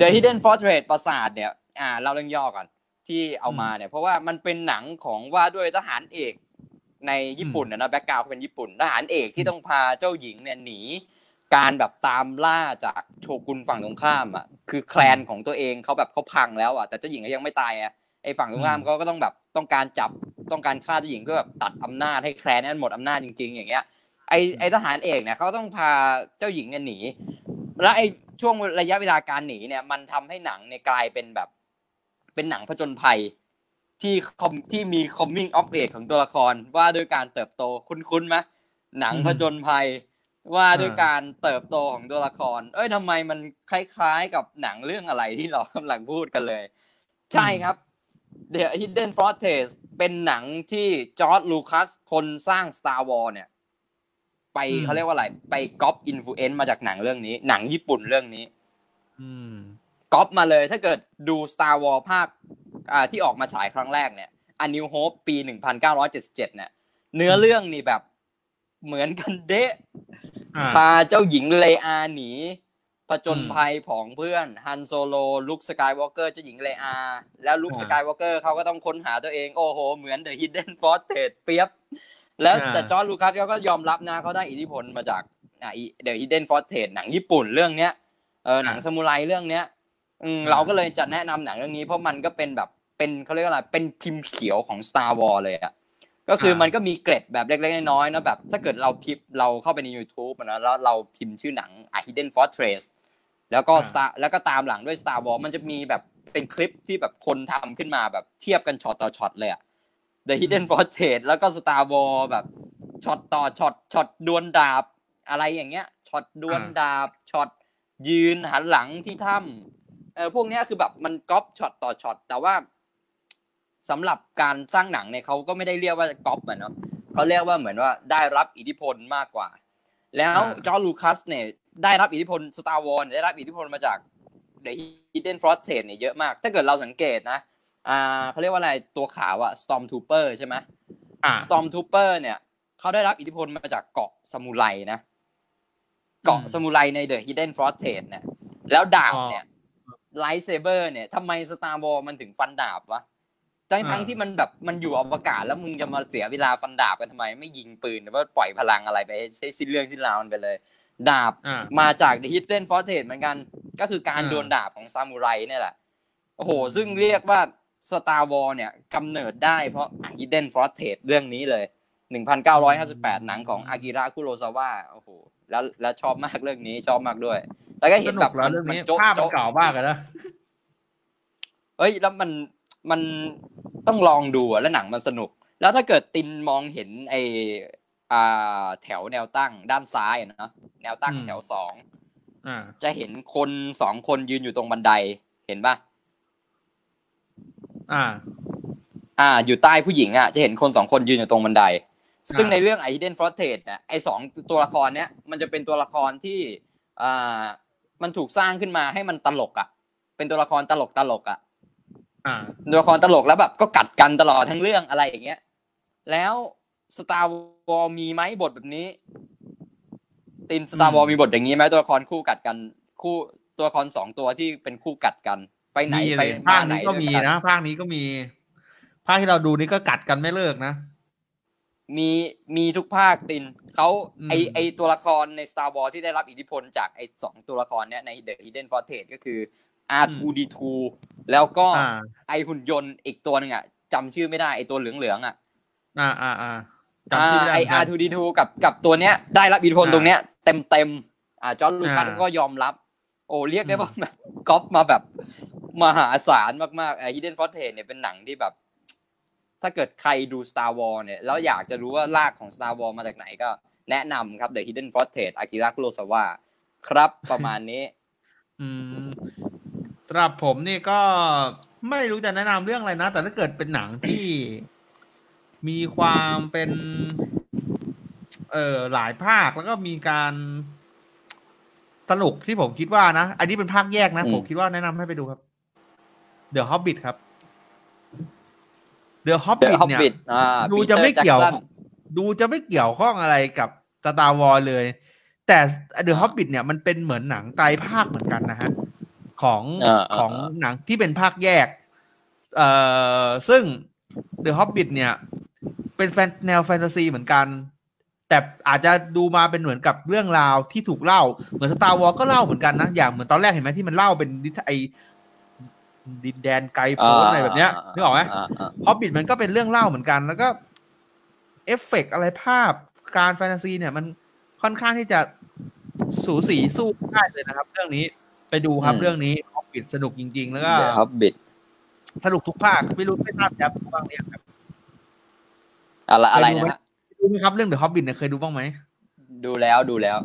The Hidden Fortress ปราสาทเนี่ย อ่า เราเรื่องย่อก่อนที่เอามาเนี่ย เพราะว่ามันเป็นหนังของว่าด้วยทหารเอก ในญี่ปุ่นนะนะแบ็กกราวเป็นญี่ปุ่นทหารเอกที่ต้องพาเจ้าหญิงเนี่ยหนีการแบบตามล่าจากโชกุนฝั่งตรงข้ามอะคือแคลนของตัวเองเขาแบบเขาพังแล้วอะแต่เจ้าหญิงก็ยังไม่ตายอะไอ้ฝั่งตรงข้ามเขาก็ต้องแบบต้องการจับต้องการฆ่าเจ้าหญิงเพื่อแบบตัดอำนาจให้แคลนนั้นหมดอำนาจจริง ๆ อย่างเงี้ยไอไอทหารเอกเนี่ยเขาต้องพาเจ้าหญิงเนี่ยหนีแล้วไอช่วงระยะเวลาการหนีเนี่ยมันทำให้หนังเนี่ยกลายเป็นแบบ เป็นหนังผจญภัย ที่คอมที่มี coming of age ของตัวละครว่าด้วยการเติบโตคุ้นๆไหมหนังผจญภัย ว่าด้วยการเติบโตของตัวละคร เอ้ยทำไมมันคล้ายๆกับหนังเรื่องอะไรที่เรากำลังพูดกันเลย ใช่ครับ The Hidden Fortress เป็นหนังที่จอร์จลูคัสคนสร้าง Star Wars เนี่ย ไปอืมเขาเรียกว่าอะไร ไปก๊อป influence มาจากหนังเรื่องนี้ หนังญี่ปุ่นเรื่องนี้อืมก๊อปมาเลย ถ้าเกิดดู Star Wars ภาค อ่าที่ออกมาฉายครั้งแรกเนี่ย A New Hope ปี1977เนี่ย เนื้อเรื่องนี่แบบเหมือนกันเดะอ่าพาเจ้าหญิงเลอาหนีผจญภัยของเพื่อนฮันโซโลลุคสกายวอล์กเกอร์เจ้าหญิงเลอา แล้วลุคอ่าสกายวอล์กเกอร์เขาก็ต้องค้นหาตัวเอง โอ้โห เหมือน The Hidden Fortress เปี๊ยบ แล้วอ่าแต่จอร์จลูคัสเขาก็ยอมรับนะเขาได้อิทธิพลมาจากอ่า The Hidden Fortress หนังญี่ปุ่นเรื่องเนี้ยเออหนังซามูไรเรื่องเนี้ย อืมอ่าเราก็เลยจะแนะนำหนังเรื่องนี้เพราะมันก็เป็นแบบเป็นเขาเรียกว่าอะไรเป็นพิมพ์เขียวของ Star Wars เลยอะก็คือมันก็มีเกร็ดแบบเล็กๆน้อยๆนะแบบ ถ้าเกิดเราพิมพ์เราเข้าไปใน YouTube อะนะแล้วเราพิมพ์ชื่อหนัง A Hidden Fortress แล้วก็อ่า Star แล้วก็ตามหลังด้วย Star Wars มันจะมีแบบเป็นคลิปที่แบบคนทำขึ้นมาแบบเทียบกันช็อตต่อช็อตเลยอะ The Hidden Fortress แล้วก็ Star Wars แบบช็อตต่อ shot shot ดวลดาบอะไรอย่างเงี้ยช็อตดวลดาบช็อตยืนหันหลังที่ถ้ำ เออพวกเนี้ยคือแบบมันก๊อปช็อตต่อช็อตแต่ว่าสำหรับการสร้างหนังเนี่ยเขาก็ไม่ได้เรียกว่าก๊อปอะเนาะเขาเรียกว่าเหมือนว่าได้รับอิทธิพลมากกว่า แล้วอ่าจอร์จลูคัสเนี่ยได้รับอิทธิพล Star Wars ได้รับอิทธิพลมาจาก The Hidden Fortress เนี่ยเยอะมาก ถ้าเกิดเราสังเกตนะอ่าเขาเรียกว่าอะไรตัวขาวอะ Stormtrooper ใช่ไหมอ่า Stormtrooper เนี่ยเขาได้รับอิทธิพลมาจากเกราะซามูไรนะ เกราะอืมซามูไรใน The Hidden Fortress เนี่ยแล้วดาบอ๋อเนี่ย lightsaber เนี่ยทำไม Star Wars มันถึงฟันดาบวะทั้งทั้งอ่าที่มันแบบมันอยู่อวกาศแล้วมึงจะมาเสียเวลาฟันดาบกันทำไม ไม่ยิงปืนหรือว่าปล่อยพลังอะไรไปให้ใช้สิ้นเรื่องสิ้นราวมันไปเลย ดาบอ่ามาจาก The Hidden Fortress เหมือนกัน ก็คือการอ่าดวลดาบของซามูไรเนี่ยแหละโอ้โห ซึ่งเรียกว่า Star Wars เนี่ยกำเนิดได้เพราะ Hidden Fortress เรื่องนี้เลย 1958 หนังของอากิระคุโรซาวะโอ้โหแล้วแล้วชอบมากเรื่องนี้ชอบมากด้วย แล้วก็สเห็นนุแบกบแล้วมันเรื่องมันนี้โจ๊ะภาพมันโจ๊ะเก่ามากเลยนะเอ้ยแล้วมันมันต้องลองดูอะแล้วหนังมันสนุก แล้วถ้าเกิดตินมองเห็นไออ่าแถวแนวตั้งด้านซ้ายอะนะแนวตั้งอืมแถวสองอ่าจะเห็นคนสองคนยืนอยู่ตรงบันไดเห็นปะอ่า อ่า อยู่ใต้ผู้หญิงอะจะเห็นคนสองคนยืนอยู่ตรงบันได ซึ่งอ่าในเรื่อง i d e n f r o t e d เนี่ยไอสองตัวละครเนี้ยมันจะเป็นตัวละครที่อ่า มันถูกสร้างขึ้นมาให้มันตลกอะ เป็นตัวละครตลกตลกอะอ่าตัวละครตลกแล้วแบบก็กัดกันตลอดทั้งเรื่องอะไรอย่างเงี้ย แล้ว Star Wars มีไหมบทแบบนี้ติน Star อืม Wars มีบทอย่างนี้ไหมตัวละครคู่กัดกัน คู่ตัวละครสองตัวที่เป็นคู่กัดกัน ไปไหนมีไปเลยมาภาคไหนนี้ก็มีด้วยนะภาคนี้ก็มีภาคที่เราดูนี่ก็กัดกันไม่เลิกนะ มีมีทุกภาคตินเขาอืมไอไอตัวละครใน Star Wars ที่ได้รับอิทธิพลจากไอสองตัวละครเนี้ยใน The Hidden Fortress ก็คือ R2D2 แล้วก็อ่าไอหุ่นยนต์อีกตัวหนึ่งอะจำชื่อไม่ได้ไอตัวเหลืองๆอะอ่าอ่าอ่าจำชื่อไม่ได้ไอเหมือนกัน R2D2 กับกับตัวเนี้ย ได้รับอิทธิพลอ่าตรงเนี้ยเต็มเต็มๆอ่าจอร์จลูคัสอ่าก็ยอมรับ โอ้เรียกได้อืมว่าแบบก๊อปมาแบบมหาศาลมากๆไอ Hidden Fortress เนี่ยเป็นหนังที่แบบ ถ้าเกิดใครดู Star Wars เนี่ยแล้วอยากจะรู้ว่ารากของ Star Wars มาจากไหนก็แนะนำครับ The Hidden Fortress อากิระคุโรซาวะครับประมาณนี้อืมสำหรับผมนี่ก็ไม่รู้จะแนะนำเรื่องอะไรนะ แต่ถ้าเกิดเป็นหนังที่มีความเป็น เอ่อหลายภาคแล้วก็มีการสนุกที่ผมคิดว่านะ อันนี้เป็นภาคแยกนะอืมผมคิดว่าแนะนำให้ไปดูครับ The Hobbit ครับ The Hobbit The เนี่ย Hobbit อ่าดูจะไม่ Peter เกี่ยว Jackson ดูจะไม่เกี่ยวข้องอะไรกับ Star Wars เลย แต่ The อ่า Hobbit เนี่ยมันเป็นเหมือนหนังไตรภาคเหมือนกันนะฮะ ของอ่าอ่าของหนังที่เป็นภาคแยก เอ่อซึ่งเดอะฮอบบิ t เนี่ย เป็นแฟนแนวแฟนตาซีเหมือนกัน แต่อาจจะดูมาเป็นเหมือนกับเรื่องราวที่ถูกเล่า เหมือน Star Wars ก็เล่าเหมือนกันนะ อย่างเหมือนตอนแรกเห็นไหมที่มันเล่าเป็นดิทไอ ดินแดนไกลโพ้นอะไรแบบเนี้ยนึกออกไหมาอ่าHobbit มันก็เป็นเรื่องเล่าเหมือนกัน แล้วก็ เอฟเฟกต์อะไรภาพการแฟนตาซีเนี่ย มันค่อนข้างที่จะสูสีสู้ได้เลยนะครับ เรื่องนี้ไปดูครับอืมเรื่องนี้ Hobbit สนุกจริง ๆ แล้วก็ The Hobbit สนุกทุกภาคไม่รู้ไม่ทราบแจ๊บดูบ้างเนี่ยครับอะไรอะไรเคยดูนะไหมฮะดูไหมครับเรื่องเดอะฮอบบิ t เนี่ยเคยดูบ้างไหมดูแล้วดูแล้ว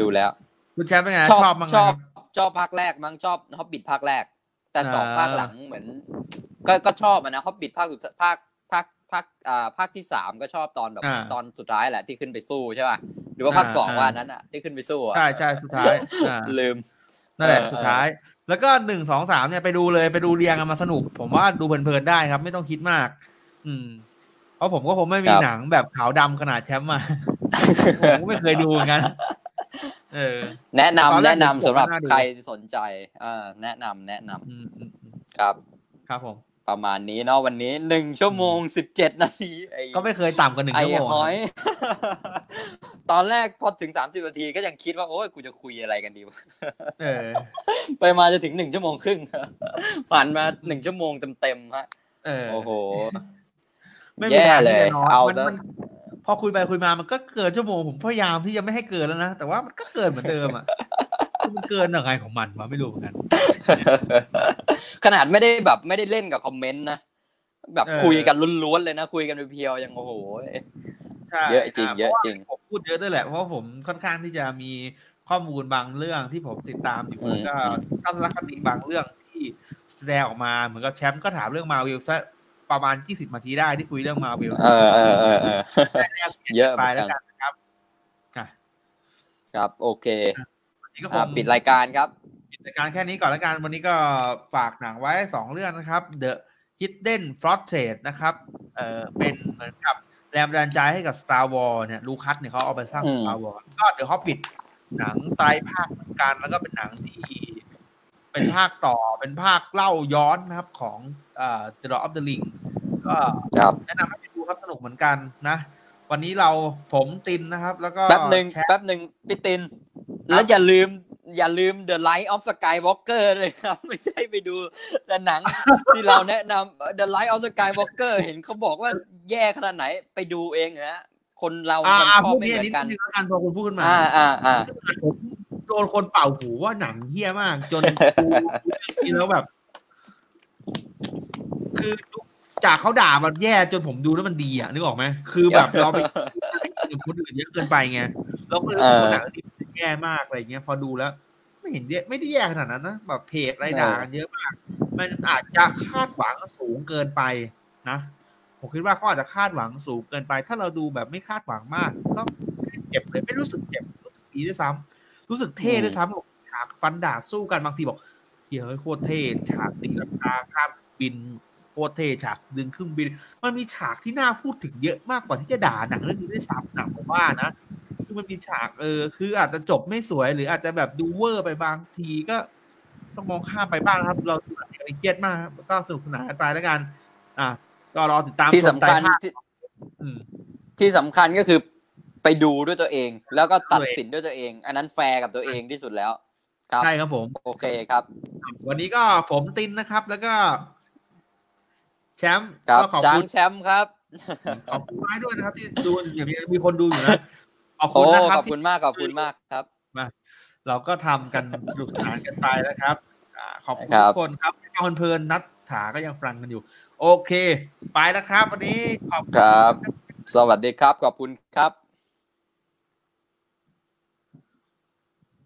ดูแล้วคุณแชมป์เป็นไงชอบบ้างไหมชอคบรับชอบภาคแรกมั้งชอบฮอบบิ t ภาคแรก แต่สองอ่าภาคหลังเหมือน ก็ก็ชอบอะนะฮอบบิ t ภาคสุดภาคภาคภาคอ่าภาคที่สามก็ชอบตอนแบบอ่าตอนสุดท้ายแหละที่ขึ้นไปสู้ใช่ป่ะหรือว่าภาคอ่าสองอ่าว่านั้นอะที่ขึ้นไปสู้อะใช่ใช่สุดท้ายอ่าลืมนั่นแหละเออสุดท้าย แล้วก็หนึ่งสองสามเนี่ยไปดูเลยไปดูเรียงกันมาสนุก ผมว่าดูเพลินๆได้ครับ ไม่ต้องคิดมาก อืม เพราะผมก็คงไม่มีครับหนังแบบขาวดำขนาดแชมป์มาผมก็ไม่เคยดูเหมือนกัน เออ แนะนำตอนแรกแนะนำผมสำหรับก็น่าดูใครสนใจเออแนะนำแนะนำอืมอืมอืมครับ ครับผม ประมาณนี้เนาะวันนี้หนึ่งชั่วโมงสิบเจ็ดนาทีไอ้ก็ไม่เคยต่ำกว่าหนึ่งไอ้ชั่วโมงหอยตอนแรกพอถึงสามสิบนาทีก็ยังคิดว่าโอ้ยกูจะคุยอะไรกันดีวะเออไปมาจะถึงหนึ่งชั่วโมงครึ่งผ่านมาหนึ่งชั่วโมงเต็มๆฮะเออโอ้โหไม่มีแย่ทางเลที่ยจะน้อยเอามันซะมัน พอคุยไปคุยมามันก็เกินชั่วโมงผมพยายามที่จะไม่ให้เกินแล้วนะ แต่ว่ามันก็เกินเหมือนเดิมอะคือมันเกินยังไงของมันวะไม่รู้เหมือนกัน ขนาดไม่ได้แบบไม่ได้เล่นกับคอมเมนต์นะแบบเออคุยกันล้วนๆเลยนะ คุยกันเพียวๆยังโอ้โหใช่เยอะจริงาเยอะพาว่าจริงผมพูดเยอะด้วยแหละเพราะว่าผมค่อนข้างที่จะมีข้อมูลบางเรื่องที่ผมติดตามอยู่อืมแล้วก็ทัศนคติบางเรื่องที่แสดงออกมาเหมือนกับแชมป์ก็ถามเรื่องมาวิลซะ ประมาณยี่สิบนาทีได้ที่คุยเรื่องมาวิลเออเออเออเออเยอะเหไปมือนแล้วกันกันนะครับอะครับโอเควันนี้ก็คอ่างปิดรายการครับ ปิดรายการแค่นี้ก่อนแล้วกัน วันนี้ก็ฝากหนังไว้สองเรื่องนะครับ The Hidden Fortress นะครับ เอ่อเป็นเหมือนกับแรงบันดาลใจให้กับ Star Wars เนี่ยลูคัสเนี่ยเขาเอาไปสร้างอืม Star Wars ก็ The Hobbit หนังไตรภาคเหมือนกัน แล้วก็เป็นหนังที่ เป็นภาคต่อเป็นภาคเล่าย้อนนะครับของเอ่อ The Lord of the Ring ก็ครับแนะนำให้ไปดูครับสนุกเหมือนกันนะ วันนี้เราผมตินนะครับ แล้วก็แป๊บหนึ่งแชร์แป๊บหนึ่งพี่ติน แล้วอย่าลืมอย่าลืม The Light of Skywalker เลยครับ ไม่ใช่ไปดูแต่หนังที่เราแนะนำ The Light of Skywalker เห็นเขาบอกว่าแย่ขนาดไหนไปดูเองนะคนเราอ่ามันอ่าชอพูบดไม่นี้เหอันมือนี้นกันนิดนึงแล้วกันพอคุณพูดขึ้นมา อ่าอ่าอ่าผมโดนคนเป่าหูว่าหนังเฮี้ยมาก จนดูทีแล้วแบบ คือจากเขาด่ามันแย่จนผมดูแล้วมันดีอะนึกออกไหมคือแบบเราไปกับคนอื่นเยอะเกินไปไงเราก็เลยรู้สึกว่าหนังนี้แย่มากอะไรเงี้ยพอดูแล้ว ไม่เห็นแย่ไม่ได้แย่ขนาดนั้นนะแบบเพจอะไรด่ากันเยอะมาก มันอาจจะคาดหวังสูงเกินไปนะผมคิดว่าเขาอาจจะคาดหวังสูงเกินไป ถ้าเราดูแบบไม่คาดหวังมาก ก็ไม่ได้เจ็บเลยไม่รู้สึกเจ็บรู้สึกดีด้วยซ้ำรู้สึกเท่ด้วยซ้ำฉากฟันดาบสู้กันบางทีบอกเฮียเฮ้ยโคตรเท่ฉากตีลังกาข้ามบิน โคตรเท่ฉากดึงเครื่องบิน มันมีฉากที่น่าพูดถึงเยอะมากกว่าที่จะด่าหนังเรื่องนี้ด้วยซ้ำหนังผมว่านะคือมันมีฉากเออ คืออาจจะจบไม่สวยหรืออาจจะแบบดูเวอร์ไปบางทีก็ ต้องมองข้ามไปบ้างนะครับ เราดูหนังอะไรเครียดมากครับก็สนุกสนานกันไปแล้วกัน อะก็รอติดตามที่สำคัญชมไตรภาที่อืมที่สำคัญก็คือไปดูด้วยตัวเอง แล้วก็ตัดด้วยสินด้วยตัวเอง อันนั้นแฟร์กับตัวเองที่สุดแล้ว ครับใช่ครับผม โอเคครับ วันนี้ก็ผมตินนะครับ แล้วก็ แชมป์ครับก็ขอบช้างคุณแชมป์ครับขอบคุณไม้ด้วยนะครับ ที่ดูอย่างมีมีคนดูอยู่นะขอบคุโอ้ณนะครับขอบคุณมากขอบคุณมากครับเราก็ทำกันสนุกสนานกันไปนะครับอ่าขอบคุณครัทุบกคนครับฟังเพลินๆนัดถาก็ยังฟังกันอยู่ โอเค ไปแล้วครับ วันนี้ขอบคุณ ครับ สวัสดีครับขอบคุณครับ